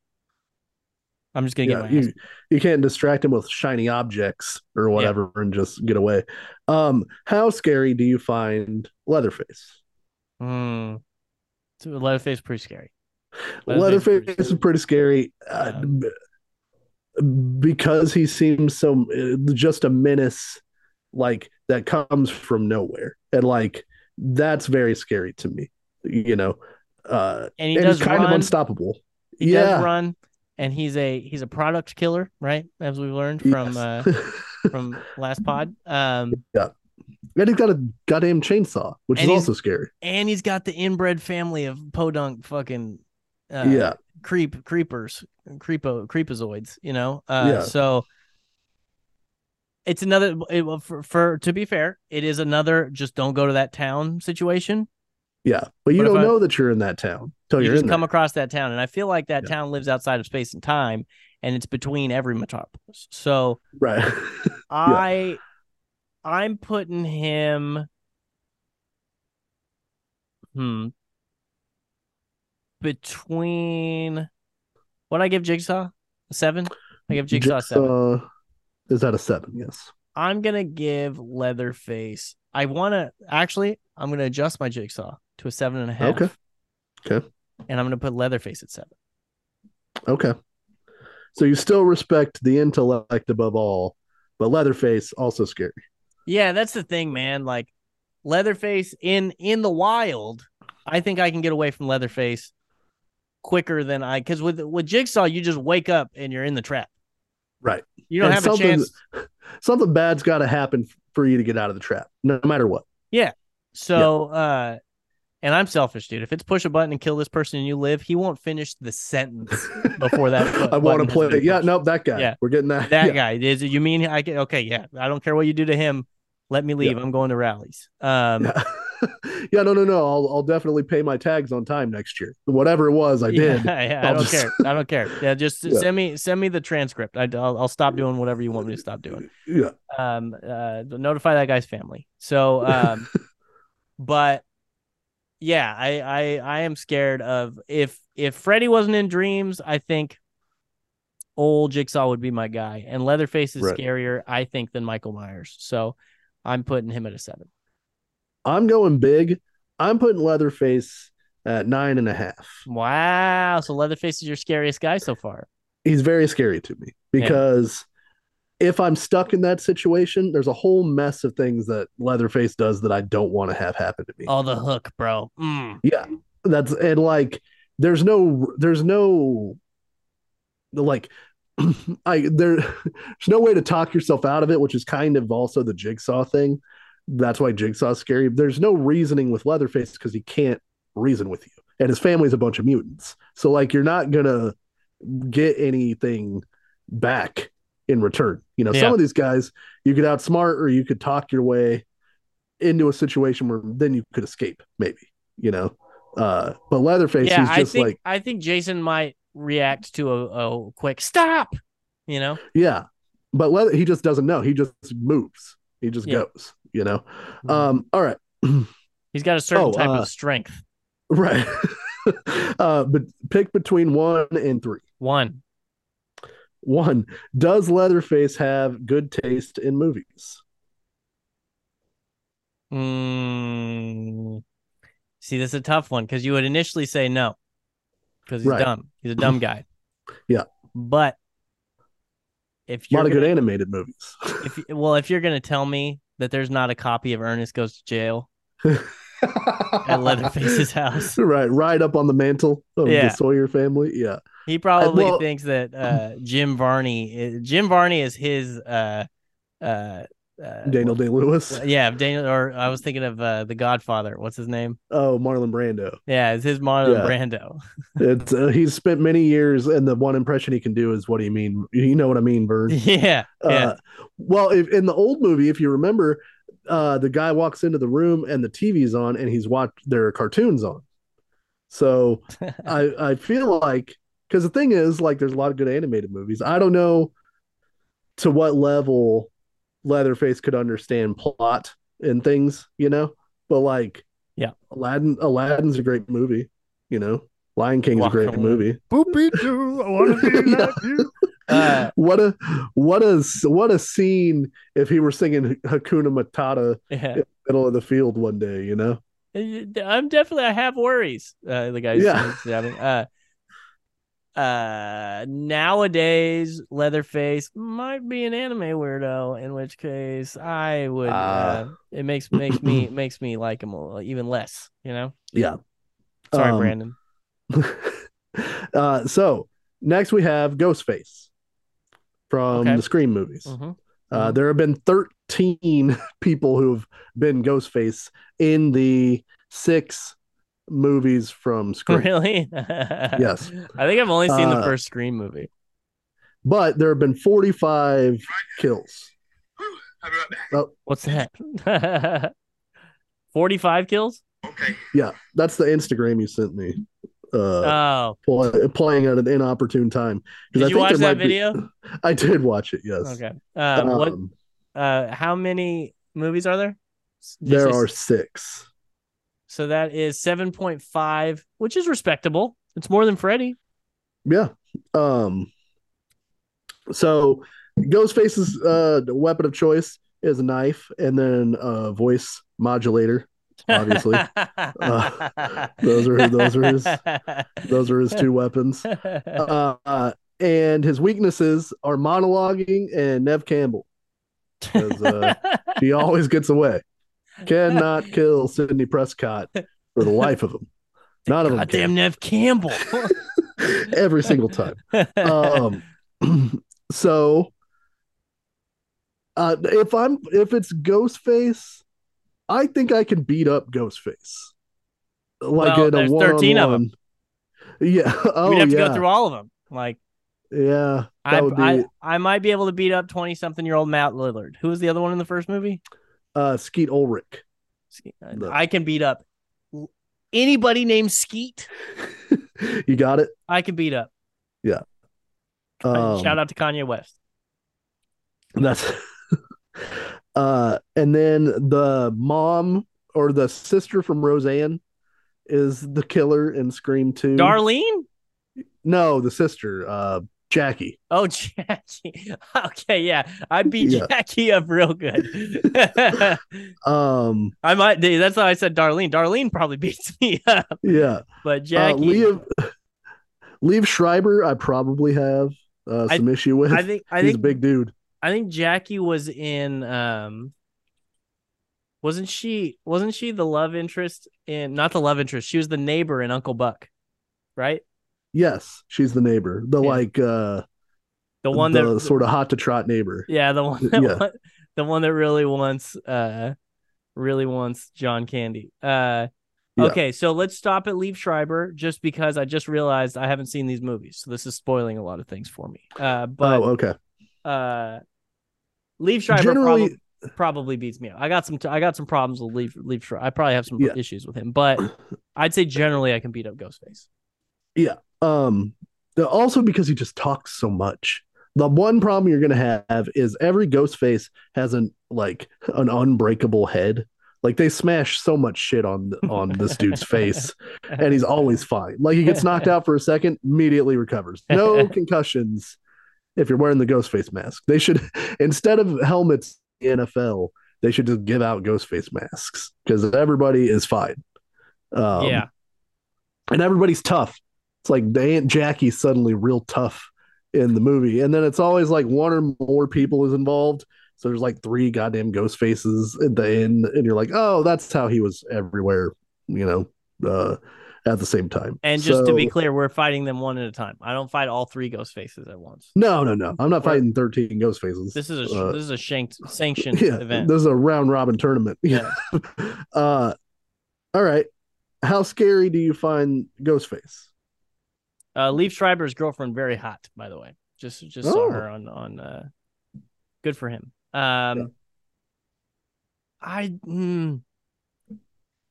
I'm just gonna get my you, you can't distract him with shiny objects or whatever and just get away. Um, how scary do you find Leatherface? Hmm. So Leatherface is pretty scary. Leatherface, pretty is pretty scary uh, because he seems so uh, just a menace, like that comes from nowhere, and like that's very scary to me. You know, uh, And he and does he's kind run. of unstoppable. he yeah, does run, and he's a he's a product killer, right? As we've learned from uh from last pod. Um, yeah. and he's got a goddamn chainsaw, which is also scary. and he's got the inbred family of podunk fucking uh, yeah, creep creepers creepo creepazoids you know uh Yeah. so it's another it, for, for to be fair it is another just don't go to that town situation yeah, but you But don't I- know that you're in that town until you you're just come there. across that town and i feel like that Yeah. town lives outside of space and time and it's between every metropolis so right. i i'm putting him hmm between what I give Jigsaw a seven. I give Jigsaw a seven. Is that a seven? Yes. I'm gonna give Leatherface. I want to actually. I'm gonna adjust my Jigsaw to a seven and a half. Okay. Okay. And I'm gonna put Leatherface at seven. Okay. So you still respect the intellect above all, but Leatherface also scary. Yeah, that's the thing, man. Like Leatherface in in the wild, I think I can get away from Leatherface quicker than I because with with Jigsaw, you just wake up and you're in the trap. Right. You don't And have a chance. Something bad's got to happen for you to get out of the trap, no matter what. Yeah. So, uh, and I'm selfish, dude. If it's push a button and kill this person and you live, he won't finish the sentence before that. bu- I want to play. been Yeah, nope, that guy. Yeah. We're getting that. that yeah. guy is. it You mean I get okay? Yeah, I don't care what you do to him. Let me leave. I'm going to Rally's. Um, Yeah. yeah, no, no, no. I'll I'll definitely pay my tags on time next year. Whatever it was, I did. yeah, I I'll don't just- care. I don't care. Yeah, just Yeah. send me send me the transcript. I, will I'll stop doing whatever you want me to stop doing. Yeah. Um, uh, notify that guy's family. So, um, but yeah, I I I am scared of if if Freddy wasn't in dreams, I think old Jigsaw would be my guy, and Leatherface is Right. scarier, I think, than Michael Myers. So, I'm putting him at a seven. I'm going big. I'm putting Leatherface at nine and a half. Wow, so Leatherface is your scariest guy so far. He's very scary to me because if I'm stuck in that situation, there's a whole mess of things that Leatherface does that I don't want to have happen to me. Oh, the hook, bro. Mm. Yeah, that's and like there's no there's no like I there there's no way to talk yourself out of it, which is kind of also the jigsaw thing. That's why jigsaw's scary. There's no reasoning with Leatherface because he can't reason with you, and his family's a bunch of mutants. So like you're not gonna get anything back in return. You know, Yeah. some of these guys you could outsmart or you could talk your way into a situation where then you could escape, maybe. You know, uh, but Leatherface, yeah, he's I just think like, I think Jason might react to a, a quick stop. You know, yeah, but Leather, he just doesn't know. He just moves. He just Yeah. goes. You know. Um. All right. he's got a certain oh, type uh, of strength. Right. uh. But pick between one and three. One, One. Does Leatherface have good taste in movies? mm, see, this is a tough one because you would initially say no, because he's Right. dumb. He's a dumb guy. Yeah. but if you're a lot of gonna, good animated movies. if well, if you're gonna tell me that there's not a copy of Ernest Goes to Jail at Leatherface's house, right. Right up on the mantle of Yeah. the Sawyer family. Yeah. he probably well- thinks that uh, Jim Varney, is, Jim Varney is his. Uh, uh, uh, Daniel Day Lewis. Yeah, Daniel. Or I was thinking of uh, the Godfather. What's his name? Oh, Marlon Brando. Yeah, it's his Marlon Yeah. Brando. It's uh, he's spent many years, and the one impression he can do is what do you mean? You know what I mean, Vern? yeah, yeah. Uh, well, if, in the old movie, if you remember, uh, the guy walks into the room and the TV's on, and he's watched there are cartoons on. So I I feel like because the thing is like there's a lot of good animated movies. I don't know to what level Leatherface could understand plot and things, you know, but like Yeah. Aladdin Aladdin's a great movie, you know. Lion King's Walk a great around. movie. Boopy doo, I want to be Yeah. like you. Uh, what a what a what a scene if he were singing Hakuna Matata yeah. In the middle of the field one day, you know. I'm definitely I have worries. Uh, the guys Yeah. having uh uh nowadays Leatherface might be an anime weirdo, in which case I would uh, Ah. it makes makes me makes me like him little- even less, you know. Yeah. Sorry, Um, Brandon. uh, so next we have Ghostface from Okay. the Scream movies. Mhm. Uh, there have been 13 people who've been Ghostface in the six movies from Scream, Really? Yes. I think I've only seen the Uh, first Scream movie. but there have been 45 kills. Right back. What's that? 45 kills? Okay. Yeah, that's the Instagram you sent me. Uh, Oh, play, playing at an inopportune time. did I you watch that might be- video? I did watch it. Yes. Okay. Uh, what? Um, Uh, how many movies are there? Did there are six. So that is 7.5, which is respectable. It's more than Freddy. Yeah. Um. So, Ghostface's uh weapon of choice is a knife, and then a voice modulator. Obviously. Uh, those are- those are his- Those are his two weapons. Uh, uh, and his weaknesses are monologuing and Nev Campbell. 'cause, uh, He always gets away. Cannot kill Sidney Prescott for the life of him. None of them Goddamn. Nev Campbell. Every single time. um so uh if i'm if it's ghostface i think i can beat up ghostface like Well, in a there's 13 of one-on-one. yeah oh We'd have to go through all of them. Like, yeah I, be I, I might be able to beat up 20 something year old Matt Lillard. Who was the other one in the first movie? Uh skeet ulrich The- I can beat up anybody named Skeet. you got it I can beat up. um, Shout out to Kanye West. That's uh and then the mom or the sister from Roseanne is the killer in Scream 2. Darlene? No, the sister, uh Jackie. Oh, Jackie. Okay, yeah. I beat Yeah. Jackie up real good. Um I might. That's why I said Darlene. Darlene probably beats me up, yeah. but Uh, Jackie. Liev Liev Schreiber I probably have uh I- some issue with. I think. I He's think. a big dude. I think Jackie was in. Um, wasn't she? Wasn't she the love interest in? Not the love interest. She was the neighbor in Uncle Buck, right? Yes, she's the neighbor. The Yeah. like uh The one the that. sort of hot to trot neighbor. Yeah, the one. That Yeah. the one that really wants. Uh, really wants John Candy. Uh. Yeah. Okay, so let's stop at Liev Schreiber just because I just realized I haven't seen these movies, so this is spoiling a lot of things for me. Uh, but oh, okay. uh Liev Schreiber Generally probably, probably beats me out. I got some I got some problems with Liev Liev Schreiber. I probably have some Yeah. issues with him, but I'd say generally I can beat up Ghostface. Um, also because he just talks so much. The one problem you're gonna have is every ghost face has an like an unbreakable head. Like they smash so much shit on on this dude's face, and he's always fine. Like he gets knocked out for a second, immediately recovers. No concussions if you're wearing the ghost face mask. They should instead of helmets, NFL, they should just give out ghost face masks because everybody is fine. Um, yeah. and everybody's tough. It's like the Aunt Jackie suddenly real tough in the movie, and then it's always like one or more people is involved. So there's like three goddamn ghost faces at the end, and you're like, oh, that's how he was everywhere, you know, uh, at the same time. And just to be clear, we're fighting them one at a time. I don't fight all three ghost faces at once. no, no, no, I'm not We're- fighting 13 ghost faces. This is a Uh, this is a shanked sanctioned yeah, event. this is a round robin tournament. Yeah. uh, all right. How scary do you find Ghostface? Uh Liev Schreiber's girlfriend very hot, by the way. Just just Oh. saw her on on uh good for him. Um Yeah. I mm,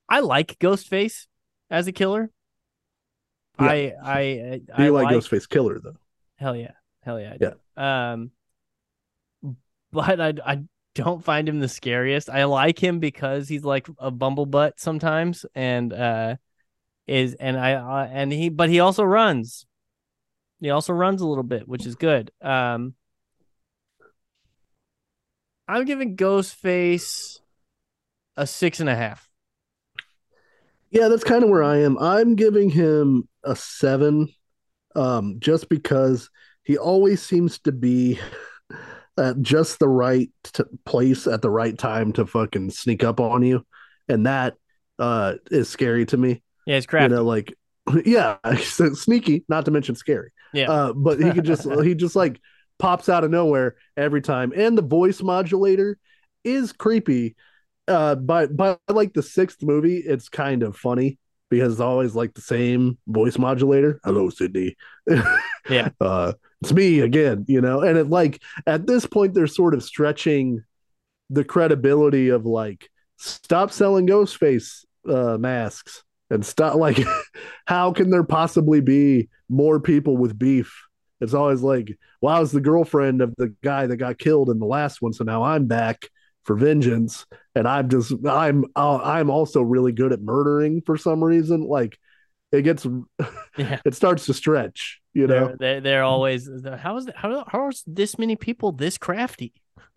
I like Ghostface as a killer. I I I you like like Ghostface Killah though? hell yeah hell yeah I do. um but I I don't find him the scariest. I like him because he's like a bumblebutt sometimes and uh is and I uh, and he but he also runs. He also runs a little bit, which is good. Um I'm giving Ghostface a six and a half. Yeah, that's kind of where I am. I'm giving him a seven, um, just because he always seems to be at just the right place at the right time to fucking sneak up on you, and that uh is scary to me. Yeah, it's crafty. You know, like yeah, sneaky, not to mention scary. Yeah. Uh, but he could just he just like pops out of nowhere every time, and the voice modulator is creepy. Uh, by by like the sixth movie, it's kind of funny because it's always like the same voice modulator. Hello, Sidney. Yeah. Uh, it's me again, you know. And it like at this point, they're sort of stretching the credibility of like stop selling Ghostface uh, masks and stuff like how can there possibly be more people with beef? It's always like, well, I was the girlfriend of the guy that got killed in the last one, so now I'm back for vengeance, and I'm just I'm uh, I'm also really good at murdering for some reason. Like it gets Yeah. it starts to stretch, you know. They're, they're, they're always how is how how is this many people this crafty?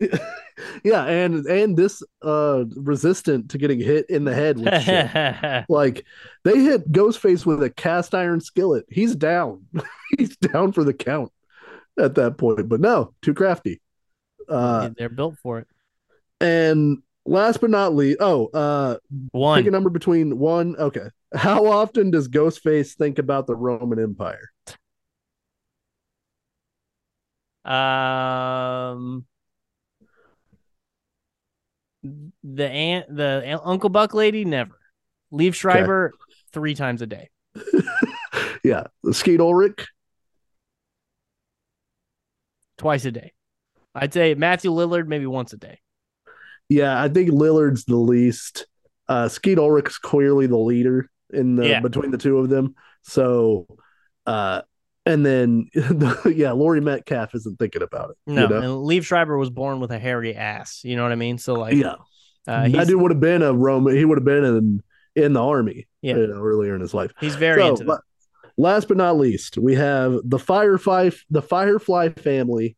yeah, and and this uh resistant to getting hit in the head with shit. Like they hit Ghostface with a cast iron skillet. He's down. He's down for the count at that point. But no, too crafty. Uh they're built for it. and last but not least, oh, uh One. pick a number between one. Okay. How often does Ghostface think about the Roman Empire? Um, the aunt, the Uncle Buck lady, never. Liev Schreiber three times a day. yeah. Skeet Ulrich. twice a day. I'd say Matthew Lillard maybe once a day. Yeah, I think Lillard's the least. Uh Skeet Ulrich's clearly the leader in the Yeah. between the two of them. So uh and then yeah, Laurie Metcalf isn't thinking about it. No, you know? and Liev Schreiber was born with a hairy ass. You know what I mean? So like, yeah. uh, that dude would have been a Roman he would have been in in the army Yeah. you know, earlier in his life. he's very So, into that. last but not least, we have the Firefly the Firefly family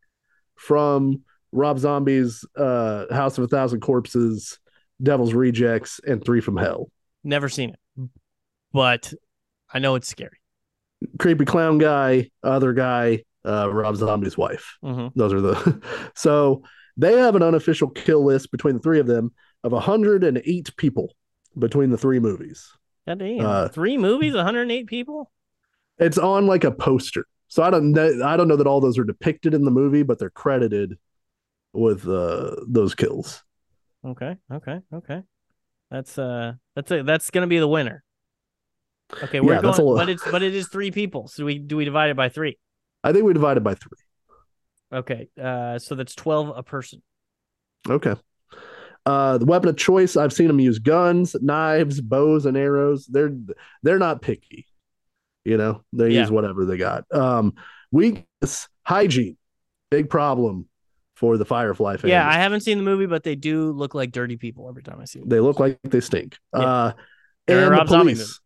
from Rob Zombie's uh House of a Thousand Corpses, Devil's Rejects, and Three from Hell. Never seen it, but I know it's scary. Creepy clown guy, other guy, uh Rob Zombie's wife. hmm Those are the so they have an unofficial kill list between the three of them of 108 people between the three movies. God damn. Uh, Three movies, 108 people. It's on like a poster. So I don't know I don't know that all those are depicted in the movie, but they're credited with uh those kills. Okay, okay, okay. That's uh, that's a, that's gonna be the winner. Okay, we're Yeah, going, lo- but it's but it is three people. So we do we divide it by three? I think we divide it by three. Okay, uh, so that's 12 a person. Okay. Uh, the weapon of choice, I've seen them use guns, knives, bows, and arrows. They're they're not picky. You know, they Yeah. use whatever they got. Um, weakness, hygiene, big problem for the Firefly family. Yeah, I haven't seen the movie, but they do look like dirty people every time I see them. they look like they stink. Yeah. Uh, They're and the police,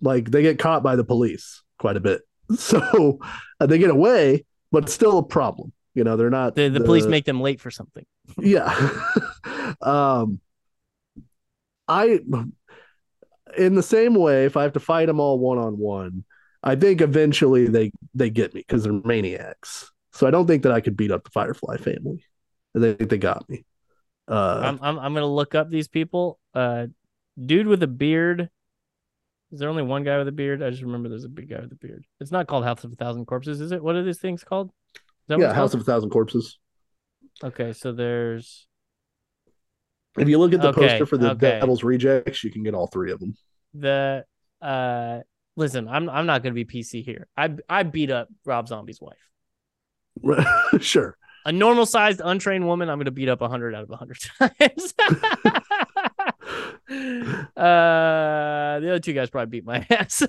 like they get caught by the police quite a bit, so uh, they get away, but it's still a problem. You know, they're not The, the police make them late for something. yeah um i in the same way if i have to fight them all one-on-one i think eventually they they get me because they're maniacs so i don't think that i could beat up the firefly family i think they got me uh I'm, I'm I'm gonna look up these people. Uh, dude with a beard. Is there only one guy with a beard? I just remember there's a big guy with a beard. It's not called House of a Thousand Corpses, is it? What are these things called? Yeah house called? of a thousand corpses Okay, so there's if you look at the Okay, poster for the okay. devil's rejects you can get all three of them the uh. Listen, I'm I'm not gonna be PC here. I I beat up Rob Zombie's wife. sure A normal sized untrained woman, I'm gonna beat up hundred out of hundred times. Uh, the other two guys probably beat my ass.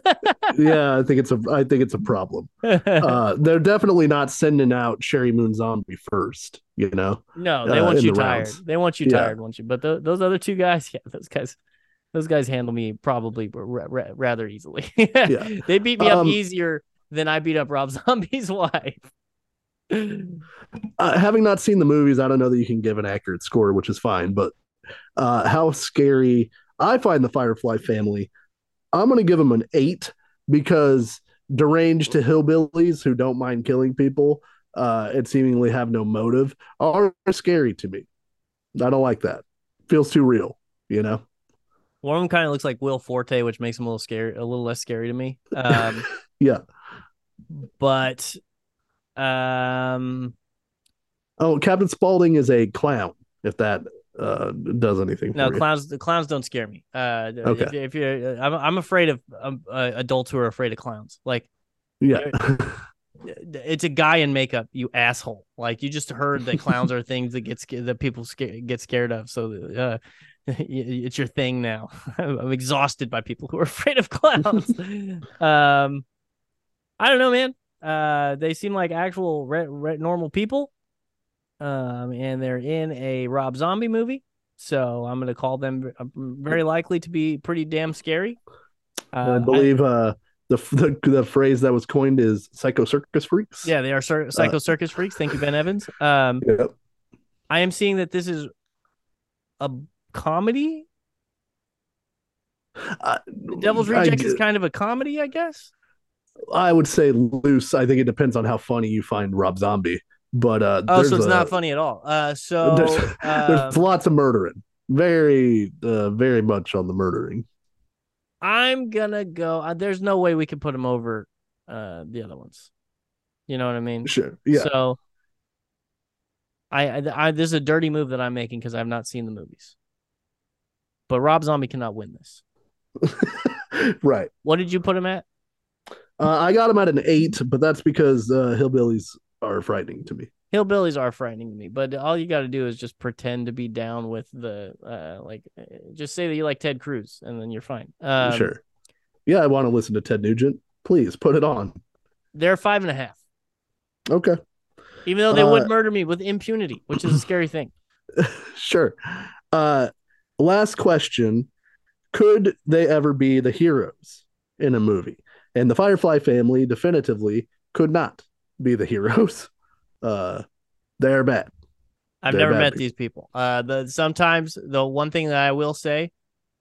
yeah, I think it's a I think it's a problem. Uh, they're definitely not sending out Sheri Moon Zombie first. You know, no, they uh, want you the tired. rounds. They want you Yeah. tired, want you. But tho- those other two guys, yeah, those guys, those guys handle me probably ra- ra- rather easily. Yeah. they beat me up Um, easier than I beat up Rob Zombie's wife. uh, having not seen the movies, I don't know that you can give an accurate score, which is fine. But uh, how scary I find the Firefly family, I'm going to give them an eight because deranged to hillbillies who don't mind killing people uh, and seemingly have no motive are scary to me. I don't like that. Feels too real, you know. One of them kind of looks like Will Forte, which makes him a little scary, a little less scary to me. Um, Yeah. but um, Oh, Captain Spaulding is a clown. If that uh, does anything. no for you. clowns. The clowns don't scare me. Uh, Okay. If, if you're, I'm, I'm afraid of um, uh, adults who are afraid of clowns. Like Yeah. it's a guy in makeup, you asshole. Like you just heard that clowns are things that get that people sca- get scared of. So uh, it's your thing now. I'm exhausted by people who are afraid of clowns. um, I don't know, man. Uh, they seem like actual re- re- normal people. Um, and they're in a Rob Zombie movie, so I'm gonna call them uh, very likely to be pretty damn scary. Uh, I believe uh, the, the the phrase that was coined is "psycho circus freaks." Yeah, they are cir- psycho circus freaks. Thank you, Ben Evans. Um, Yep. I am seeing that this is a comedy. Uh, Devil's I, Rejects is kind of a comedy, I guess. I would say loose. I think it depends on how funny you find Rob Zombie. But uh, Oh, so it's a- not funny at all. Uh, so There's, um, there's lots of murdering. Very, uh, very much on the murdering. I'm gonna go. Uh, there's no way we can put him over uh, the other ones. You know what I mean? Sure. Yeah. So I, I, I this is a dirty move that I'm making because I've not seen the movies. But Rob Zombie cannot win this. right. What did you put him at? Uh, I got him at an eight, but that's because uh, hillbillies are frightening to me. hillbillies are frightening to me but all you got to do is just pretend to be down with the uh like uh, just say that you like ted cruz and then you're fine um, sure. Yeah, I want to listen to Ted Nugent. Please put it on. they're five and a half Okay. even though they Uh, would murder me with impunity which is a scary thing sure. Uh, last question: Could they ever be the heroes in a movie? And the Firefly family definitively could not be the heroes. Uh, they're bad. i've They're never bad met people. these people uh the sometimes the one thing that i will say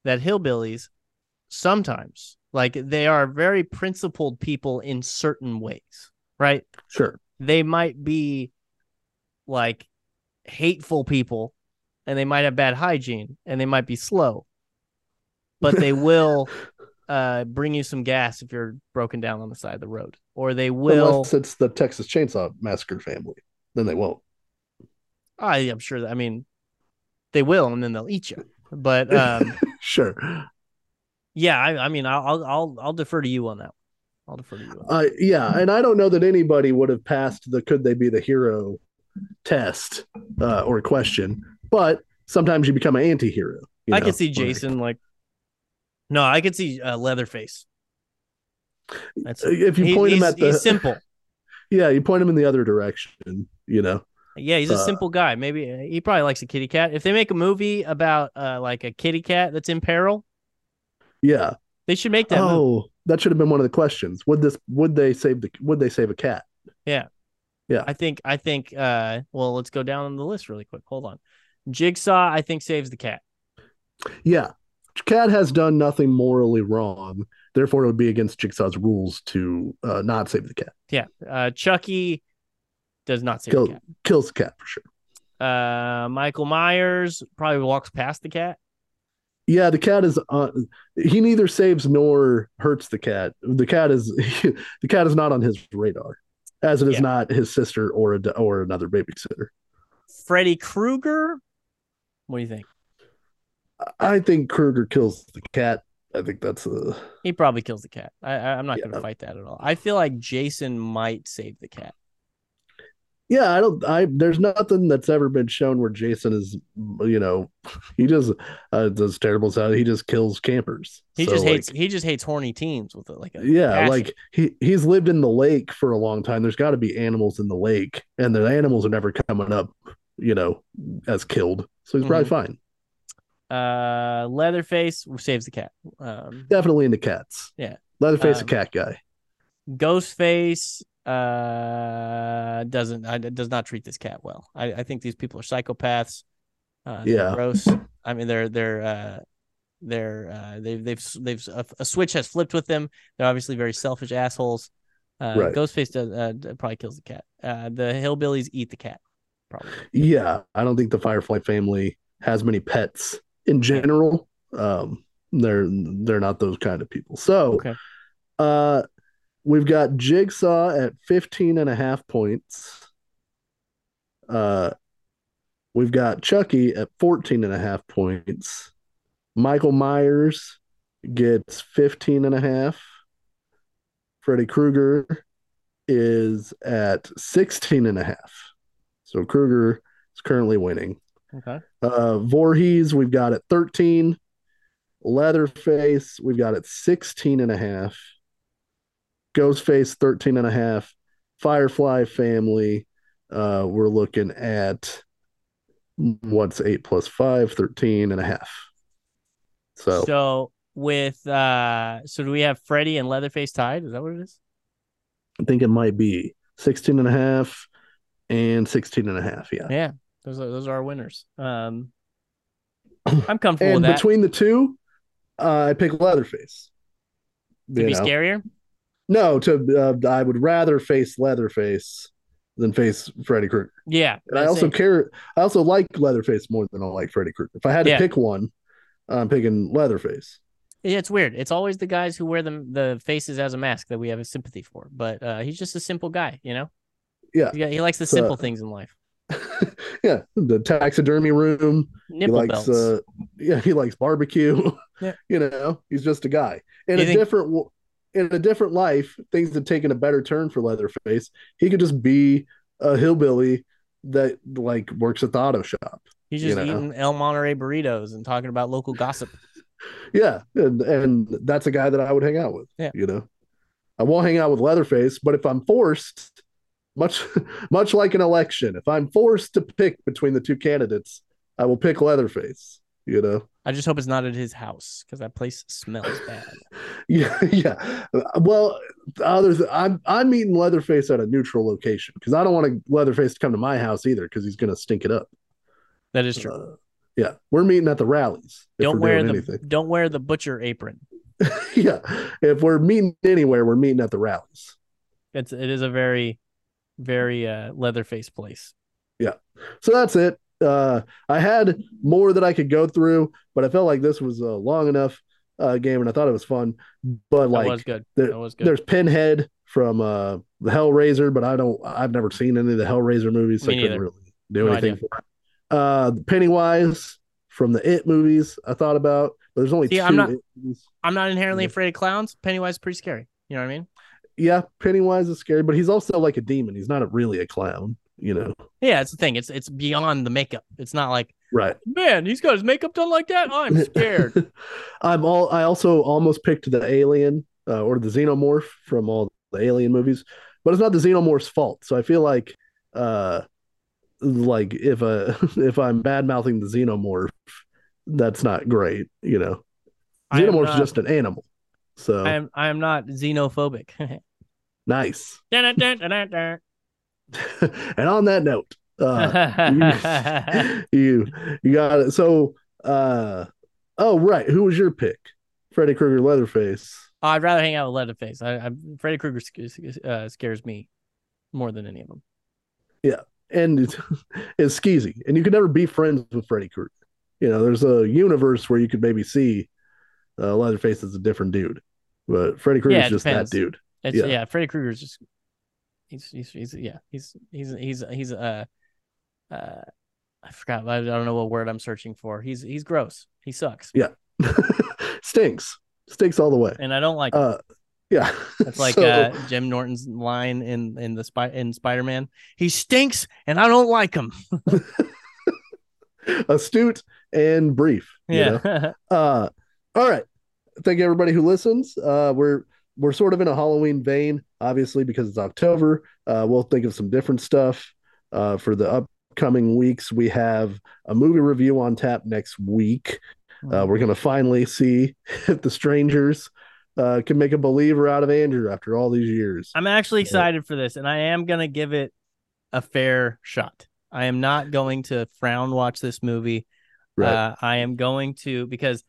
that hillbillies sometimes like they are very principled people in certain ways right Sure. they might be like hateful people and they might have bad hygiene and they might be slow but they will uh bring you some gas if you're broken down on the side of the road or they will Unless it's the Texas Chainsaw Massacre family, then they won't. I, i'm sure that, i mean they will and then they'll eat you but um sure. yeah i, I mean I'll, I'll i'll defer to you on that i'll defer to you on that. Uh, yeah, and I don't know that anybody would have passed the "Could they be the hero?" test uh, or question, but sometimes you become an anti-hero. you i know, could see like- jason like no i could see uh, leatherface that's If you he- point him at the he's simple yeah, you point him in the other direction. You know, Yeah, he's a Uh, simple guy. Maybe uh, he probably likes a kitty cat. If they make a movie about uh like a kitty cat that's in peril, yeah. they should make that movie. oh, that should have been one of the questions. Would this? Would they save the? Would they save a cat? Yeah, yeah. I think I think uh well, let's go down the list really quick. Hold on. Jigsaw, I think saves the cat. Yeah, cat has done nothing morally wrong. Therefore, it would be against Jigsaw's rules to uh, not save the cat. Yeah. Uh Chucky does not save Kill, the cat. kills the cat for sure. Uh Michael Myers probably walks past the cat. Yeah, the cat is. Uh, he neither saves nor hurts the cat. The cat is. the cat is not on his radar, as it is Yeah. not his sister or a or another babysitter. Freddy Krueger. What do you think? I think Krueger kills the cat. I think that's a. He probably kills the cat. I, I I'm not Yeah. gonna fight that at all. I feel like Jason might save the cat. Yeah, I don't. I there's nothing that's ever been shown where Jason is, you know, he just uh, does terrible sound. He just kills campers. He So, just like, hates he just hates horny teens with it like a Yeah, passion. like he he's lived in the lake for a long time. There's got to be animals in the lake, and the animals are never coming up, you know, as killed. So he's probably Mm-hmm. fine. Uh Leatherface saves the cat. Um Definitely into cats. Yeah. Leatherface, Um, a cat guy. Ghostface uh doesn't I, does not treat this cat well. I, I think these people are psychopaths. Uh, Yeah. gross. I mean, they're they're uh, they're uh, they've they've they've a, a switch has flipped with them. They're obviously very selfish assholes. Uh, Right. Ghostface does uh, probably kills the cat. Uh, the hillbillies eat the cat. Probably. Yeah, I don't think the Firefly family has many pets in general. Um, they're they're not those kind of people. So, Okay. uh, we've got Jigsaw at 15 and a half points. Uh, we've got Chucky at 14 and a half points. Michael Myers gets 15 and a half. Freddy Krueger is at 16 and a half. So Krueger is currently winning. Okay. Uh, Voorhees, we've got at 13. Leatherface, we've got at 16 and a half. Ghostface, 13 and a half. Firefly family, uh, we're looking at what's 8 plus 5, 13 and a half. So, So with uh, so do we have Freddy and Leatherface tied? Is that what it is? I think it might be 16 and a half and 16 and a half. Yeah. Yeah, those are those are our winners. Um, I'm comfortable And with that. between the two, uh, I pick Leatherface. to be know? scarier. No, to uh, I would rather face Leatherface than face Freddy Krueger. Yeah, And I also care. I also like Leatherface more than I like Freddy Krueger. If I had to Yeah. pick one, I'm picking Leatherface. Yeah, it's weird. It's always the guys who wear the the faces as a mask that we have a sympathy for. But uh, he's just a simple guy, you know. Yeah. He, he likes the So- simple things in life. yeah, the taxidermy room. Nipple he likes. belts. Uh, yeah, he likes barbecue. Yeah. you know, he's just a guy in You a think- different. In a different life, things had taken a better turn for Leatherface. He could just be a hillbilly that like works at the auto shop. he's you just know. eating El Monterey burritos and talking about local gossip. Yeah, and, and that's a guy that I would hang out with. Yeah. you know, I won't hang out with Leatherface, but if I'm forced, much much like an election, if I'm forced to pick between the two candidates, I will pick Leatherface. You know, I just hope it's not at his house because that place smells bad. yeah, yeah. Well, other th- I'm I'm meeting Leatherface at a neutral location because I don't want Leatherface to come to my house either because he's gonna stink it up. That is true. Uh, yeah, we're meeting at the Rally's. don't wear the anything. don't wear the butcher apron. yeah, if we're meeting anywhere, we're meeting at the Rally's. It's it is a very very uh Leatherface place. Yeah. So that's it. Uh, I had more that I could go through, but I felt like this was a long enough uh, game, and I thought it was fun. But That like, was good. there- That was good. there's Pinhead from uh, the Hellraiser, but I don't. I've never seen any of the Hellraiser movies, so Me I couldn't really do No anything for it. Uh, Pennywise from the It movies, I thought about, but there's only See, 2 I'm not- I'm not inherently Yeah. afraid of clowns. Pennywise is pretty scary. You know what I mean? Yeah, Pennywise is scary, but he's also like a demon. He's not a, really a clown, you know. Yeah, it's the thing. It's it's beyond the makeup. It's not like Right. man, he's got his makeup done like that. I'm scared. I'm all. I also almost picked the alien uh, or the xenomorph from all the alien movies, but it's not the xenomorph's fault. So I feel like, uh, like if uh if I'm bad mouthing the xenomorph, that's not great. You know, xenomorph's not- just an animal. So I am I am not xenophobic. nice. Dun, dun, dun, dun, dun. and on that note, uh, you you got it. So, uh, oh right, who was your pick? Freddy Krueger, Leatherface. I'd rather hang out with Leatherface. I, I Freddy Krueger sc- uh, scares me more than any of them. Yeah, and it's, it's skeezy, and you can never be friends with Freddy Krueger. You know, there's a universe where you could maybe see uh, Leatherface as a different dude, but Freddy Krueger's Yeah, it just depends. that dude. It's Yeah. yeah, Freddy Krueger's just he's he's he's yeah he's he's he's he's uh uh I forgot I don't know what word I'm searching for. He's he's gross. He sucks, Yeah, Stinks, stinks all the way. and I don't like. him. Uh, Yeah, it's like So- uh, Jim Norton's line in in the spy in Spider Man. He stinks, and I don't like him. astute and brief. you know? Yeah, Uh, all right. Thank you everybody who listens. Uh, we're we're sort of in a Halloween vein, obviously because it's October. Uh, we'll think of some different stuff uh, for the upcoming weeks. We have a movie review on tap next week. Uh, we're gonna finally see if the strangers uh, can make a believer out of Andrew after all these years. I'm actually excited for this, and I am gonna give it a fair shot. I am not going to frown watch this movie. Right. Uh, I am going to because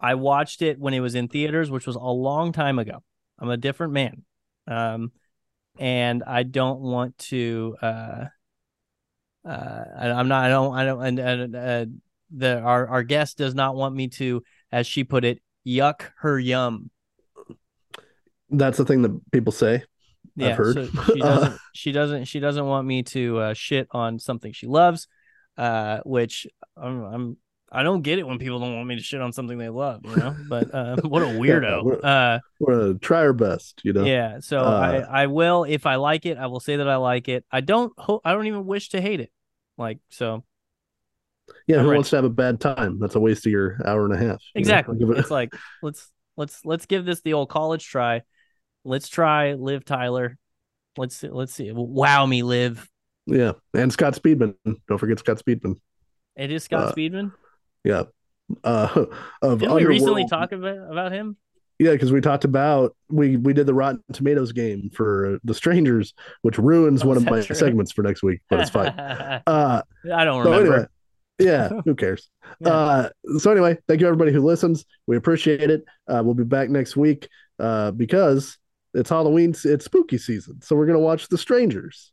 I watched it when it was in theaters, which was a long time ago. I'm a different man, um, and I don't want to. Uh, uh, I, I'm not. I don't. I don't. And, and uh, the our our guest does not want me to, as she put it, yuck her yum. That's the thing that people say. Yeah, heard. so she doesn't. she doesn't. She doesn't want me to uh, shit on something she loves, uh, which I'm, I'm. I don't get it when people don't want me to shit on something they love, you know. But uh, what a weirdo. we're- Uh, We're gonna try our best, you know. yeah. So Uh, I, I will if I like it, I will say that I like it. I don't. Ho- I don't even wish to hate it. Like so. Yeah, I'm who wants to have a bad time? That's a waste of your hour and a half. Exactly. It- It's like let's let's let's give this the old college try. Let's try Liv Tyler. Let's see, let's see. Wow me, Liv. Yeah, and Scott Speedman. Don't forget Scott Speedman. It is Scott Uh, Speedman. Yeah, uh, of Didn't we recently talk about about him? Yeah, because we talked about we we did the Rotten Tomatoes game for The Strangers, which ruins Oh, one of my true? segments for next week, but it's fine. Uh, I don't so remember. anyway, yeah, who cares? Yeah. Uh, so anyway, thank you everybody who listens. We appreciate it. Uh, we'll be back next week uh, because it's Halloween. It's spooky season, so we're gonna watch The Strangers.